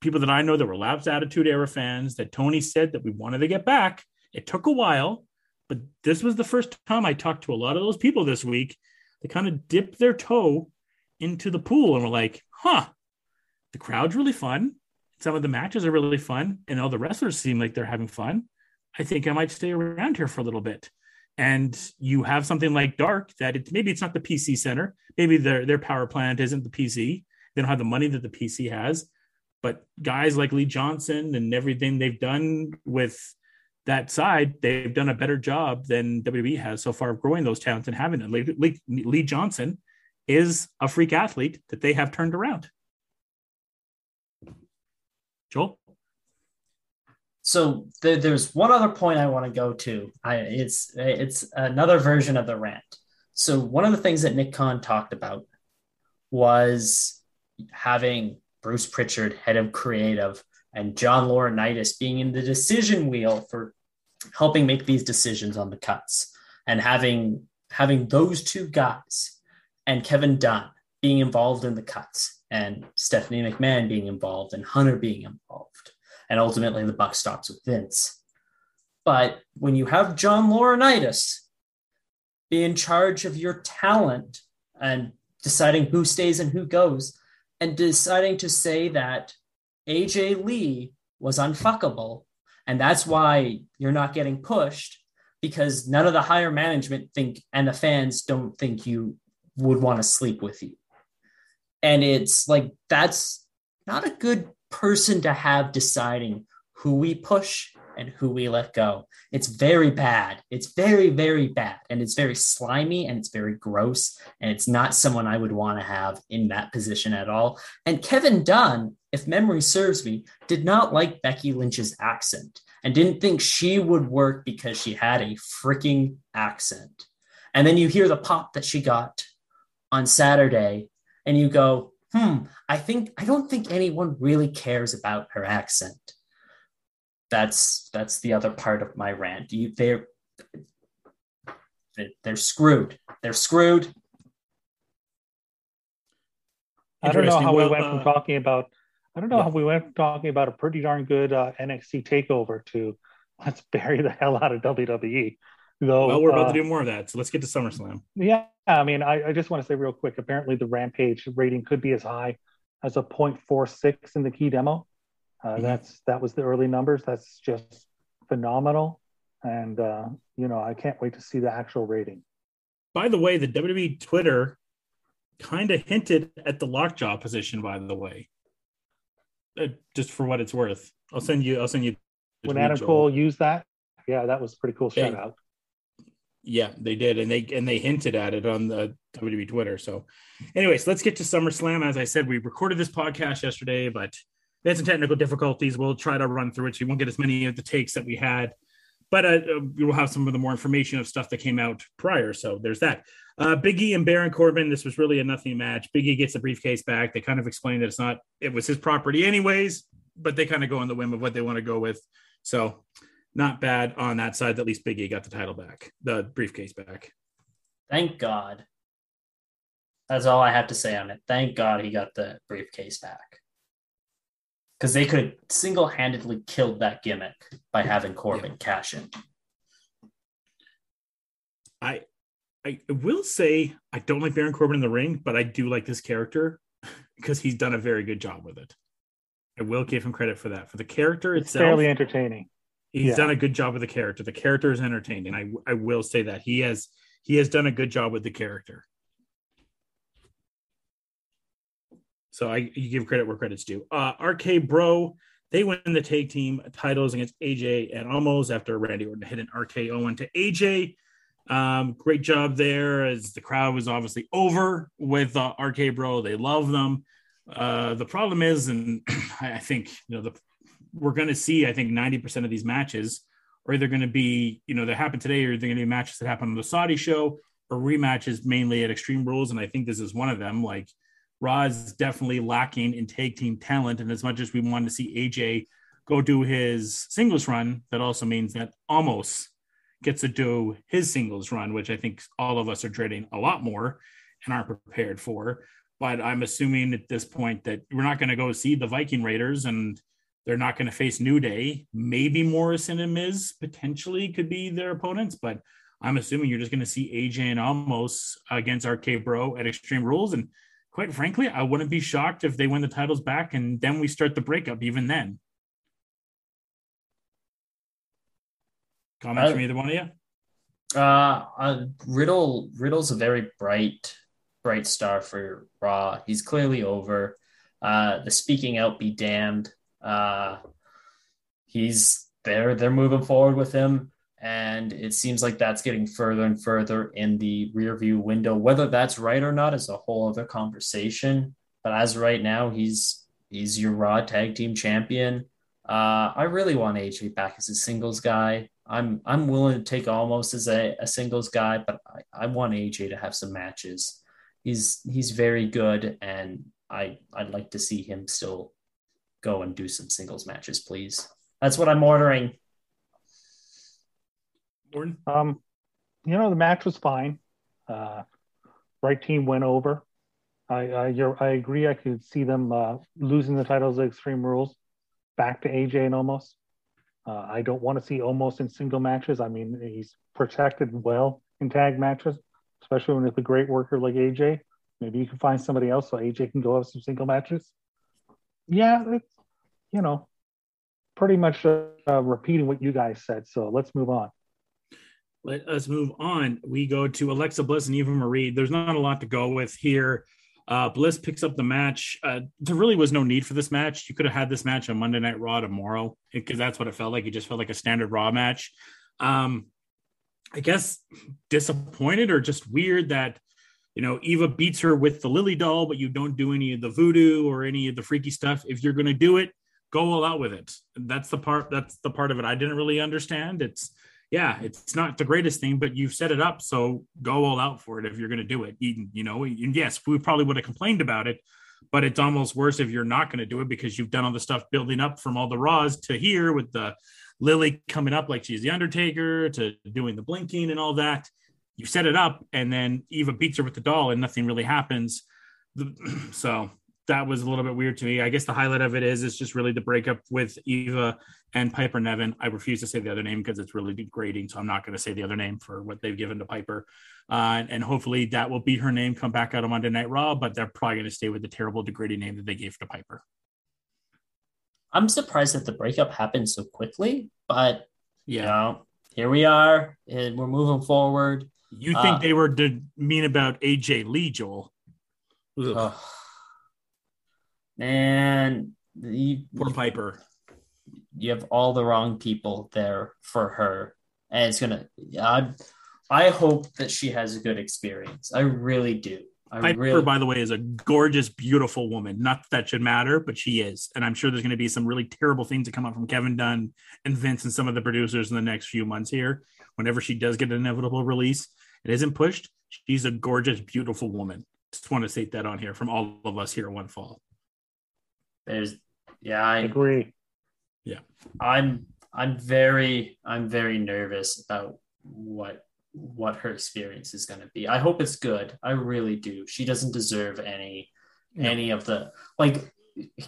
people that I know that were lapsed attitude era fans that Tony said that we wanted to get back – it took a while, but this was the first time I talked to a lot of those people this week. They kind of dipped their toe into the pool and were like, huh, the crowd's really fun. Some of the matches are really fun, and all the wrestlers seem like they're having fun. I think I might stay around here for a little bit. And you have something like Dark that maybe it's not the PC center, maybe their their power plant isn't the PC. They don't have the money that the PC has, but guys like Lee Johnson and everything they've done with that side, they've done a better job than WWE has so far of growing those talents and having. Lee, Lee, Lee Johnson is a freak athlete that they have turned around. Joel? So th- there's one other point I want to go to. I, it's it's another version of the rant. So one of the things that Nick Khan talked about was having Bruce Pritchard, head of creative, and John Laurinaitis being in the decision wheel for helping make these decisions on the cuts and having having those two guys and Kevin Dunn being involved in the cuts and Stephanie McMahon being involved and Hunter being involved and ultimately the buck stops with Vince. But when you have John Laurinaitis be in charge of your talent and deciding who stays and who goes and deciding to say that AJ Lee was unfuckable and that's why you're not getting pushed because none of the higher management think and the fans don't think you would want to sleep with you. And it's like that's not a good person to have deciding who we push and who we let go. It's very bad. It's very, very bad. And it's very slimy and it's very gross. And it's not someone I would want to have in that position at all. And Kevin Dunn, if memory serves me, did not like Becky Lynch's accent and didn't think she would work because she had a freaking accent. And then you hear the pop that she got on Saturday and you go, hmm, I think, I don't think anyone really cares about her accent that's that's the other part of my rant. You, they're they're screwed. They're screwed. I don't know how well, we went uh, from talking about. I don't know yeah. how we went from talking about a pretty darn good uh, NXT takeover to let's <laughs> bury the hell out of WWE. Though, well, we're about uh, to do more of that, so let's get to SummerSlam. Yeah, I mean, I, I just want to say real quick. Apparently, the Rampage rating could be as high as a 0.46 in the key demo. Uh, mm-hmm. That's that was the early numbers. That's just phenomenal, and uh, you know I can't wait to see the actual rating. By the way, the WWE Twitter kind of hinted at the lockjaw position. By the way, uh, just for what it's worth, I'll send you. I'll send you. When Adam Cole used that, yeah, that was pretty cool shout out. Yeah, they did, and they and they hinted at it on the WWE Twitter. So, anyways, let's get to SummerSlam. As I said, we recorded this podcast yesterday, but we had some technical difficulties. We'll try to run through it so you won't get as many of the takes that we had, but uh, we will have some of the more information of stuff that came out prior. So there's that. Uh, Biggie and Baron Corbin. This was really a nothing match. Biggie gets the briefcase back. They kind of explained that it's not. It was his property anyways, but they kind of go on the whim of what they want to go with. So not bad on that side. At least Biggie got the title back, the briefcase back. Thank God. That's all I have to say on it. Thank God he got the briefcase back because they could single-handedly killed that gimmick by having Corbin yeah. cash in. I I will say I don't like Baron Corbin in the ring, but I do like this character <laughs> because he's done a very good job with it. I will give him credit for that. For the character it's itself, fairly entertaining. He's Yeah. done a good job with the character. The character is entertaining. I I will say that he has he has done a good job with the character. So I you give credit where credit's due. Uh RK Bro, they win the tag team titles against AJ and Omos after Randy Orton hit an RKO into AJ. Um, great job there as the crowd was obviously over with uh, RK Bro. They love them. Uh, the problem is, and <clears throat> I I think you know the we're going to see, I think, 90% of these matches are either going to be, you know, that happen today or they're going to be matches that happen on the Saudi show or rematches mainly at Extreme Rules. And I think this is one of them. Like, Raw is definitely lacking in tag team talent. And as much as we want to see AJ go do his singles run, that also means that Omos gets to do his singles run, which I think all of us are dreading a lot more and aren't prepared for. But I'm assuming at this point that we're not going to go see the Viking Raiders and they're not going to face New Day. Maybe Morrison and Miz potentially could be their opponents, but I'm assuming you're just going to see AJ and Omos against RK Bro at Extreme Rules. And quite frankly, I wouldn't be shocked if they win the titles back and then we start the breakup even then. Comments I- from either one of you? Uh, uh, Riddle Riddle's a very bright bright star for Raw. He's clearly over. Uh, the speaking out be damned. Uh, he's there. They're moving forward with him, and it seems like that's getting further and further in the rear view window. Whether that's right or not is a whole other conversation. But as right now, he's he's your Raw Tag Team Champion. Uh, I really want AJ back as a singles guy. I'm I'm willing to take Omos as a, a singles guy, but I, I want AJ to have some matches. He's he's very good, and I I'd like to see him still go and do some singles matches, please. That's what I'm ordering. Gordon? Um, you know, the match was fine. Uh, right team went over. I I, you're, I agree. I could see them uh, losing the titles of Extreme Rules back to AJ and Omos. Uh, I don't want to see Omos in single matches. I mean, he's protected well in tag matches, especially when it's a great worker like AJ. Maybe you can find somebody else so AJ can go have some single matches. Yeah, it's you know pretty much uh, repeating what you guys said. So let's move on. Let us move on. We go to Alexa Bliss and Eva Marie. There's not a lot to go with here. Uh, Bliss picks up the match. Uh, there really was no need for this match. You could have had this match on Monday Night Raw tomorrow because that's what it felt like. It just felt like a standard Raw match. Um, I guess disappointed or just weird that you know Eva beats her with the Lily doll, but you don't do any of the voodoo or any of the freaky stuff. If you're going to do it, go all out with it. That's the part. That's the part of it I didn't really understand. It's yeah, it's not the greatest thing, but you've set it up, so go all out for it if you're going to do it. You, you know, and yes, we probably would have complained about it, but it's almost worse if you're not going to do it because you've done all the stuff building up from all the Raws to here with the Lily coming up like she's the Undertaker to doing the blinking and all that. You set it up, and then Eva beats her with the doll, and nothing really happens. <clears throat> So that was a little bit weird to me. I guess the highlight of it is it's just really the breakup with Eva and Piper Niven. I refuse to say the other name because it's really degrading, so I'm not going to say the other name for what they've given to Piper. Uh, and hopefully that will be her name come back out on Monday Night Raw, but they're probably going to stay with the terrible degrading name that they gave to Piper. I'm surprised that the breakup happened so quickly, but you Yeah. know, here we are, and we're moving forward. You think Uh, they were de- mean about AJ Lee, Joel? Man, you, poor Piper. you have all the wrong people there for her, and it's gonna. I, I hope that she has a good experience. I really do. I Piper, really. by the way, is a gorgeous, beautiful woman. Not that, that should matter, but she is. And I'm sure there's going to be some really terrible things that come up from Kevin Dunn and Vince and some of the producers in the next few months here. Whenever she does get an inevitable release, it isn't pushed. She's a gorgeous, beautiful woman. Just want to state that on here from all of us here at One Fall. There's, yeah, I I, agree. I'm, I'm very, I'm very nervous about what what her experience is going to be. I hope it's good. I really do. She doesn't deserve any any of the like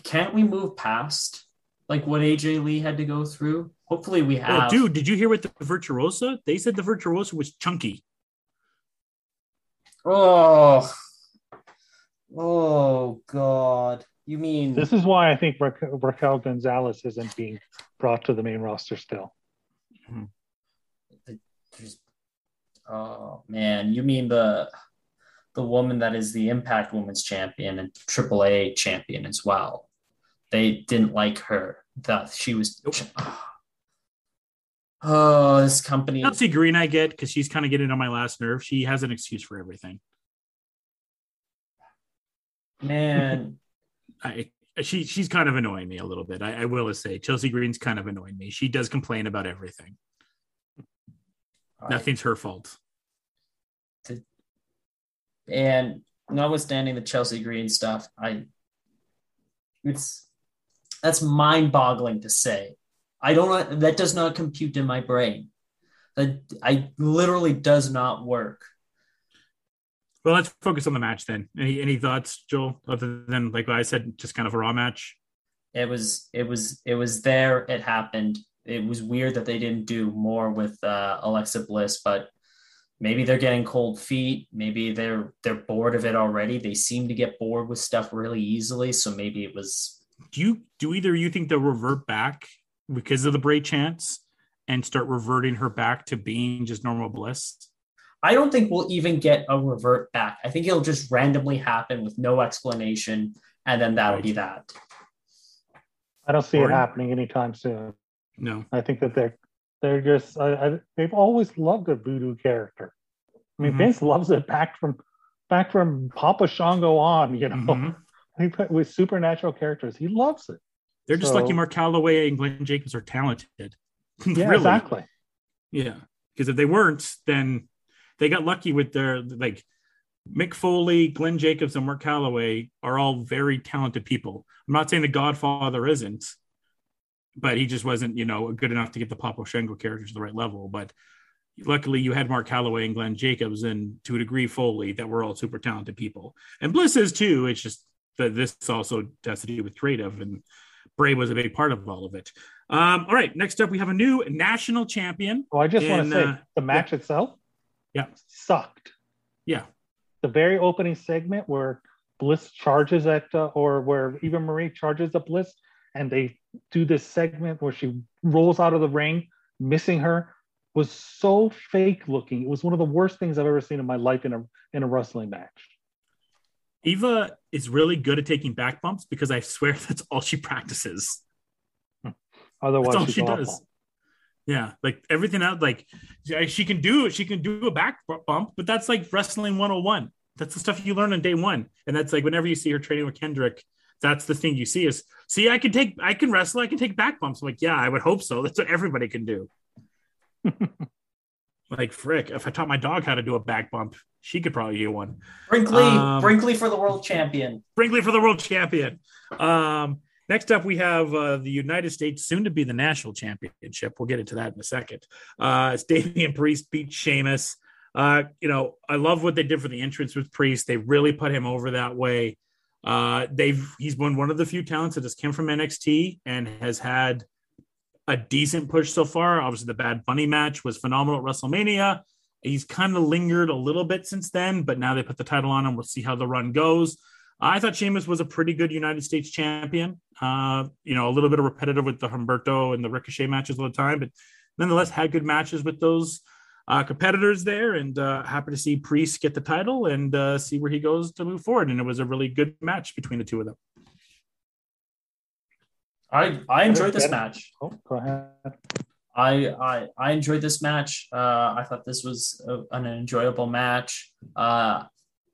can't we move past like what AJ Lee had to go through? Hopefully we oh, have Oh, dude, did you hear what the Virtuosa? They said the Virtuosa was chunky. Oh. Oh god. You mean This is why I think Ra- Raquel Gonzalez isn't being brought to the main roster still. Mhm. There's- oh man, you mean the the woman that is the Impact Women's Champion and AAA champion as well? They didn't like her. That she was. <sighs> Oh, this company. Chelsea Green, I get because she's kind of getting on my last nerve. She has an excuse for everything. Man, I she she's kind of annoying me a little bit. I, I will say Chelsea Green's kind of annoying me. She does complain about everything. Nothing's her fault. and notwithstanding the Chelsea Green stuff, I it's that's mind-boggling to say. I don't that does not compute in my brain. That I literally does not work. Well, let's focus on the match then. Any any thoughts, Joel, other than like I said, just kind of a raw match? It was it was it was there. It happened. It was weird that they didn't do more with uh, Alexa Bliss, but maybe they're getting cold feet. Maybe they're they're bored of it already. They seem to get bored with stuff really easily. So maybe it was Do you do either you think they'll revert back because of the Bray chance and start reverting her back to being just normal Bliss? I don't think we'll even get a revert back. I think it'll just randomly happen with no explanation, and then that'll be that. I don't see Or- it happening anytime soon. No. I think that they're they're just I, I, they've always loved a voodoo character. I mean, Mhm. Vince loves it back from back from Papa Shango on. You know, <laughs> Mhm. With supernatural characters, he loves it. They're just So- lucky Mark Calaway and Glenn Jacobs are talented. <laughs> Yeah, Really. exactly. Yeah, because if they weren't, then they got lucky with their like Mick Foley, Glenn Jacobs, and Mark Calaway are all very talented people. I'm not saying the Godfather isn't, but he just wasn't, you know, good enough to get the Papa Shango characters to the right level. But luckily, you had Mark Calaway and Glenn Jacobs, and to a degree, Foley that were all super talented people, and Bliss is too. It's just that this also has to do with creative, and Bray was a big part of all of it. Um, all right, next up, we have a new national champion. Well, I just want to say uh, the match itself, Yeah. sucked. Yeah. The very opening segment where Bliss charges at, uh, or where Eva Marie charges at Bliss, and they do this segment where she rolls out of the ring, missing her, was so fake looking. It was one of the worst things I've ever seen in my life in a in a wrestling match. Eva is really good at taking back bumps because I swear <laughs> that's all she practices. Otherwise, That's all she awful. does. Yeah, like everything out, like she can do she can do a back bump, but that's like wrestling 101. That's the stuff you learn on day one. And that's like whenever you see her training with Kendrick, that's the thing you see is see, I can take I can wrestle, I can take back bumps. I'm like, yeah, I would hope so. That's what everybody can do. <laughs> like frick, if I taught my dog how to do a back bump, she could probably do one. Brinkley, Um, Brinkley for the world champion. Brinkley for the world champion. Um, next up, we have uh, the United States, soon to be the national championship. We'll get into that in a second. Uh, it's Damian Priest beat Sheamus. Uh, you know, I love what they did for the entrance with Priest. They really put him over that way. Uh, they've he's been one of the few talents that has came from NXT and has had a decent push so far. Obviously, the Bad Bunny match was phenomenal at WrestleMania. He's kind of lingered a little bit since then, but now they put the title on him. We'll see how the run goes. I thought Sheamus was a pretty good United States champion. Uh, you know, a little bit of repetitive with the Humberto and the Ricochet matches all the time, but nonetheless had good matches with those uh, competitors there. And uh, happy to see Priest get the title and uh, see where he goes to move forward. And it was a really good match between the two of them. I I enjoyed this match. Oh, go ahead. I I I enjoyed this match. Uh, I thought this was a, an enjoyable match. Uh,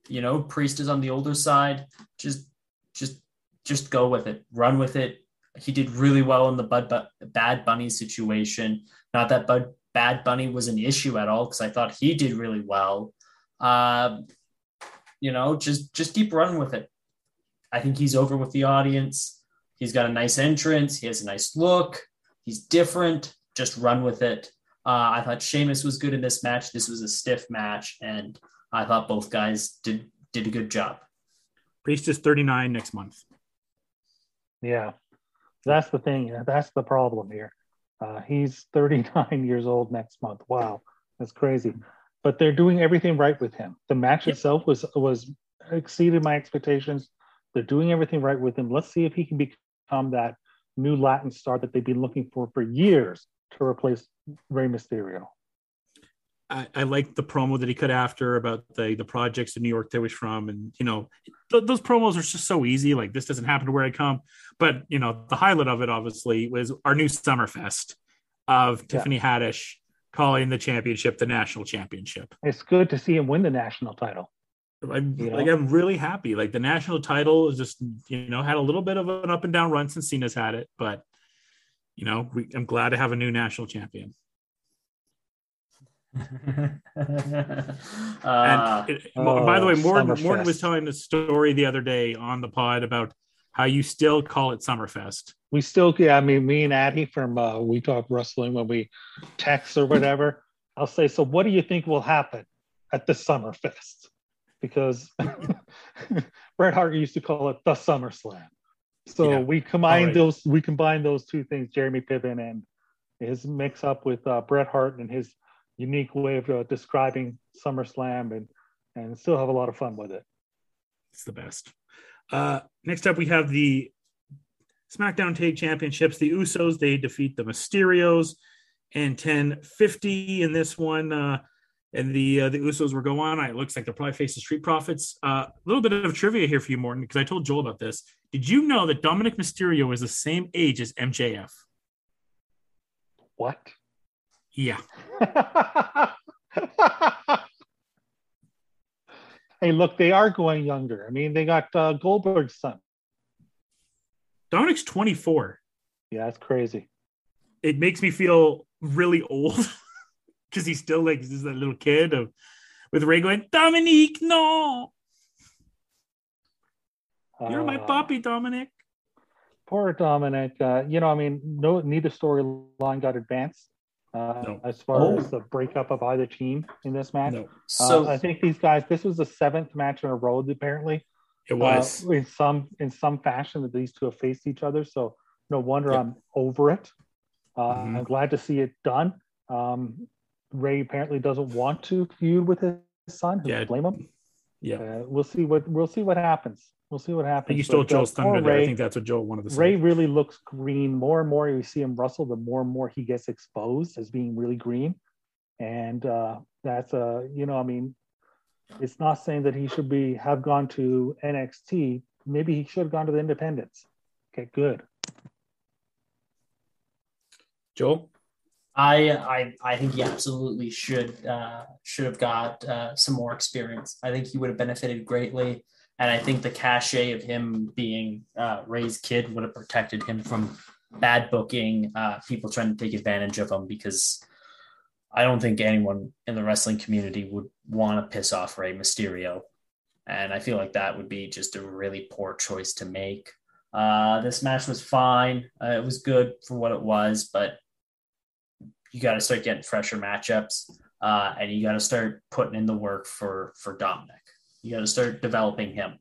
you know, Priest is on the older side. Just just just go with it. Run with it. He did really well in the Bud, Bu- Bad Bunny situation. Not that Bud Bad Bunny was an issue at all because I thought he did really well. Uh, you know, just just keep running with it. I think he's over with the audience. He's got a nice entrance. He has a nice look. He's different. Just run with it. Uh, I thought Sheamus was good in this match. This was a stiff match, and I thought both guys did did a good job. Priest is 39 next month. Yeah, that's the thing. That's the problem here. Uh, he's 39 <laughs> years old next month. Wow, that's crazy. But they're doing everything right with him. The match Yep. itself was was exceeded my expectations. They're doing everything right with him. Let's see if he can become that new Latin star that they've been looking for for years. to replace Rey Mysterio. I, I liked the promo that he cut after about the the projects in New York that was from, and you know th- those promos are just so easy. Like this doesn't happen to where I come, but you know the highlight of it obviously was our new Summerfest of Yeah. Tiffany Haddish calling the championship the national championship. It's good to see him win the national title. I'm You know? like I'm really happy. Like the national title is just you know had a little bit of an up and down run since Cena's had it, but you know we, I'm glad to have a new national champion. Uh, <laughs> And it- by the oh, way, Morton, Morton was telling a story the other day on the pod about how you still call it Summerfest. We still, yeah, I mean, me and Addie from uh, We Talk Wrestling when we text or whatever, I'll say, so what do you think will happen at the Summerfest? Because <laughs> Bret Hart used to call it the SummerSlam. So Yeah. we combine Alright. those, we combine those two things, Jeremy Piven and his mix up with uh, Bret Hart and his unique way of uh, describing SummerSlam and and still have a lot of fun with it. It's the best. Uh, next up, we have the SmackDown Tag Championships. The Usos they defeat the Mysterios and 1050 in this one. Uh, and the uh, the Usos were go on. It looks like they're probably facing Street Profits. A uh, little bit of trivia here for you, Morton, because I told Joel about this. Did you know that Dominik Mysterio is the same age as MJF? What? Yeah. <laughs> hey, look, they are going younger. I mean, they got uh, Goldberg's son. Dominik's 24. Yeah, that's crazy. It makes me feel really old <laughs> because he's still like this that little kid of with Rey going, Dominique, no, you're my Uh, puppy, Dominik. Poor Dominik. Uh, you know, I mean, no, neither storyline got advanced uh, No. as far Oh. as the breakup of either team in this match. No, Uh, I think these guys. This was the seventh match in a row, apparently. it was. uh, in some in some fashion that these two have faced each other. So no wonder Yep. I'm over it. Uh, Mhm. I'm glad to see it done. Um, Rey apparently doesn't want to feud with his son. Who Yeah. yeah. blame him? Yeah. Uh, we'll see what we'll see what happens. We'll see what happens. you stole uh, Joel's thunder there. I think that's what Joel wanted to say. Ray really looks green. More and more you see him wrestle, the more and more he gets exposed as being really green. And uh, that's a, you know, I mean, it's not saying that he should be have gone to NXT. Maybe he should have gone to the Independents. Okay, good. Joel, I I I think he absolutely should uh, should have got uh, some more experience. I think he would have benefited greatly, and I think the cachet of him being uh, Rey's kid would have protected him from bad booking, uh, people trying to take advantage of him. Because I don't think anyone in the wrestling community would want to piss off Rey Mysterio, and I feel like that would be just a really poor choice to make. Uh, this match was fine. Uh, it was good for what it was, but you got to start getting fresher matchups, uh, and you got to start putting in the work for for Dominik. You got to start developing him.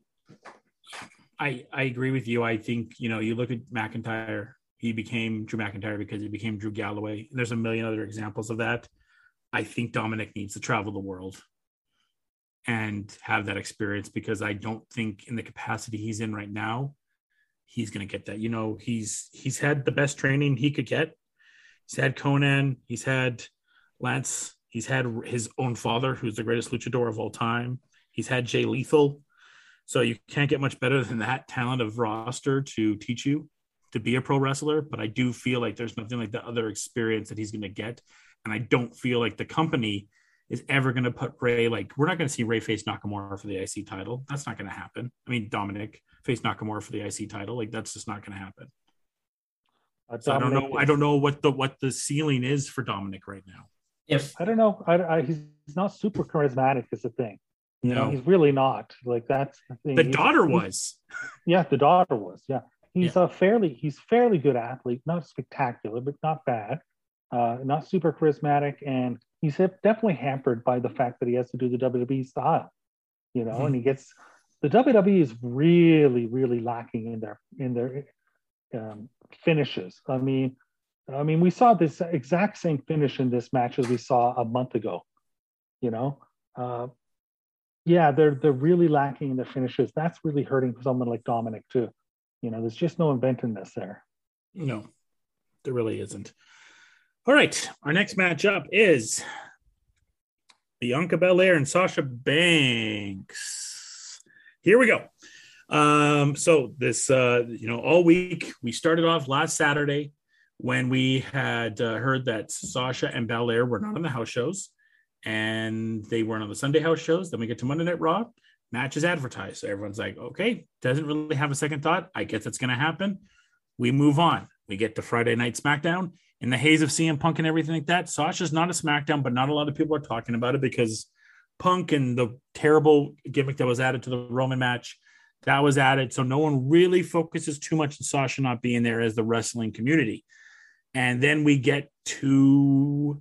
I I agree with you. I think you know you look at McIntyre. He became Drew McIntyre because he became Drew Galloway. And There's a million other examples of that. I think Dominic needs to travel the world and have that experience because I don't think in the capacity he's in right now, he's going to get that. You know, he's he's had the best training he could get. He's had Konnan. He's had Lance. He's had his own father, who's the greatest luchador of all time. He's had Jay Lethal. So you can't get much better than that talent of roster to teach you to be a pro wrestler. But I do feel like there's nothing like the other experience that he's going to get. And I don't feel like the company is ever going to put Rey, like, we're not going to see Rey face Nakamura for the IC title. That's not going to happen. I mean, Dominik face Nakamura for the IC title. Like, that's just not going to happen. Uh, So I don't Dominik know. I don't know what the what the ceiling is for Dominik right now. If I don't know. I, I, he's he's not super charismatic. Is the thing. You know, he's really not. Like that's the thing. the He's- daughter was. Yeah, the daughter was. Yeah, he's a fairly he's fairly good athlete. Not spectacular, but not bad. Uh, not super charismatic, and he's definitely hampered by the fact that he has to do the WWE style. You know, and he gets the WWE is really really lacking in their in their um, finishes. I mean, I mean, we saw this exact same finish in this match as we saw a month ago. You know, uh, yeah, they're they're really lacking in their finishes. That's really hurting for someone like Dominik too. You know, there's just no inventiveness there. No, there really isn't. All right, our next matchup is Bianca Belair and Sasha Banks. Here we go. Um, so this, uh, you know, all week we started off last Saturday when we had uh, heard that Sasha and Belair were not on the house shows, and they weren't on the Sunday house shows. Then we get to Monday Night Raw, match is advertised. So everyone's like, okay, doesn't really have a second thought. I guess it's going to happen. We move on. We get to Friday Night SmackDown in the haze of CM Punk and everything like that. Sasha's not a SmackDown, but not a lot of people are talking about it because Punk and the terrible gimmick that was added to the Roman match that was added. So no one really focuses too much on Sasha not being there as the wrestling community. And then we get to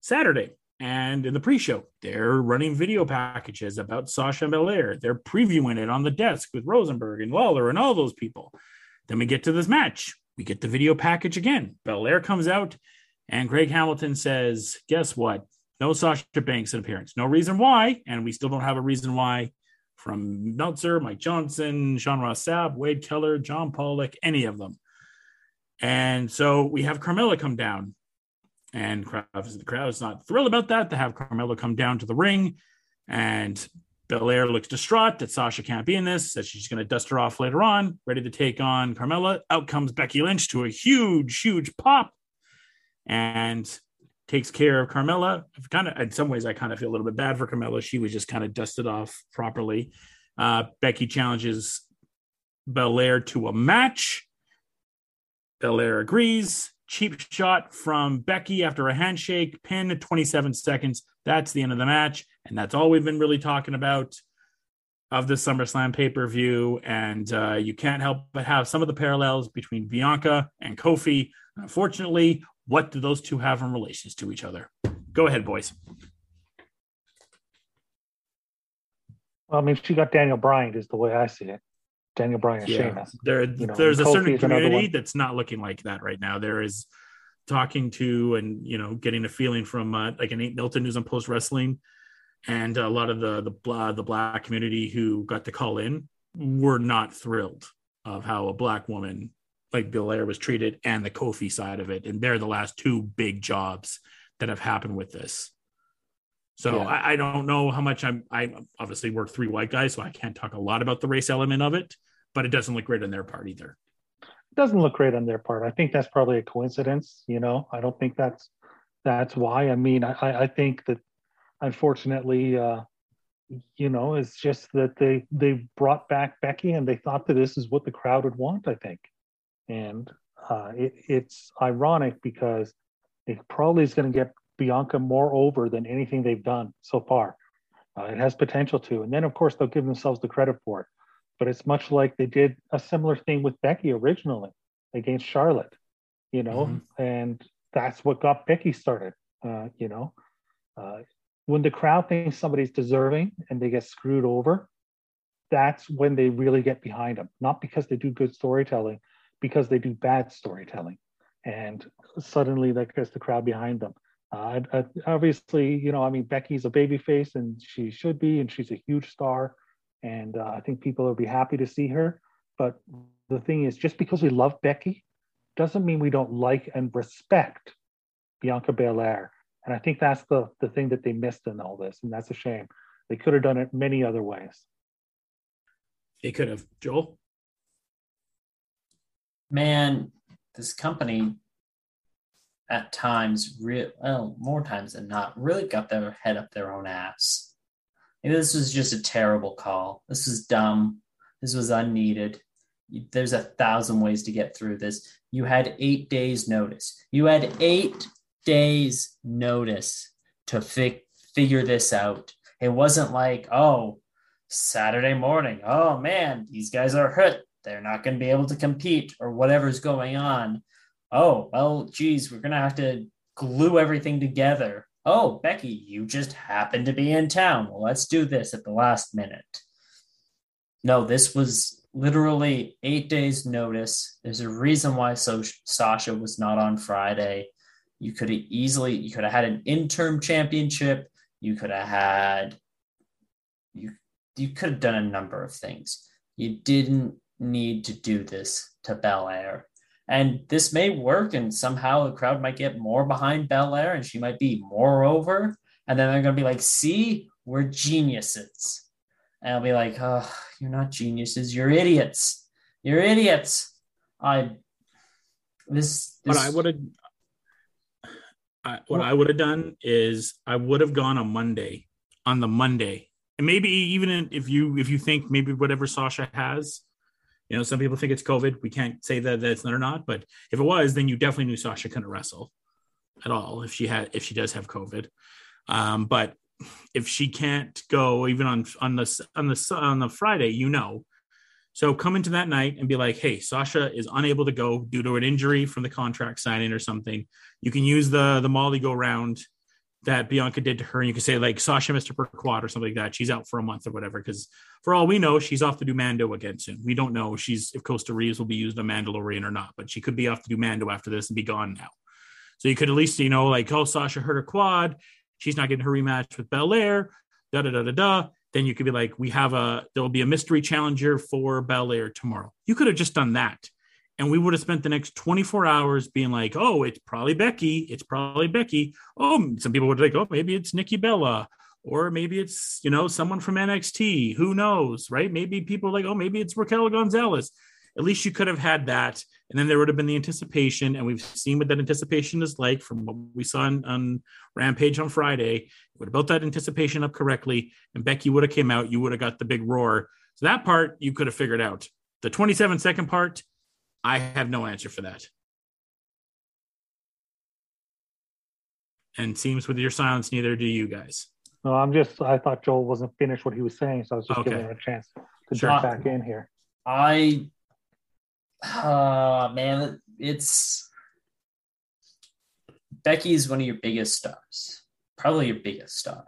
Saturday. And in the pre-show, they're running video packages about Sasha and Belair. They're previewing it on the desk with Rosenberg and Lawler and all those people. Then we get to this match. We get the video package again. Belair comes out, and Greg Hamilton says, "Guess what? No Sasha Banks in appearance. No reason why, and we still don't have a reason why." From Meltzer, Mike Johnson, Sean Ross Sapp, Wade Keller, John Pollock, any of them. And so we have Carmella come down and the crowd is not thrilled about that to have Carmella come down to the ring. And Belair looks distraught that Sasha can't be in this, says she's going to dust her off later on, ready to take on Carmella. Out comes Becky Lynch to a huge, huge pop and takes care of Carmella. Kind of, in some ways, I kind of feel a little bit bad for Carmella. She was just kind of dusted off properly. Uh, Becky challenges Belair to a match. Belair agrees cheap shot from Becky after a handshake, pin 27 seconds. That's the end of the match. And that's all we've been really talking about of the SummerSlam pay per view. And uh, you can't help but have some of the parallels between Bianca and Kofi. Unfortunately, what do those two have in relations to each other? Go ahead, boys. Well, I mean, she got Daniel Bryan, is the way I see it. Daniel Bryan and yeah. Sheamus. There, you know, there's a certain community that's not looking like that right now. There is talking to and you know getting a feeling from uh, like an Nate Milton who's on Post Wrestling, and a lot of the the blah, the black community who got to call in were not thrilled of how a black woman like Belair was treated and the Kofi side of it, and they're the last two big jobs that have happened with this. So yeah. I, I, don't know how much I'm. I obviously work three white guys, so I can't talk a lot about the race element of it but it doesn't look great on their part either. It doesn't look great on their part. I think that's probably a coincidence. You know, I don't think that's that's why. I mean, I I think that unfortunately, uh, you know, it's just that they they brought back Becky and they thought that this is what the crowd would want. I think, and uh, it, it's ironic because it probably is going to get Bianca more over than anything they've done so far. Uh, it has potential to, and then of course they'll give themselves the credit for it but it's much like they did a similar thing with Becky originally against Charlotte, you know, mm-hmm. and that's what got Becky started, uh, you know. Uh, when the crowd thinks somebody's deserving and they get screwed over, that's when they really get behind them, not because they do good storytelling, because they do bad storytelling. And suddenly that gets the crowd behind them. Uh, obviously, you know, I mean, Becky's a baby face and she should be, and she's a huge star and uh, I think people will be happy to see her. But the thing is, just because we love Becky doesn't mean we don't like and respect Bianca Belair. And I think that's the the thing that they missed in all this, and that's a shame. They could have done it many other ways. They could have, Joel. Man, this company at times, re- well, more times than not, really got their head up their own ass this was just a terrible call. This was dumb. This was unneeded. There's a thousand ways to get through this. You had eight days' notice. You had eight days' notice to fi- figure this out. It wasn't like, oh, Saturday morning. Oh man, these guys are hurt. They're not going to be able to compete or whatever's going on. Oh, well, geez, we're going to have to glue everything together oh, Becky, you just happened to be in town. Well, let's do this at the last minute. No, this was literally eight days' notice. There's a reason why so- Sasha was not on Friday. You could have easily, you could have had an interim championship. You could have had, you, you could have done a number of things. You didn't need to do this to Belair. And this may work, and somehow the crowd might get more behind Belair, and she might be more over. And then they're going to be like, see, we're geniuses. And I'll be like, oh, you're not geniuses. You're idiots. You're idiots. I, this, What this I would have, I, what I would have done is I would have gone on Monday, on the Monday, and maybe even if you if you think maybe whatever Sasha has, you know, some people think it's COVID. We can't say that that's not or not, but if it was, then you definitely knew Sasha couldn't wrestle at all if she had if she does have COVID. Um, but if she can't go even on on the on the on the Friday, you know. So come into that night and be like, "Hey, Sasha is unable to go due to an injury from the contract signing or something." You can use the the Molly go round that Bianca did to her, and you can say like Sasha missed her quad or something like that. She's out for a month or whatever. Because for all we know, she's off to do Mando again soon. We don't know she's if Koska Reeves will be used on Mandalorian or not, but she could be off to do Mando after this and be gone now. So you could at least you know like, oh, Sasha hurt her quad she's not getting her rematch with Belair, da da da da da. Then you could be like, we have a there will be a mystery challenger for Belair tomorrow. You could have just done that. And we would have spent the next 24 hours being like, oh, it's probably Becky. It's probably Becky. Oh, some people would think, oh, maybe it's Nikki Bella. Or maybe it's, you know, someone from NXT. Who knows? Right? Maybe people are like, oh, maybe it's Raquel Gonzalez. At least you could have had that and then there would have been the anticipation, and we've seen what that anticipation is like from what we saw on, on Rampage on Friday. It would have built that anticipation up correctly, and Becky would have came out. You would have got the big roar. So that part you could have figured out. The 27 second part, I have no answer for that. And seems with your silence, neither do you guys. No, I'm just. I thought Joel wasn't finished what he was saying, so I was just Okay. giving him a chance to Sure. jump back in here. I, uh, man, it's Becky is one of your biggest stars, probably your biggest star.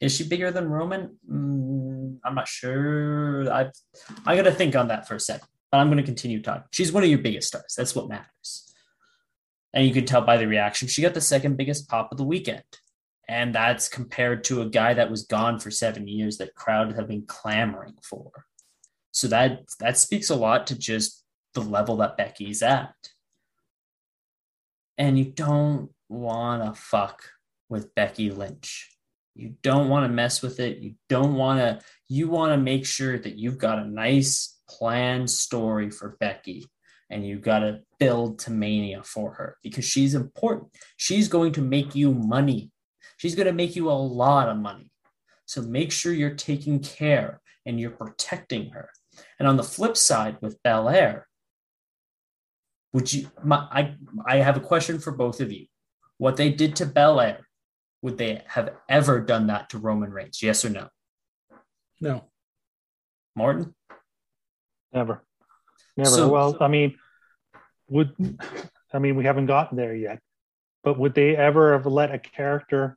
Is she bigger than Roman? Mm, I'm not sure. I I got to think on that for a second, but I'm going to continue talking. She's one of your biggest stars. That's what matters. And you can tell by the reaction, she got the second biggest pop of the weekend. And that's compared to a guy that was gone for seven years that crowd have been clamoring for. So that that speaks a lot to just the level that Becky's at. And you don't want to fuck with Becky Lynch. You don't want to mess with it. You don't want to you want to make sure that you've got a nice planned story for Becky and you got to build to mania for her because she's important. She's going to make you money. She's going to make you a lot of money. So make sure you're taking care and you're protecting her. And on the flip side with Belair, would you my, I I have a question for both of you. What they did to Belair, would they have ever done that to Roman Reigns? Yes or no? No. Morton? Never, never. So- well, I mean, would I mean we haven't gotten there yet, but would they ever have let a character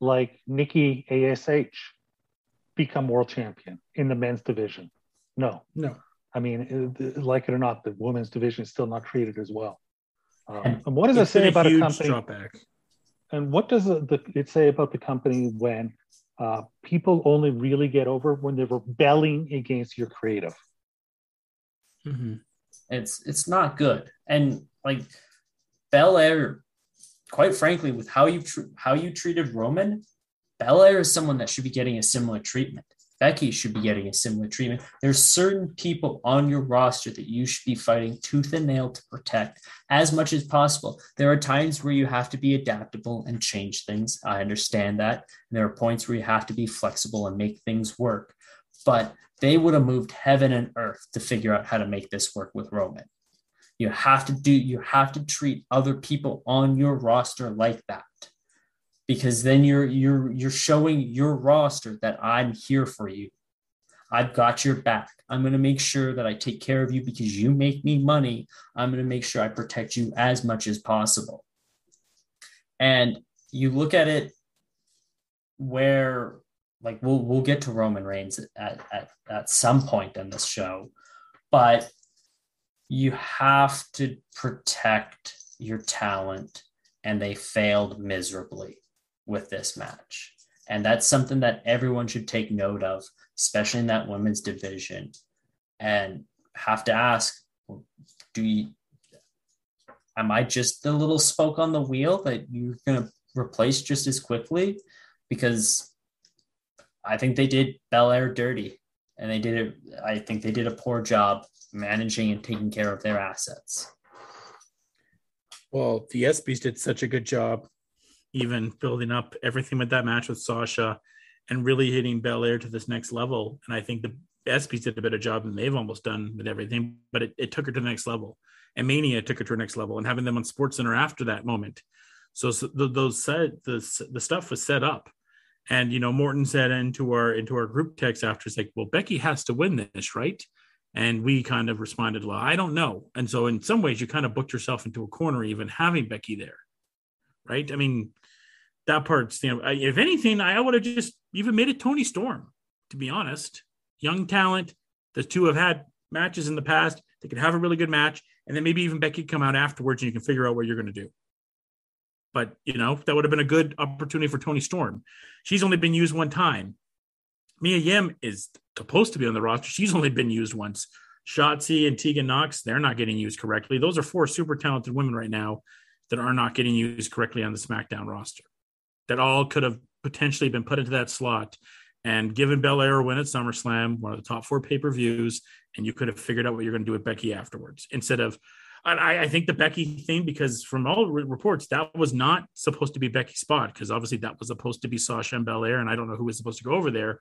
like Nikki Ash become world champion in the men's division? No. No. I mean, like it or not, the women's division is still not treated as well. Um, And what does it say about a company? drop back. And what does the, the, it say about the company when uh, people only really get over when they're rebelling against your creative? Mhm. It's it's not good. And like Belair, quite frankly, with how you tr- how you treated Roman, Belair is someone that should be getting a similar treatment. Becky should be getting a similar treatment. There's certain people on your roster that you should be fighting tooth and nail to protect as much as possible. There are times where you have to be adaptable and change things. I understand that. And there are points where you have to be flexible and make things work. But they would have moved heaven and earth to figure out how to make this work with Roman. You have to do, you have to treat other people on your roster like that. Because then you're you're you're showing your roster that I'm here for you. I've got your back. I'm going to make sure that I take care of you because you make me money. I'm going to make sure I protect you as much as possible. And you look at it where like we'll we'll get to Roman Reigns at at, at some point in this show, but you have to protect your talent, and they failed miserably with this match. And that's something that everyone should take note of, especially in that women's division. And have to ask, do you am I just the little spoke on the wheel that you're to replace just as quickly? Because I think they did Belair dirty and they did it. I think they did a poor job managing and taking care of their assets. Well, the ESPYs did such a good job, even building up everything with that match with Sasha and really hitting Belair to this next level. And I think the ESPYs did a better job than they've almost done with everything, but it, it took her to the next level. And Mania took her to her next level and having them on Sports Center after that moment. So, so the, those set, the, the stuff was set up. And, you know, Morton said into our, into our group text after, it's like, well, Becky has to win this, right? And we kind of responded, well, I don't know. And so in some ways, you kind of booked yourself into a corner, even having Becky there, right? I mean, that part's, you know, if anything, I would have just even made it Toni Storm, to be honest. Young talent. The two have had matches in the past. They could have a really good match. And then maybe even Becky come out afterwards and you can figure out what you're going to do. But, you know, that would have been a good opportunity for Toni Storm. She's only been used one time. Mia Yim is supposed to be on the roster. She's only been used once. Shotzi and Tegan Nox, they're not getting used correctly. Those are four super talented women right now that are not getting used correctly on the SmackDown roster. That all could have potentially been put into that slot and given Belair a win at SummerSlam, one of the top four pay per views, and you could have figured out what you're going to do with Becky afterwards instead of. I, I think the Becky thing, because from all reports, that was not supposed to be Becky's spot, because obviously that was supposed to be Sasha and Belair, and I don't know who was supposed to go over there.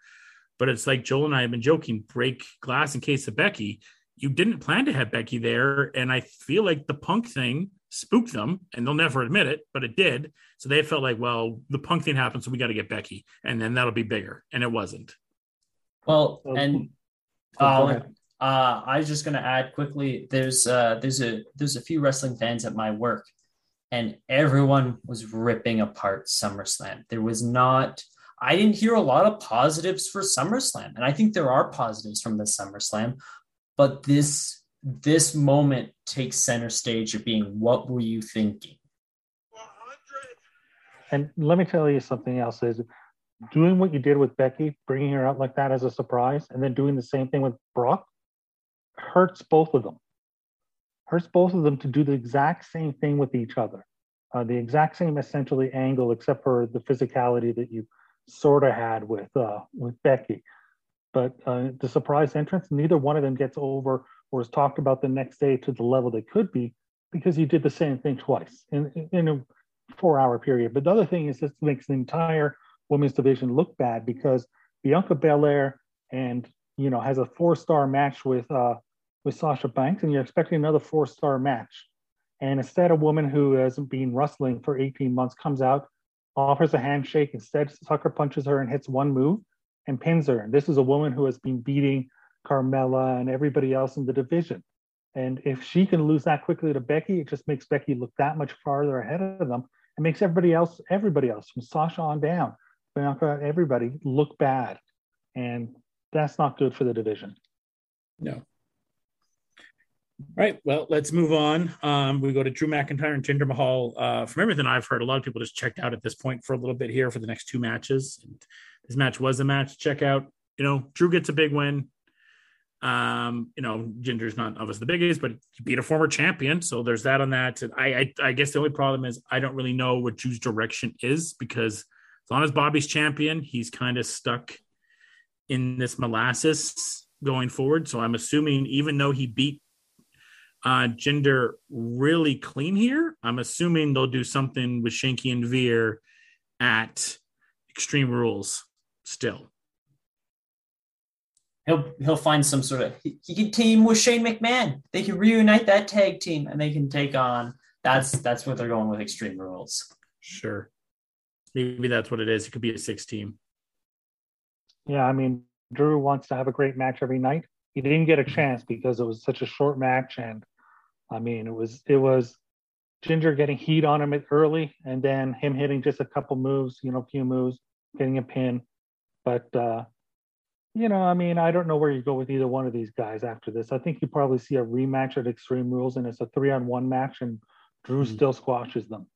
But it's like Joel and I have been joking, break glass in case of Becky. You didn't plan to have Becky there. And I feel like the punk thing spooked them, and they'll never admit it, but it did. So they felt like, well, the punk thing happened, so we got to get Becky, and then that'll be bigger. And it wasn't. Well, and uh, uh, I was just going to add quickly. There's uh, there's a there's a few wrestling fans at my work, and everyone was ripping apart SummerSlam. There was not I didn't hear a lot of positives for SummerSlam, and I think there are positives from the SummerSlam, but this this moment takes center stage of being what were you thinking? And let me tell you something else is doing what you did with Becky, bringing her out like that as a surprise, and then doing the same thing with Brock hurts both of them. Hurts both of them to do the exact same thing with each other. Uh, the exact same essentially angle, except for the physicality that you sort of had with uh, with Becky. But uh, the surprise entrance, neither one of them gets over or is talked about the next day to the level they could be because you did the same thing twice in, in a four hour period. But the other thing is this makes the entire women's division look bad because Bianca Belair and you know has a four star match with uh, with Sasha Banks, and you're expecting another four star match. And instead, a woman who hasn't been wrestling for 18 months comes out offers a handshake. Instead, Tucker punches her and hits one move and pins her. And this is a woman who has been beating Carmella and everybody else in the division. And if she can lose that quickly to Becky, it just makes Becky look that much farther ahead of them. It makes everybody else, everybody else from Sasha on down, everybody look bad. And that's not good for the division. No. All right. Well, let's move on. Um, we go to Drew McIntyre and Jinder Mahal. Uh, from everything I've heard, a lot of people just checked out at this point for a little bit here for the next two matches. And this match was a match check out. You know, Drew gets a big win. Um, you know, Jinder's not obviously the biggest, but he beat a former champion, so there's that on that. And I, I, I guess the only problem is I don't really know what Drew's direction is because as long as Bobby's champion, he's kind of stuck in this molasses going forward. So I'm assuming even though he beat uh, Jinder really clean here. I'm assuming they'll do something with Shanky and Veer at Extreme Rules still. He'll he'll find some sort of he, he can team with Shane McMahon. They can reunite that tag team and they can take on that's that's what they're going with Extreme Rules. Sure. Maybe that's what it is. It could be a six team. Yeah, I mean, Drew wants to have a great match every night he didn't get a chance because it was such a short match and I mean it was it was Jinder getting heat on him early and then him hitting just a couple moves, you know, a few moves, getting a pin. But uh you know, I mean, I don't know where you go with either one of these guys after this. I think you probably see a rematch at Extreme Rules and it's a three on one match and Drew mm-hmm. still squashes them.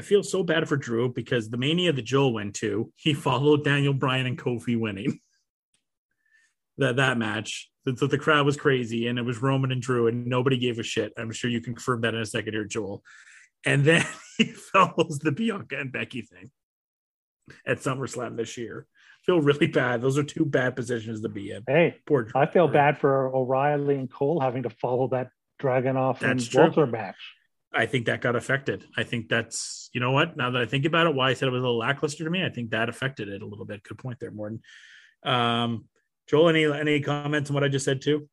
I feel so bad for Drew because the mania that Joel went to, he followed Daniel Bryan and Kofi winning that that match. So the crowd was crazy, and it was Roman and Drew, and nobody gave a shit. I'm sure you can confirm that in a second here, Joel. And then <laughs> he follows the Bianca and Becky thing at SummerSlam this year. Feel really bad. Those are two bad positions to be in. Hey, Poor Drew. I feel bad for O'Reilly and Cole having to follow that Dragunov and That's true. Walter match. I think that got affected. I think that's you know what. Now that I think about it, why I said it was a little lackluster to me, I think that affected it a little bit. Good point there, Morton. Um, Joel, any any comments on what I just said too?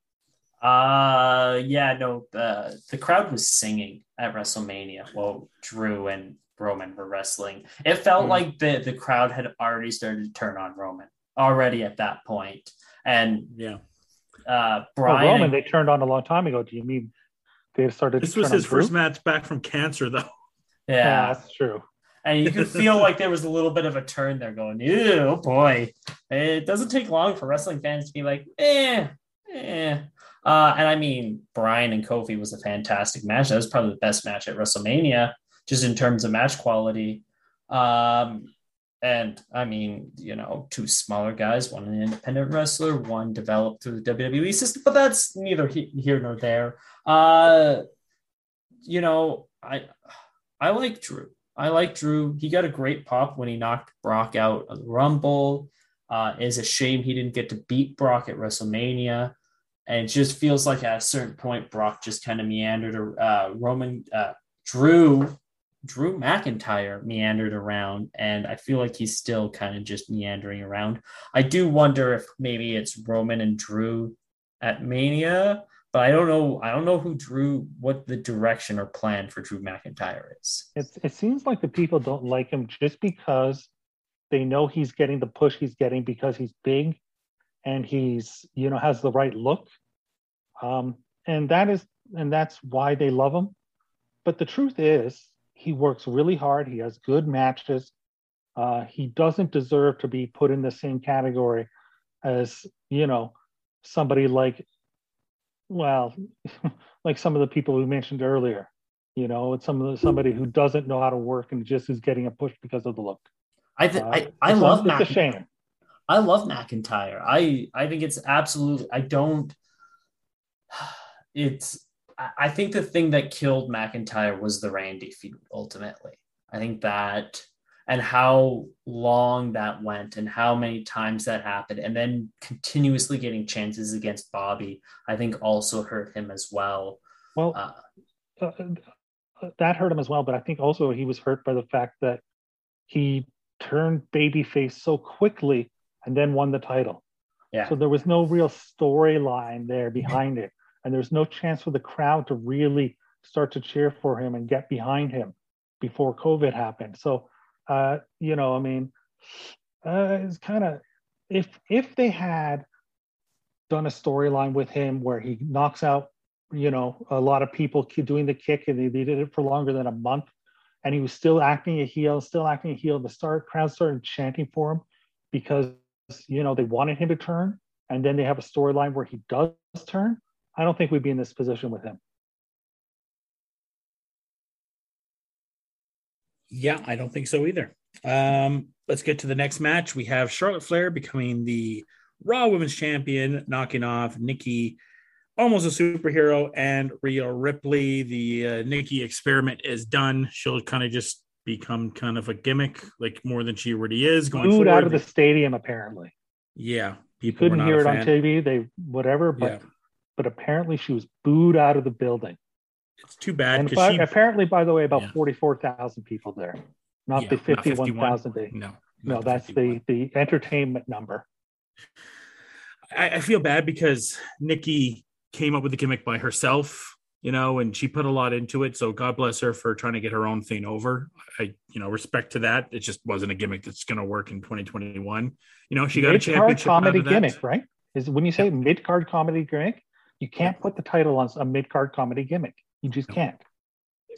Uh, yeah, no, uh, the crowd was singing at WrestleMania while Drew and Roman were wrestling. It felt Mhm. like the, the crowd had already started to turn on Roman already at that point. And Yeah, uh, Well, Brian, Roman, they turned on a long time ago. Do you mean they started? this to was turn on his first Drew? match back from cancer, though. Yeah, yeah, that's true. And you can feel like there was a little bit of a turn there going, oh boy. It doesn't take long for wrestling fans to be like, eh, eh. Uh, and I mean, Bryan and Kofi was a fantastic match. That was probably the best match at WrestleMania, just in terms of match quality. Um, and I mean, you know, two smaller guys, one an independent wrestler, one developed through the WWE system, but that's neither he- here nor there. Uh, you know, I I like Drew. I like Drew. He got a great pop when he knocked Brock out of the Rumble. Uh, it's a shame he didn't get to beat Brock at WrestleMania. And it just feels like at a certain point, Brock just kind of meandered. Uh, Roman, uh, Drew, Drew McIntyre meandered around, and I feel like he's still kind of just meandering around. I do wonder if maybe it's Roman and Drew at Mania, but I don't know. I don't know who Drew, what the direction or plan for Drew McIntyre is. It, it seems like the people don't like him just because they know he's getting the push he's getting because he's big and he's you know has the right look um, and that is and that's why they love him but the truth is he works really hard he has good matches uh, he doesn't deserve to be put in the same category as you know somebody like well <laughs> like some of the people we mentioned earlier you know it's some of the, somebody who doesn't know how to work and just is getting a push because of the look I th- Uh, I, I love it's a shame I love McIntyre. I I think it's absolutely. I don't. <sighs> It's. I I think the thing that killed McIntyre was the Randy feud. Ultimately, I think that and how long that went and how many times that happened, and then continuously getting chances against Bobby. I think also hurt him as well. well Uh, uh, uh, that hurt him as well. But I think also he was hurt by the fact that he turned babyface so quickly and then won the title. yeah, So there was no real storyline there behind it, and there's no chance for the crowd to really start to cheer for him and get behind him before COVID happened. So, uh, you know, I mean, uh, it's kind of if if they had done a storyline with him where he knocks out, you know, a lot of people doing the kick, and they, they did it for longer than a month, and he was still acting a heel, still acting a heel. The start crowd started chanting for him because you know they wanted him to turn, and then they have a storyline where he does turn. I don't think we'd be in this position with him. Yeah, I don't think so either. Um, let's get to the next match. We have Charlotte Flair becoming the Raw Women's Champion, knocking off Nikki, almost a superhero, and Rhea Ripley. The uh, Nikki experiment is done. She'll kind of just become kind of a gimmick, like more than she already is going Booed out of the stadium, apparently. yeah, You people couldn't hear it on. TV. They whatever, but Yeah, but apparently she was booed out of the building. It's too bad And by, she apparently, by the way, about Yeah. forty-four thousand people there, not Yeah, the fifty-one 51. no, no, that's 51. the the entertainment number. I, I feel bad because Nikki came up with the gimmick by herself, you know, and she put a lot into it. So God bless her for trying to get her own thing over. I, you know, respect to that. It just wasn't a gimmick that's going to work in 2021. You know, she got a Mid-card championship out comedy gimmick, right? Is when you say mid-card comedy gimmick, you can't put the title on a mid-card comedy gimmick. You just No. can't.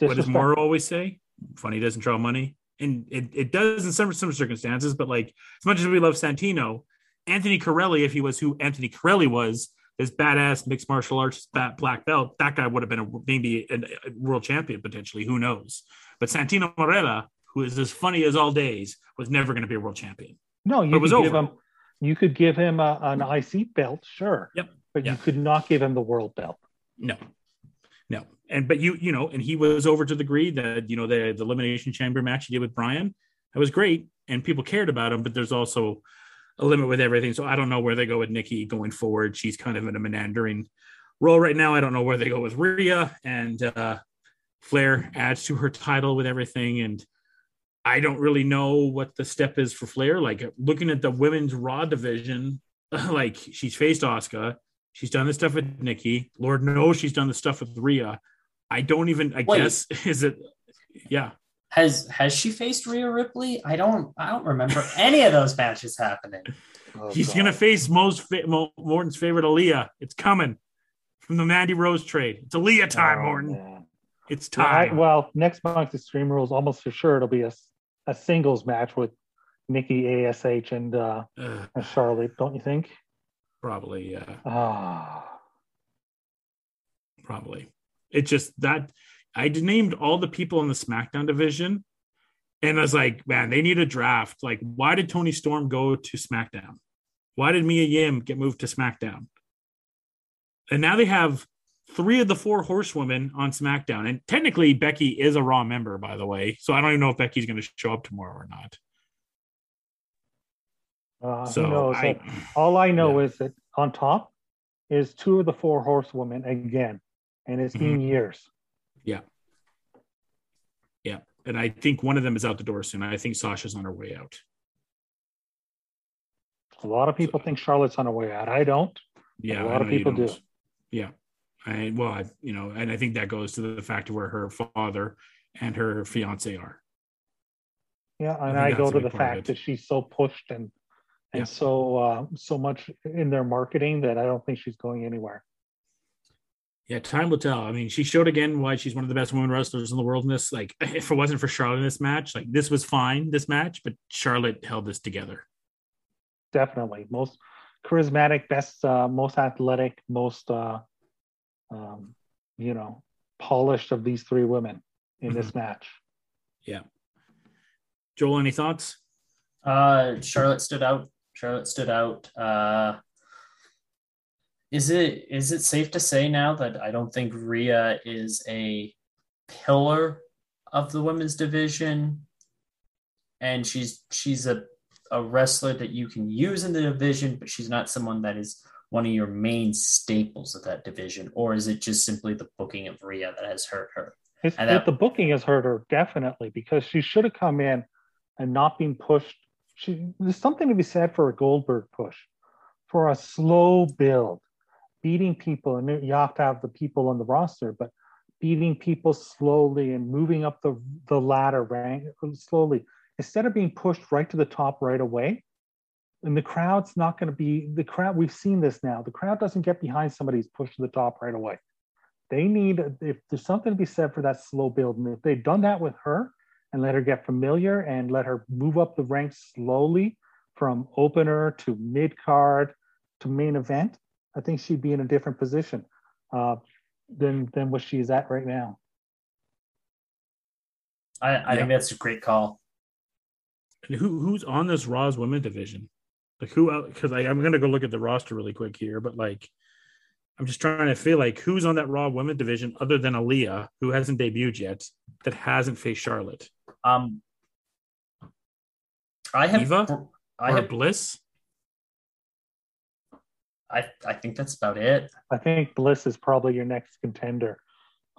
What does Disrespect. Morrow always say? Funny doesn't draw money. And it, it does in some, some circumstances, but like as much as we love Santino, Anthony Carelli, if he was who Anthony Carelli was, this badass mixed martial arts black belt, that guy would have been a, maybe a, a world champion potentially. Who knows? But Santino Marella, who is as funny as all days, was never going to be a world champion. No, you could give him. You could give him a, an IC belt, sure. Yep. but Yeah. you could not give him the world belt. No. And but you you know, and he was over to the degree that you know the the elimination chamber match he did with Bryan. That was great, and people cared about him. But there's also a limit with everything. So I don't know where they go with Nikki going forward. She's kind of in a meandering role right now. I don't know where they go with Rhea and uh, Flair adds to her title with everything. And I don't really know what the step is for Flair. Like looking at the women's Raw division, <laughs> like she's faced Asuka. She's done the stuff with Nikki. Lord knows she's done the stuff with Rhea. I don't even. I Wait. guess <laughs> is it. Yeah, Has has she faced Rhea Ripley? I don't I don't remember any of those matches happening. Oh, he's God. gonna face most fa- Mo- Morton's favorite Aaliyah. It's coming from the Mandy Rose trade. It's Aaliyah time, Oh, Morton. man. It's Yeah, I- time. well, next month the Extreme Rules, almost for sure, it'll be a, a singles match with Nikki Ash and uh, Ugh, and Charlotte, don't you think? probably, yeah, Ah, probably. It's just that I named all the people in the SmackDown division, and I was like, man, they need a draft. Like, why did Toni Storm go to SmackDown? Why did Mia Yim get moved to SmackDown? And now they have three of the four horsewomen on SmackDown. And technically, Becky is a Raw member, by the way. So I don't even know if Becky's going to show up tomorrow or not. uh, So who knows? I, All I know is that on top is two of the four horsewomen again, and it's been Mm-hmm. years. yeah. Yeah. And I think one of them is out the door soon. I think Sasha's on her way out. A lot of people think Charlotte's on her way out. I don't. Yeah, A lot I of people do. Yeah, I well, I, you know, and I think that goes to the fact of where her father and her fiance are. Yeah, and think I, go to the fact that she's so pushed and and Yeah. so uh, so much in their marketing that I don't think she's going anywhere. Yeah, time will tell. I mean, she showed again why she's one of the best women wrestlers in the world in this. Like, <laughs> if it wasn't for Charlotte in this match, like this was fine, this match, but Charlotte held this together. Definitely, most charismatic, best, uh, most athletic, most uh, um, you know polished of these three women in this match. Yeah. Joel, any thoughts? Uh, Charlotte stood out. Charlotte stood out. Uh, is it is it safe to say now that I don't think Rhea is a pillar of the women's division, and she's she's a a wrestler that you can use in the division, but she's not someone that is one of your main staples of that division, or is it just simply the booking of Rhea that has hurt her? It's, And that- the booking has hurt her definitely because she should have come in and not been pushed. She, there's something to be said for a Goldberg push, for a slow build, beating people, and you have to have the people on the roster, but beating people slowly and moving up the the ladder rank slowly instead of being pushed right to the top right away. And the crowd's not going to be the crowd. We've seen this now. The crowd doesn't get behind somebody who's pushed to the top right away they need if there's something to be said for that slow build and if they'd done that with her and let her get familiar and let her move up the ranks slowly from opener to mid card to main event i think she'd be in a different position uh, than than what she's at right now I, I think that's a great call. And who who's on this Raw's women division? Like who? Because I'm gonna go look at the roster really quick here, but like, I'm just trying to feel like who's on that Raw women division other than Aaliyah, who hasn't debuted yet, that hasn't faced Charlotte. Um, I have Eva? I or have Bliss. I, I think that's about it. i think bliss is probably your next contender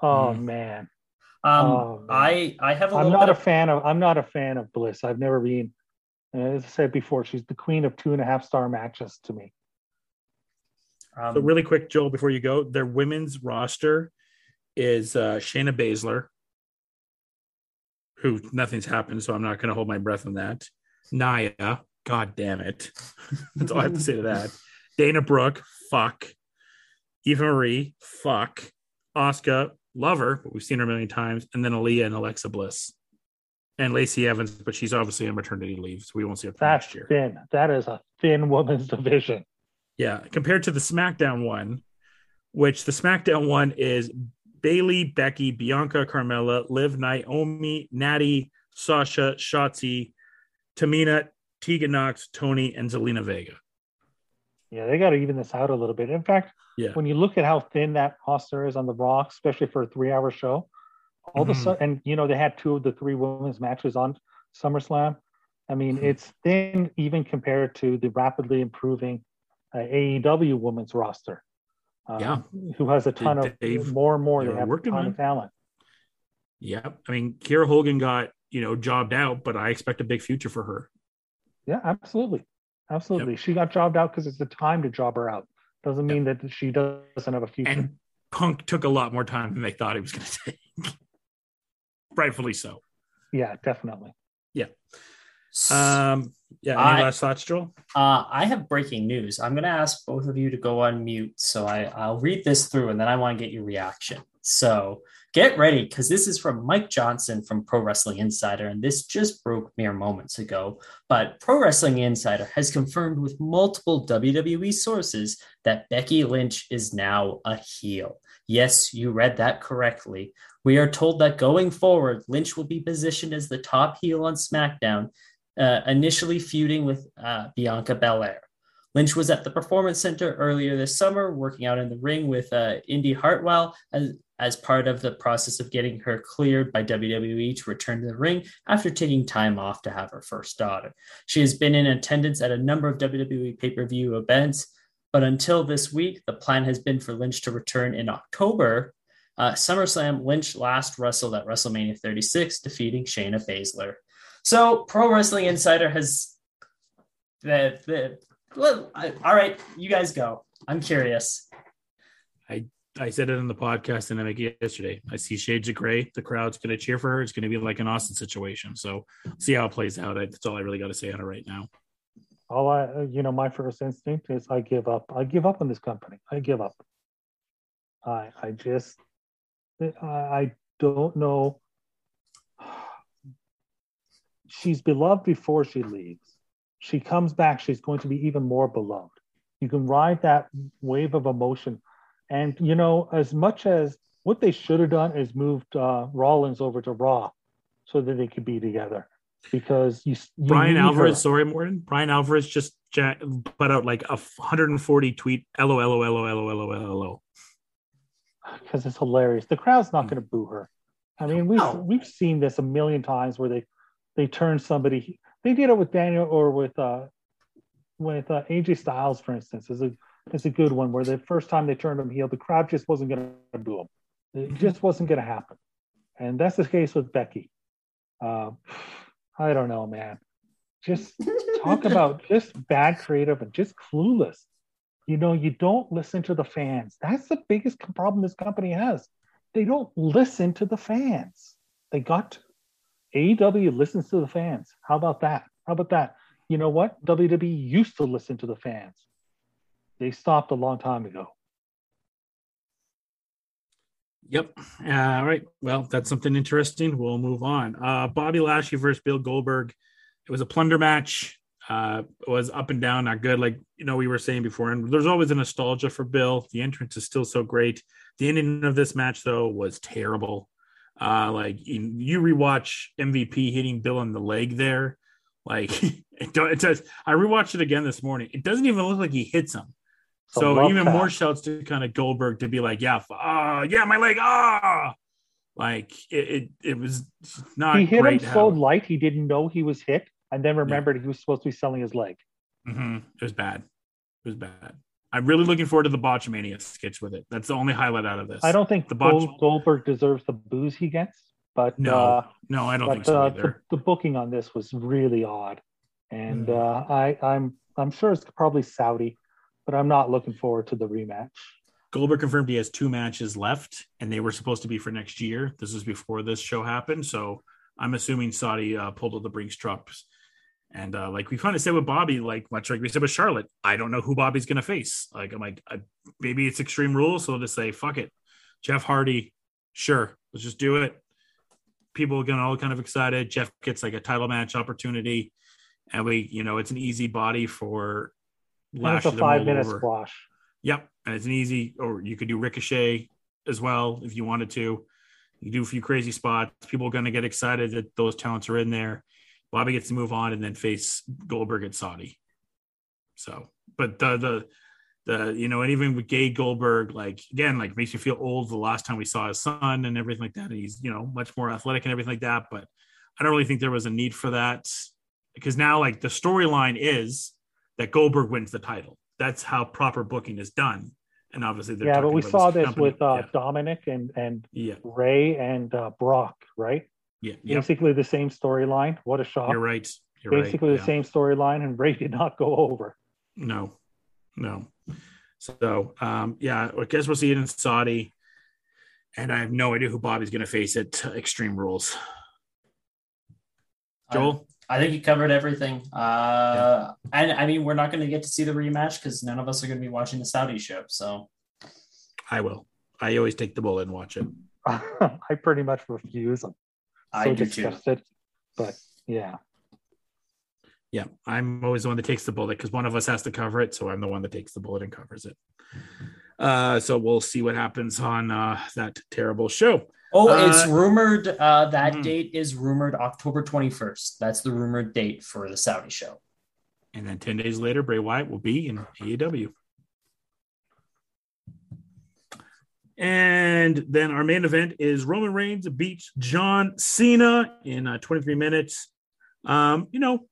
oh Hmm. man Um, Oh. I I have a i'm not bit a of fan of i'm not a fan of bliss i've never been as i said before she's the queen of two and a half star matches to me um, So really quick, Joel, before you go, their women's roster is uh, Shayna Baszler, who nothing's happened, so I'm not going to hold my breath on that. Nia, god damn it, <laughs> that's all I have to say to that. Dana Brooke, fuck. Eva Marie, fuck. Asuka, love her, but we've seen her a million times, and then Aaliyah and Alexa Bliss, and Lacey Evans, but she's obviously on maternity leave, so we won't see her that's next year. thin that is a thin woman's <laughs> division Yeah, compared to the SmackDown one, which the SmackDown one is Bayley, Becky, Bianca, Carmella, Liv, Naomi, Natty, Sasha, Shotzi, Tamina, Tegan Nox, Toni, and Zelina Vega. Yeah, they got to even this out a little bit. In fact, Yeah. when you look at how thin that roster is on the Raw, especially for a three-hour show, all of a Mhm. sudden, and you know they had two of the three women's matches on SummerSlam. I mean, Mhm. it's thin even compared to the rapidly improving uh, AEW women's roster. Uh, Yeah. who has a ton They- of more and more. They have a ton on of talent. Yep. I mean, Kiera Hogan got, you know, jobbed out, but I expect a big future for her. Yeah, absolutely, absolutely. She got jobbed out because it's the time to job her out. Doesn't mean that she doesn't have a future. And Punk took a lot more time than they thought he was going to take. <laughs> Rightfully so. yeah, definitely. Yeah. Um, yeah. Any I- last thoughts, Joel? Uh, I have breaking news. I'm going to ask both of you to go on mute. So I, I'll read this through and then I want to get your reaction. So get ready because this is from Mike Johnson from Pro Wrestling Insider. And this just broke mere moments ago. But Pro Wrestling Insider has confirmed with multiple WWE sources that Becky Lynch is now a heel. Yes, you read that correctly. We are told that going forward, Lynch will be positioned as the top heel on SmackDown uh, initially feuding with uh, Bianca Belair. Lynch was at the Performance Center earlier this summer, working out in the ring with uh, Indy Hartwell as, as part of the process of getting her cleared by WWE to return to the ring after taking time off to have her first daughter. She has been in attendance at a number of WWE pay per view events, but until this week, the plan has been for Lynch to return in October. Uh, SummerSlam, Lynch last wrestled at WrestleMania 36, defeating Shayna Baszler. So, Pro Wrestling Insider has the the. Well, I- all right, you guys go. I'm curious. I I said it in the podcast and I make it yesterday. I see shades of gray. The crowd's going to cheer for her. It's going to be like an Austin situation. So see how it plays out. I, that's all I really got to say on it right now. All I, uh, you know, my first instinct is I give up. I give up on this company. I give up. I, I just, I, I don't know. <sighs> She's beloved before she leaves. She comes back. She's going to be even more beloved. You can ride that wave of emotion, and you know, as much as what they should have done is moved uh, Rollins over to Raw, so that they could be together. Because you, you Bryan Alvarez, her. sorry, Morton. Bryan Alvarez just ja- put out like a 140 tweet LOL, LOL, LOL, LOL, LOL. because it's hilarious. The crowd's not going to boo her. I mean, we've No. we've seen this a million times where they they turn somebody. They did it with Daniel or with uh with uh, AJ Styles, for instance, is a is a good one where the first time they turned him heel, the crowd just wasn't going to boo him. It just wasn't going to happen, and that's the case with Becky. Uh, I don't know, man. Just talk <laughs> about just bad creative and just clueless. You know, you don't listen to the fans. That's the biggest problem this company has. They don't listen to the fans. They got to. AEW listens to the fans. How about that? How about that? You know what? WWE used to listen to the fans. They stopped a long time ago. Yep. Uh, all right. Well, that's something interesting. We'll move on. Uh, Bobby Lashley versus Bill Goldberg. It was a plunder match. Uh, was up and down, not good. Like you know, we were saying before, and there's always a nostalgia for Bill. The entrance is still so great. The ending of this match, though, was terrible. Uh, like you, you rewatch MVP hitting Bill in the leg there. Like <laughs> it, don't, it does. I rewatched it again this morning. It doesn't even look like he hits him. So even tap. more shouts to kind of Goldberg to be like, yeah, ah, yeah, my leg, ah, like it, it, it was not he hit him so light he didn't know he was hit, and then remembered he was supposed to be selling his leg. Mm-hmm. It was bad. It was bad. I'm really looking forward to the Botchamania sketch with it. That's the only highlight out of this. I don't think The botch- Goldberg deserves the booze he gets, but No, uh, no, I don't but think so uh, either. the, the booking on this was really odd, and Mhm. uh, I, I'm I'm sure it's probably Saudi, but I'm not looking forward to the rematch. Goldberg confirmed he has two matches left, and they were supposed to be for next year. This is before this show happened, so I'm assuming Saudi uh, pulled all the Brinks trucks. And uh, like we kind of said with Bobby, like much like we said with Charlotte, I don't know who Bobby's going to face. Like I'm like, I, maybe it's Extreme Rules, so they'll just say fuck it, Jeff Hardy, sure, let's just do it. People get all kind of excited. Jeff gets like a title match opportunity, and we, you know, it's an easy body for And it's a five minute over. squash. Yep, and it's an easy, or you could do Ricochet as well if you wanted to. You do a few crazy spots. People are going to get excited that those talents are in there. Bobby gets to move on and then face Goldberg at Saudi. So, but the the the you know, and even with Gage Goldberg, like again, like makes you feel old the last time we saw his son and everything like that. And he's you know much more athletic and everything like that. But I don't really think there was a need for that because now like the storyline is that Goldberg wins the title. That's how proper booking is done. And obviously, they're Yeah, but we saw his this company. with uh, yeah. Dominik and and yeah, Rey and uh, Brock, right? Yeah, yeah. Basically the same storyline. What a shock! You're right. You're Basically right. the yeah. same storyline, and Rey <laughs> did not go over. No, no. So, um, yeah, I guess we'll see it in Saudi. And I have no idea who Bobby's going to face at Extreme Rules. Joel? I think you covered everything. Uh, And I mean, we're not going to get to see the rematch because none of us are going to be watching the Saudi show. So I will. I always take the bullet and watch it. <laughs> I pretty much refuse. I'm I so do too. disgusted. But yeah, Yeah, I'm always the one that takes the bullet because one of us has to cover it. So I'm the one that takes the bullet and covers it. Uh, so we'll see what happens on uh, that terrible show. Oh, Uh, it's rumored uh, that mhm. date is rumored October 21st. That's the rumored date for the Saudi show. And then 10 days later, Bray Wyatt will be in AEW. And then our main event is Roman Reigns beats John Cena in uh, 23 minutes. Um, you know,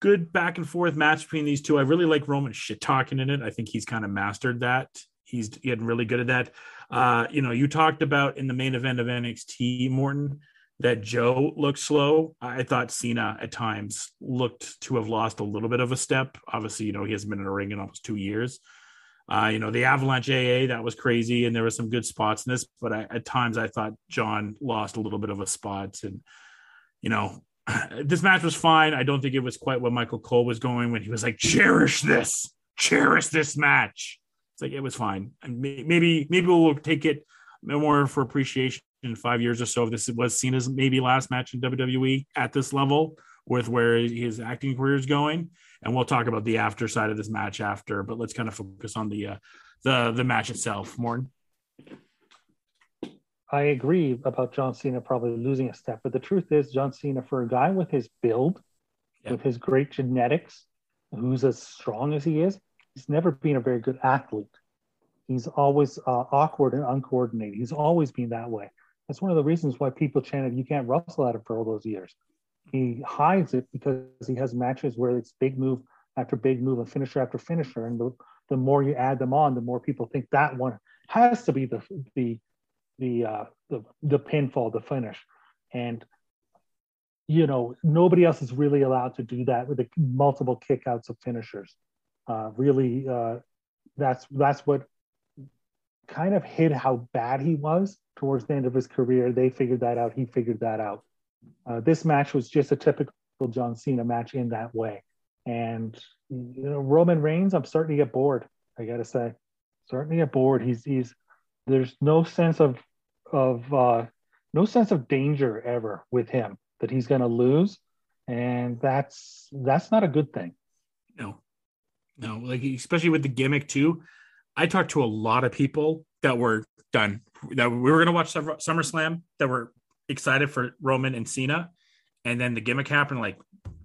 good back and forth match between these two. I really like Roman shit talking in it. I think he's kind of mastered that. He's getting really good at that. Uh, you know, you talked about in the main event of NXT, Morton, that Joe looked slow. I thought Cena at times looked to have lost a little bit of a step. Obviously, you know, he hasn't been in a ring in almost two years. Uh, you know, the Avalanche AA, that was crazy, and there were some good spots in this, but I, at times I thought John lost a little bit of a spot. And, you know, <clears throat> this match was fine. I don't think it was quite what Michael Cole was going when he was like, cherish this, cherish this match. It's like, it was fine. And maybe, maybe we'll take it more for appreciation in five years or so. If this was seen as maybe last match in WWE at this level with where his acting career is going. And we'll talk about the after side of this match after, but let's kind of focus on the, uh, the, the match itself. Morton. I agree about John Cena probably losing a step. But the truth is, John Cena, for a guy with his build, Yeah. with his great genetics, who's as strong as he is, he's never been a very good athlete. He's always uh, awkward and uncoordinated. He's always been that way. That's one of the reasons why people chanted, "You can't wrestle at him" for all those years. He hides it because he has matches where it's big move after big move and finisher after finisher, and the, the more you add them on, the more people think that one has to be the the the uh, the the pinfall, the finish, and you know nobody else is really allowed to do that with the multiple kickouts of finishers. Uh, really, uh, that's that's what kind of hid how bad he was towards the end of his career. They figured that out. He figured that out. Uh, this match was just a typical John Cena match in that way. And you know, Roman Reigns, I'm starting to get bored. I gotta say, starting to get bored. He's he's there's no sense of of uh, no sense of danger ever with him that he's gonna lose, and that's that's not a good thing. No, no, like especially with the gimmick too. I talked to a lot of people that were done that we were to watch Summer- SummerSlam that were excited for Roman and Cena, and then the gimmick happened. Like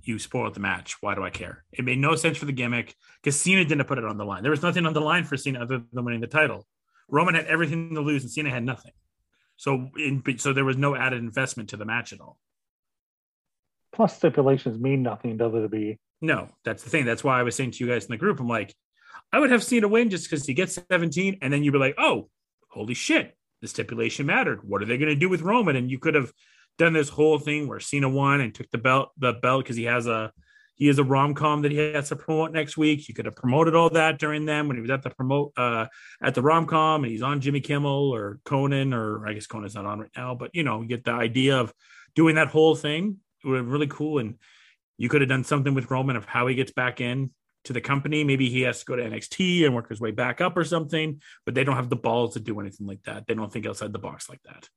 you spoiled the match. Why do I care? It made no sense for the gimmick because Cena didn't put it on the line. There was nothing on the line for Cena other than winning the title. Roman had everything to lose, and Cena had nothing. So, in, so there was no added investment to the match at all. Plus, stipulations mean nothing in WWE. No, that's the thing. That's why I was saying to you guys in the group, I'm like, I would have Cena win just because he gets 17, and then you'd be like, oh, holy shit, the stipulation mattered. What are they going to do with Roman? And you could have done this whole thing where Cena won and took the belt, the belt because he has a he has a rom com that he has to promote next week. You could have promoted all that during them when he was at the promote uh, at the rom com and he's on Jimmy Kimmel or Conan or I guess Conan's not on right now, but you know, you get the idea of doing that whole thing. It would have really cool and you could have done something with Roman of how he gets back in to the company. Maybe he has to go to NXT and work his way back up or something, but they don't have the balls to do anything like that. They don't think outside the box like that.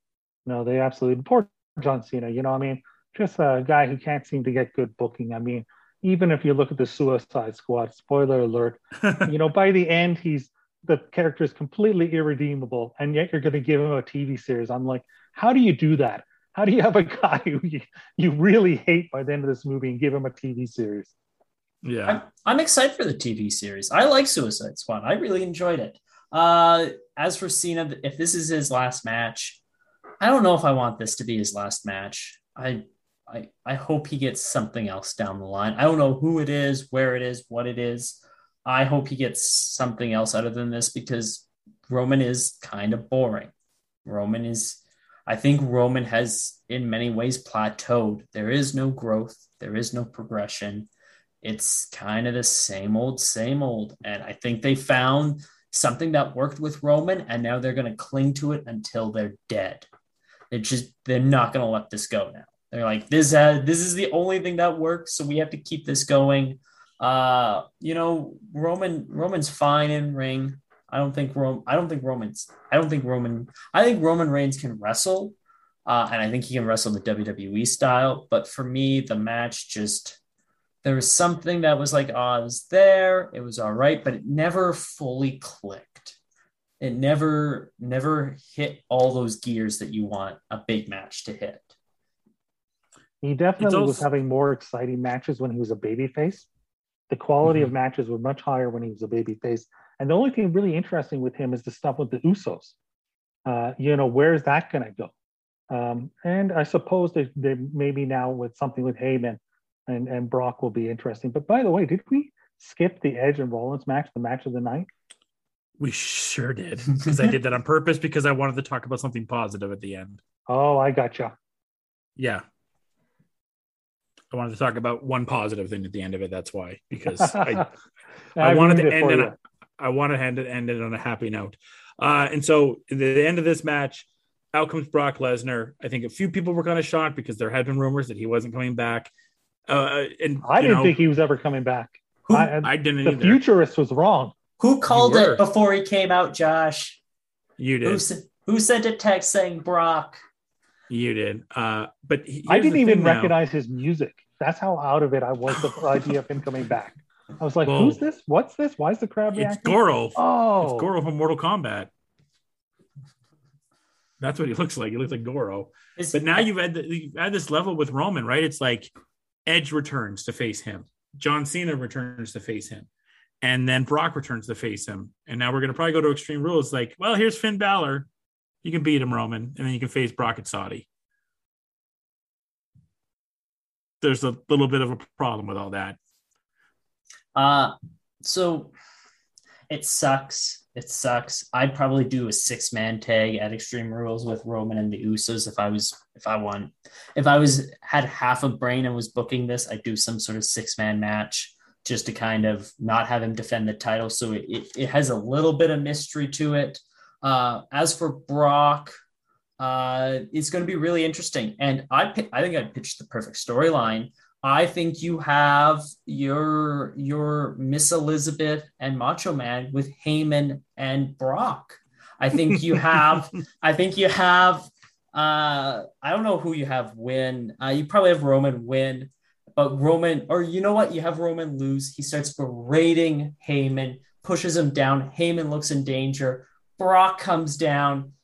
No, they absolutely poor John Cena. You know, I mean, just a guy who can't seem to get good booking. I mean, even if you look at the Suicide Squad, spoiler alert, <laughs> you know, by the end, he's the character is completely irredeemable, and yet you're going to give him a TV series. I'm like, how do you do that? How do you have a <laughs> guy who you, you really hate by the end of this movie and give him a TV series? Yeah. I'm, I'm excited for the TV series. I like Suicide Squad. I really enjoyed it. Uh, as for Cena, if this is his last match, I don't know if I want this to be his last match. I, I, I hope he gets something else down the line. I don't know who it is, where it is, what it is. I hope he gets something else other than this because Roman is kind of boring. Roman is, I think Roman has in many ways plateaued. There is no growth, there is no progression. It's kind of the same old, same old. And I think they found something that worked with Roman, and now they're going to cling to it until they're dead. They're just, they're not going to let this go now. They're like, this, uh, this is the only thing that works, so we have to keep this going. Uh, you know, Roman Roman's fine in ring. I don't think Rome. I don't think Roman's. I don't think Roman. I think Roman Reigns can wrestle, uh, and I think he can wrestle the WWE style. But for me, the match just there was something that was like, oh, it was there. It was all right, but it never fully clicked. It never never hit all those gears that you want a big match to hit. He definitely also- was having more exciting matches when he was a babyface. The quality Mm-hmm. of matches were much higher when he was a babyface. And the only thing really interesting with him is the stuff with the Usos. Uh, you know, where's that going to go? Um, and I suppose that they maybe now with something with Heyman and, and Brock will be interesting. But by the way, did we skip the Edge and Rollins match, the match of the night? We sure did. <laughs> Because I did that on purpose because I wanted to talk about something positive at the end. Oh, I gotcha. Yeah. I wanted to talk about one positive thing at the end of it. That's why. Because <laughs> I, I wanted to end it. I wanted to end it, end it on a happy note. Uh, and so the end of this match, out comes Brock Lesnar. I think a few people were kind of shocked because there had been rumors that he wasn't coming back. Uh, and I didn't know, think he was ever coming back. Who, I, I didn't the either. futurist was wrong. who called it before he came out, Josh? you did. s- who sent a text saying Brock? You did. Uh, but I didn't even thing now. recognize his music. That's how out of it I was the idea of him coming back. I was like, Well, "Who's this? What's this? Why is the crowd It's reacting?" Goro. Oh, It's Goro from Mortal Kombat. That's what he looks like. He looks like Goro. Is- But now you've had the, you've had this level with Roman, right? It's like Edge returns to face him, John Cena returns to face him, and then Brock returns to face him. And now we're going to probably go to Extreme Rules. Like, well, here's Finn Balor. You can beat him, Roman, and then you can face Brock at Saudi. There's a little bit of a problem with all that. Uh, so it sucks. It sucks. I'd probably do a six man tag at Extreme Rules with Roman and the Usos if I was if I won. If I was had half a brain and was booking this, I'd do some sort of six man match just to kind of not have him defend the title. So it, it, it has a little bit of mystery to it. Uh, as for Brock, uh, it's going to be really interesting. And I I think I pitched the perfect storyline. I think you have your your Miss Elizabeth and Macho Man with Heyman and Brock. I think you have <laughs> I think you have uh I don't know who you have win. Uh, you probably have Roman win, but Roman or you know what? You have Roman lose. He starts berating Heyman, pushes him down. Heyman looks in danger. Brock comes down,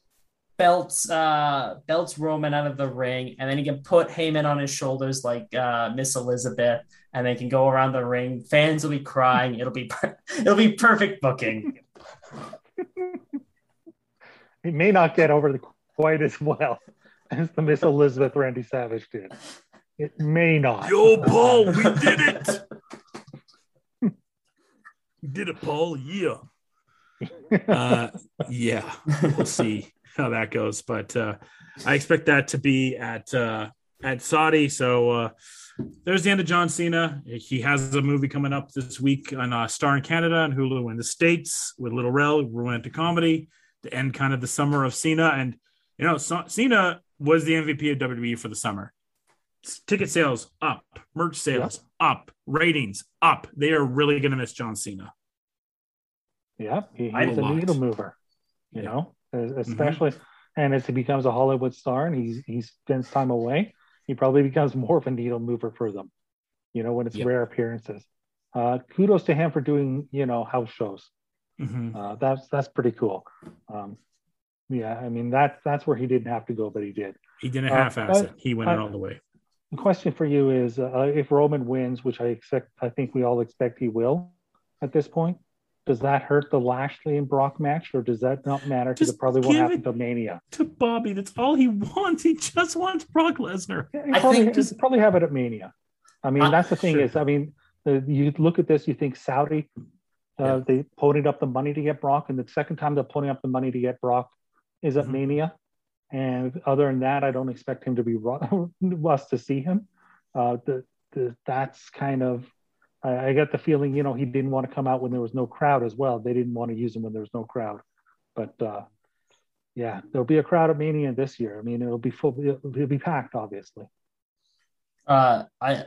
belts uh belts Roman out of the ring, and then he can put Heyman on his shoulders like uh Miss Elizabeth, and they can go around the ring. Fans will be crying. It'll be per- <laughs> it'll be perfect booking. <laughs> it may not get over the, quite as well <laughs> as the Miss Elizabeth Randy Savage did. It may not. Yo, Paul, we did it. we did it, Paul. Yeah. Uh, yeah. We'll see how that goes, but uh, I expect that to be at uh, at Saudi. So uh, there's the end of John Cena. He has a movie coming up this week on uh, Star in Canada and Hulu in the States with Lil Rel, romantic comedy to end kind of the summer of Cena. And you know, so- Cena was the MVP of WWE for the summer ticket sales up, merch sales up, ratings up. They are really going to miss John Cena. Yeah, he, I he's a lot. needle mover, you Yeah. know, es- especially, and as he becomes a Hollywood star and he's he spends time away, he probably becomes more of a needle mover for them, you know, when it's Yep. rare appearances. Uh, kudos to him for doing, you know, house shows. Mhm. Uh, that's that's pretty cool. Um, yeah, I mean that that's where he didn't have to go, but he did. He didn't Uh, half-ass it. He went I- in all the way. the question for you is uh, if Roman wins, which I expect, I think we all expect he will at this point, does that hurt the Lashley and Brock match, or does that not matter? Because it probably won't happen it- to Mania. To Bobby, that's all he wants. He just wants Brock Lesnar. Yeah, you I probably, think just- you probably have it at Mania. I mean, Uh, that's the thing sure. is, I mean, the, you look at this, you think Saudi, uh, Yeah. they ponied up the money to get Brock, and the second time they're ponying up the money to get Brock is at Mhm. Mania. And other than that, I don't expect him to be ru- <laughs> us to see him. Uh, the, the that's kind of I, I get the feeling, you know, he didn't want to come out when there was no crowd as well. They didn't want to use him when there was no crowd. But uh, yeah, there'll be a crowd at Mania this year. I mean, it'll be full, it'll be packed, obviously. Uh, I,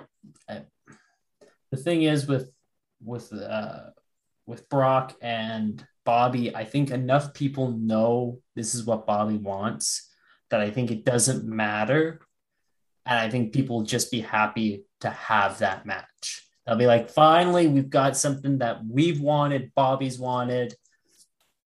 I, the thing is with with uh with Brock and Bobby, I think enough people know this is what Bobby wants that I think it doesn't matter, and I think people will just be happy to have that match. They'll be like, finally, we've got something that we've wanted, Bobby's wanted.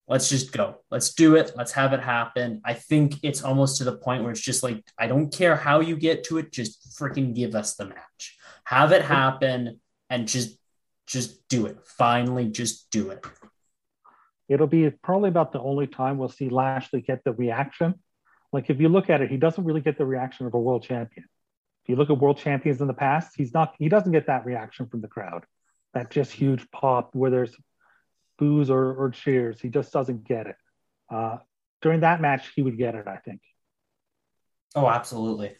Let's just go. Let's do it. Let's have it happen. I think it's almost to the point where it's just like, I don't care how you get to it, just freaking give us the match. Have it happen and just just do it. Finally, just do it. It'll be probably about the only time we'll see Lashley get the reaction. Like if you look at it, he doesn't really get the reaction of a world champion. If you look at world champions in the past, he's not he doesn't get that reaction from the crowd. That just huge pop where there's boos or, or cheers. He just doesn't get it. Uh, during that match, he would get it, I think. Oh, absolutely.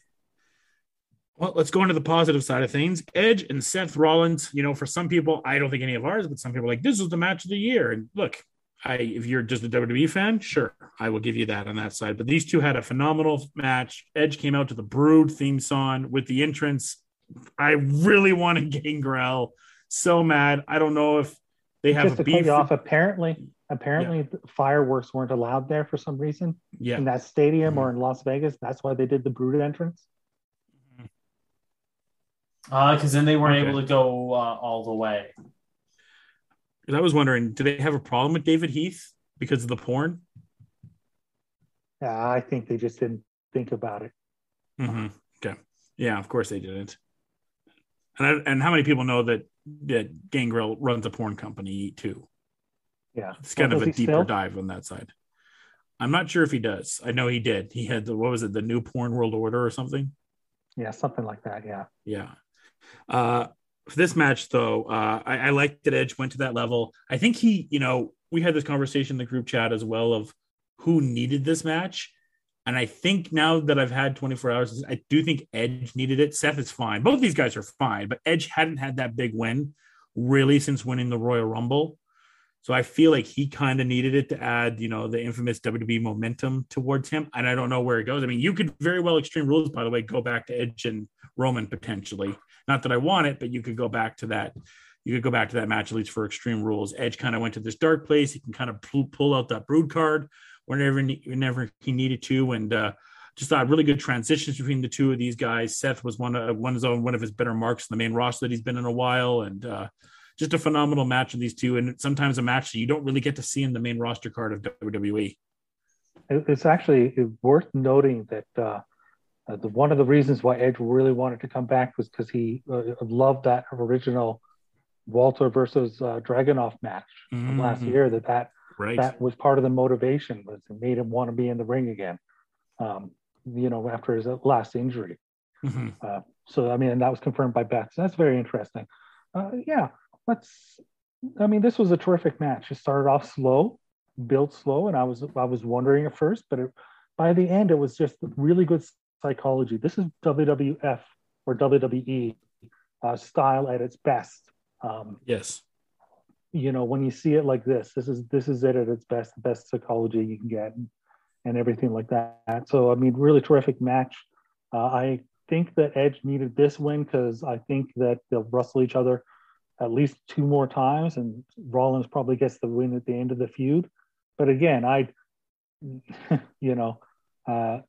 Well, let's go into the positive side of things. Edge and Seth Rollins, you know, for some people, I don't think any of ours, but some people are like, this is the match of the year. And look, I if you're just a WWE fan, sure, I will give you that on that side. But these two had a phenomenal match. Edge came out to the Brood theme song with the entrance. I really wanted <laughs> Gangrel. So mad. I don't know if they have just a to cut beef. off, apparently, apparently fireworks weren't allowed there for some reason yeah. in that stadium or in Las Vegas. That's why they did the Brood entrance. Uh, because then they weren't Okay. able to go uh, all the way. 'Cause I was wondering, do they have a problem with David Heath because of the porn? Yeah, I think they just didn't think about it. hmm Okay. Yeah, of course they didn't. And I, and how many people know that that Gangrel runs a porn company too? Yeah, It's kind Well, of a deeper still? dive on that side. I'm not sure if he does. I know he did. He had the what was it, the new porn world order or something? Yeah, something like that. Yeah. Yeah. Uh, for this match, though, uh, I, I like that Edge went to that level. I think he, you know, we had this conversation in the group chat as well of who needed this match. And I think now that I've had 24 hours, I do think Edge needed it. Seth is fine. Both these guys are fine, but Edge hadn't had that big win really since winning the Royal Rumble. So I feel like he kind of needed it to add, you know, the infamous WWE momentum towards him. And I don't know where it goes. I mean, you could very well Extreme Rules, by the way, go back to Edge and Roman potentially. Not that I want it, but you could go back to that. You could go back to that match at least for Extreme Rules. Edge kind of went to this dark place. He can kind of pull, out that Brood card whenever whenever he needed to, and uh, just thought really good transitions between the two of these guys. Seth was one of one of his one of his better marks in the main roster that he's been in a while, and uh, just a phenomenal match of these two. And sometimes a match that you don't really get to see in the main roster card of. WWE. It's actually worth noting that uh, uh, the, one of the reasons why Edge really wanted to come back was because he uh, loved that original Walter versus uh, Dragunov match from last year. That that Right. that was part of the motivation was it made him want to be in the ring again. Um, you know, after his last injury. Mhm. Uh, so I mean, and that was confirmed by Beth. So that's very interesting. Uh, yeah, let's. I mean, this was a terrific match. It started off slow, built slow, and I was I was wondering at first, but it, by the end, it was just really good psychology. This is WWF or WWE uh, style at its best. Um, Yes. you know, when you see it like this, this is this is it at its best, the best psychology you can get, and, and everything like that. So I mean, really terrific match. Uh, I think that Edge needed this win because I think that they'll wrestle each other at least two more times, and Rollins probably gets the win at the end of the feud. But again, I, <laughs> you know, uh,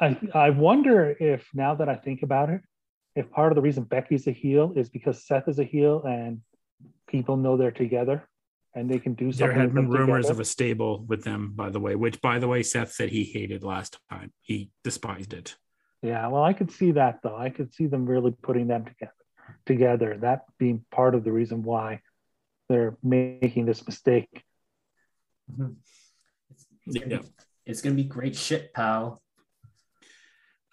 I I wonder if now that I think about it, if part of the reason Becky's a heel is because Seth is a heel and people know they're together and they can do something. There had been rumors together. of a stable with them, by the way, which, by the way, Seth said he hated last time. He despised it. Yeah, well, I could see that though. I could see them really putting them together. Together, that being part of the reason why they're making this mistake. Mm-hmm. It's, it's gonna Yeah. be, it's gonna be great shit, pal.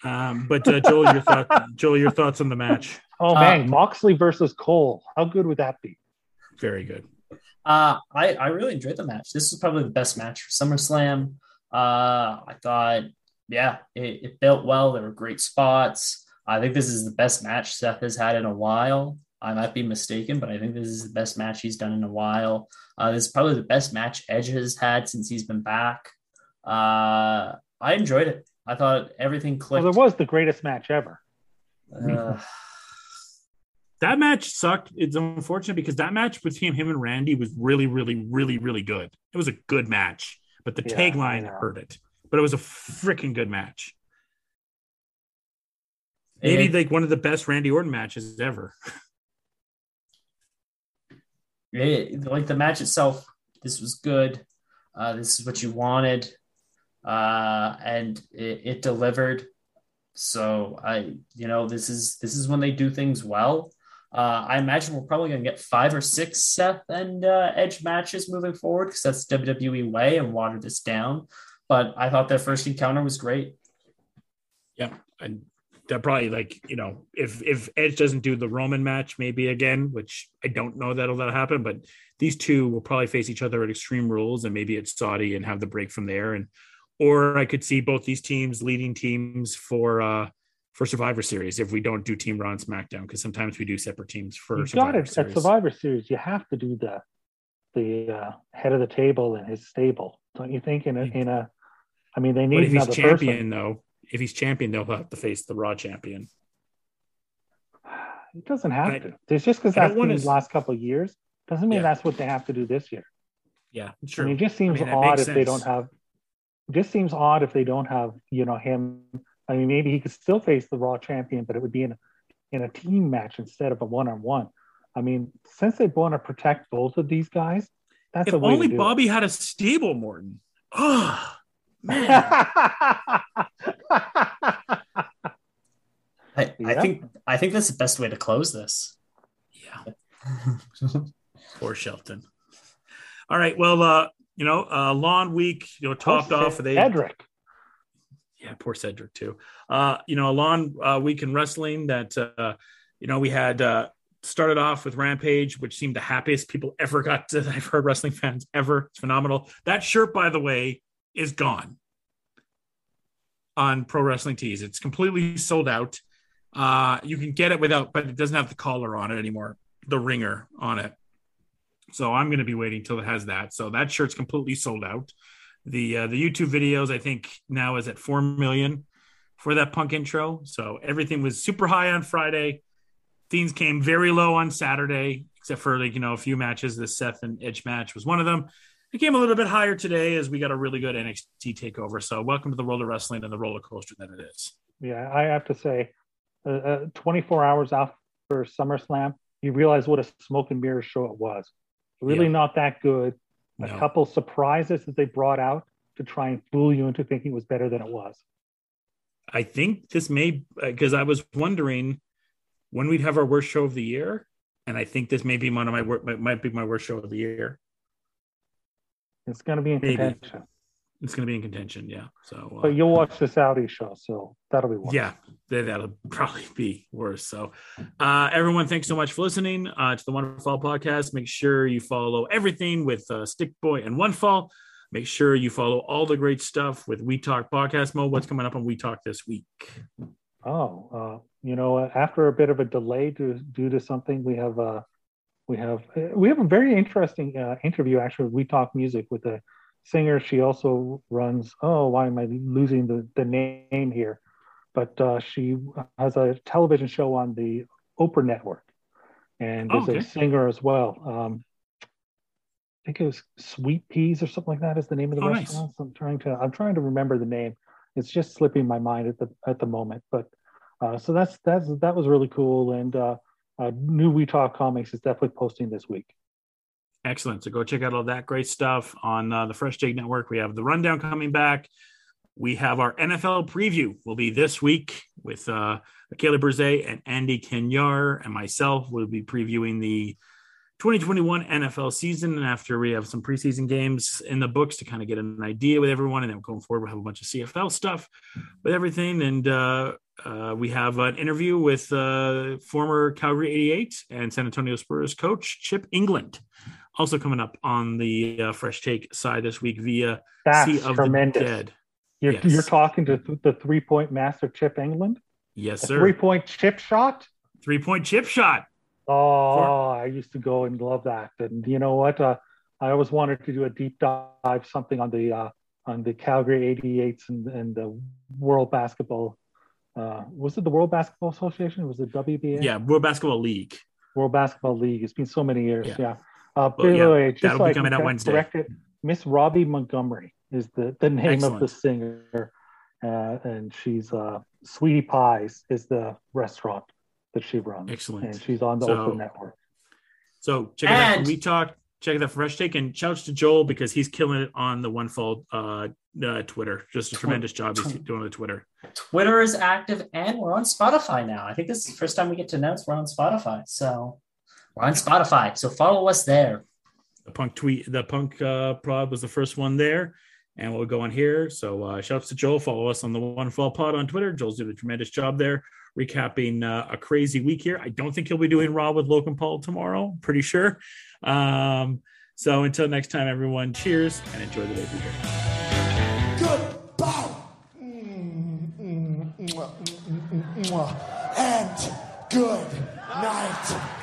Um, but uh, Joel, your thoughts, Joel, your thoughts on the match? Oh Uh, man, Moxley versus Cole. How good would that be? Very good. Uh, I, I really enjoyed the match. This was probably the best match for SummerSlam. Uh, I thought, yeah, it, it built well. There were great spots. I think this is the best match Seth has had in a while. I might be mistaken, but I think this is the best match he's done in a while. Uh, this is probably the best match Edge has had since he's been back. Uh, I enjoyed it. I thought everything Well, clicked. there was the greatest match ever. Uh, <sighs> That match sucked. It's unfortunate because that match between him and Randy was really, really, really, really good. It was a good match, but the Yeah, tagline hurt it. But it was a freaking good match. Maybe it- like one of the best Randy Orton matches ever. <laughs> it, like the match itself, this was good. Uh, this is what you wanted, uh, and it, it delivered. So I, you know, this is this is when they do things well. Uh, I imagine we're probably going to get five or six Seth and uh, Edge matches moving forward because that's WWE way and water this down. But I thought their first encounter was great. Yeah, and that probably like you know if if Edge doesn't do the Roman match maybe again, which I don't know that'll that happen, but these two will probably face each other at Extreme Rules and maybe it's Saudi and have the break from there, and or I could see both these teams leading teams for uh for Survivor Series if we don't do Team Raw and SmackDown because sometimes we do separate teams for You got Survivor it at Series. Survivor Series. You have to do the the uh, head of the table and his stable, don't you think? In a, in a, I mean, they But need if he's champion person. though, if he's champion, they'll have to face the Raw champion. It doesn't have I- to. It's just because I that's been s- the last couple of years doesn't mean Yeah. that's what they have to do this year. Yeah, I sure. mean, it just seems I mean, odd if they don't have. It just seems odd if they don't have, you know, him. I mean, maybe he could still face the Raw champion, but it would be in a, in a team match instead of a one on one. I mean, since they want to protect both of these guys, that's if a way only to do Bobby had a stable, Morton. <laughs> Oh man. it. I, I think I think that's the best way to close this. Yeah, <laughs> poor Shelton. All right. Well, uh, you know, uh, long week, you know, topped off with a Cedric. yeah, poor Cedric too. Uh, you know, a Lawn uh, week in wrestling that uh, you know we had uh, started off with Rampage, which seemed the happiest people <laughs> ever got to. I've heard wrestling fans ever. It's phenomenal. That shirt, by the way, is gone on Pro Wrestling Tees. It's completely sold out. Uh, you can get it without, but it doesn't have the collar on it anymore. The ringer on it. So I'm going to be waiting till it has that. So that shirt's completely sold out. The uh, the YouTube videos I think now is at four million for that punk intro. So everything was super high on Friday. Things came very low on Saturday, except for like you know a few matches. The Seth and Edge match was one of them. It came a little bit higher today as we got a really good NXT takeover. So welcome to the world of wrestling and the roller coaster that it is. Yeah, I have to say, uh, uh, 24 hours after SummerSlam, you realize what a smoke and mirror show it was. Really Yeah. not that good. A No. couple surprises that they brought out to try and fool you into thinking it was better than it was. I think this may uh, because I was wondering when we'd have our worst show of the year, and I think this may be one of my wor- might might be my worst show of the year. It's going to be in Maybe. contention. It's going to be in contention, yeah. So, uh, But you'll watch the Saudi show, so that'll be worse. yeah, that, that'll probably be worse. So, uh, everyone, thanks so much for listening uh, to the One Fall podcast. Make sure you follow everything with uh, Stick Boy and One Fall. Make sure you follow all the great stuff with We Talk Podcast Mode. What's coming up on We Talk this week? Oh, uh, you know, after a bit of a delay due, due to something, we have uh, we have uh, we have a very interesting uh, interview actually. We talk music with a singer. She also runs. Oh, why am I losing the the name here? But uh, she has a television show on the Oprah Network, and Oh, is okay. a singer as well. Um, I think it was Sweet Peas or something like that is the name of the Oh, nice. restaurant. So I'm trying to I'm trying to remember the name. It's just slipping my mind at the at the moment. But uh, so that's that's that was really cool. And uh, uh, new We Talk Comics is definitely posting this week. Excellent. So go check out all that great stuff on uh, the Fresh Take Network. We have the rundown coming back. we have our NFL preview. Will be this week with uh, Caleb and Andy Kenyar and myself. We'll be previewing the 2021 NFL season. And after we have some preseason games in the books to kind of get an idea with everyone, and then going forward, we'll have a bunch of CFL stuff with everything. And uh, uh, we have an interview with uh, former Calgary 88 and San Antonio Spurs coach Chip Engelland. Also coming up on the uh, Fresh Take side this week via That's Sea of tremendous. the Dead. You're, Yes. you're talking to th- the three point master Chip Engelland? Yes, sir. three point chip shot? Three point chip shot. Oh, I used to go and love that. And you know what? Uh, I always wanted to do a deep dive, something on the uh, on the Calgary 88s and, and the World Basketball. Uh, was it the World Basketball Association? Was it WBA? Yeah, World Basketball League. World Basketball League. It's been so many years. Yeah. Yeah. Uh, by yeah, the way, just that'll so be coming out Wednesday. correct it, Miss Robbie Montgomery is the, the name of the singer. Uh, and she's uh, Sweetie Pies is the restaurant that she runs. Excellent. And she's on the So- Oprah Network. So check it out. And- We talk. Check it out. Fresh Take and shouts to Joel because he's killing it on the One Fall uh, uh, Twitter. Just a tremendous job he's doing on the Twitter. Twitter is active and we're on Spotify now. I think this is the first time we get to announce we're on Spotify. So we're on Spotify. So follow us there. The punk tweet, the punk uh, prod was the first one there, and we'll go on here. So uh, shouts to Joel. Follow us on the One Fall Pod on Twitter. Joel's doing a tremendous job there, recapping uh, a crazy week here. I don't think he'll be doing Raw with Logan Paul tomorrow. Pretty sure. Um, so until next time, everyone, cheers and enjoy the day. Goodbye. Mm, mm, mwah, mm, mm, mwah. And good night.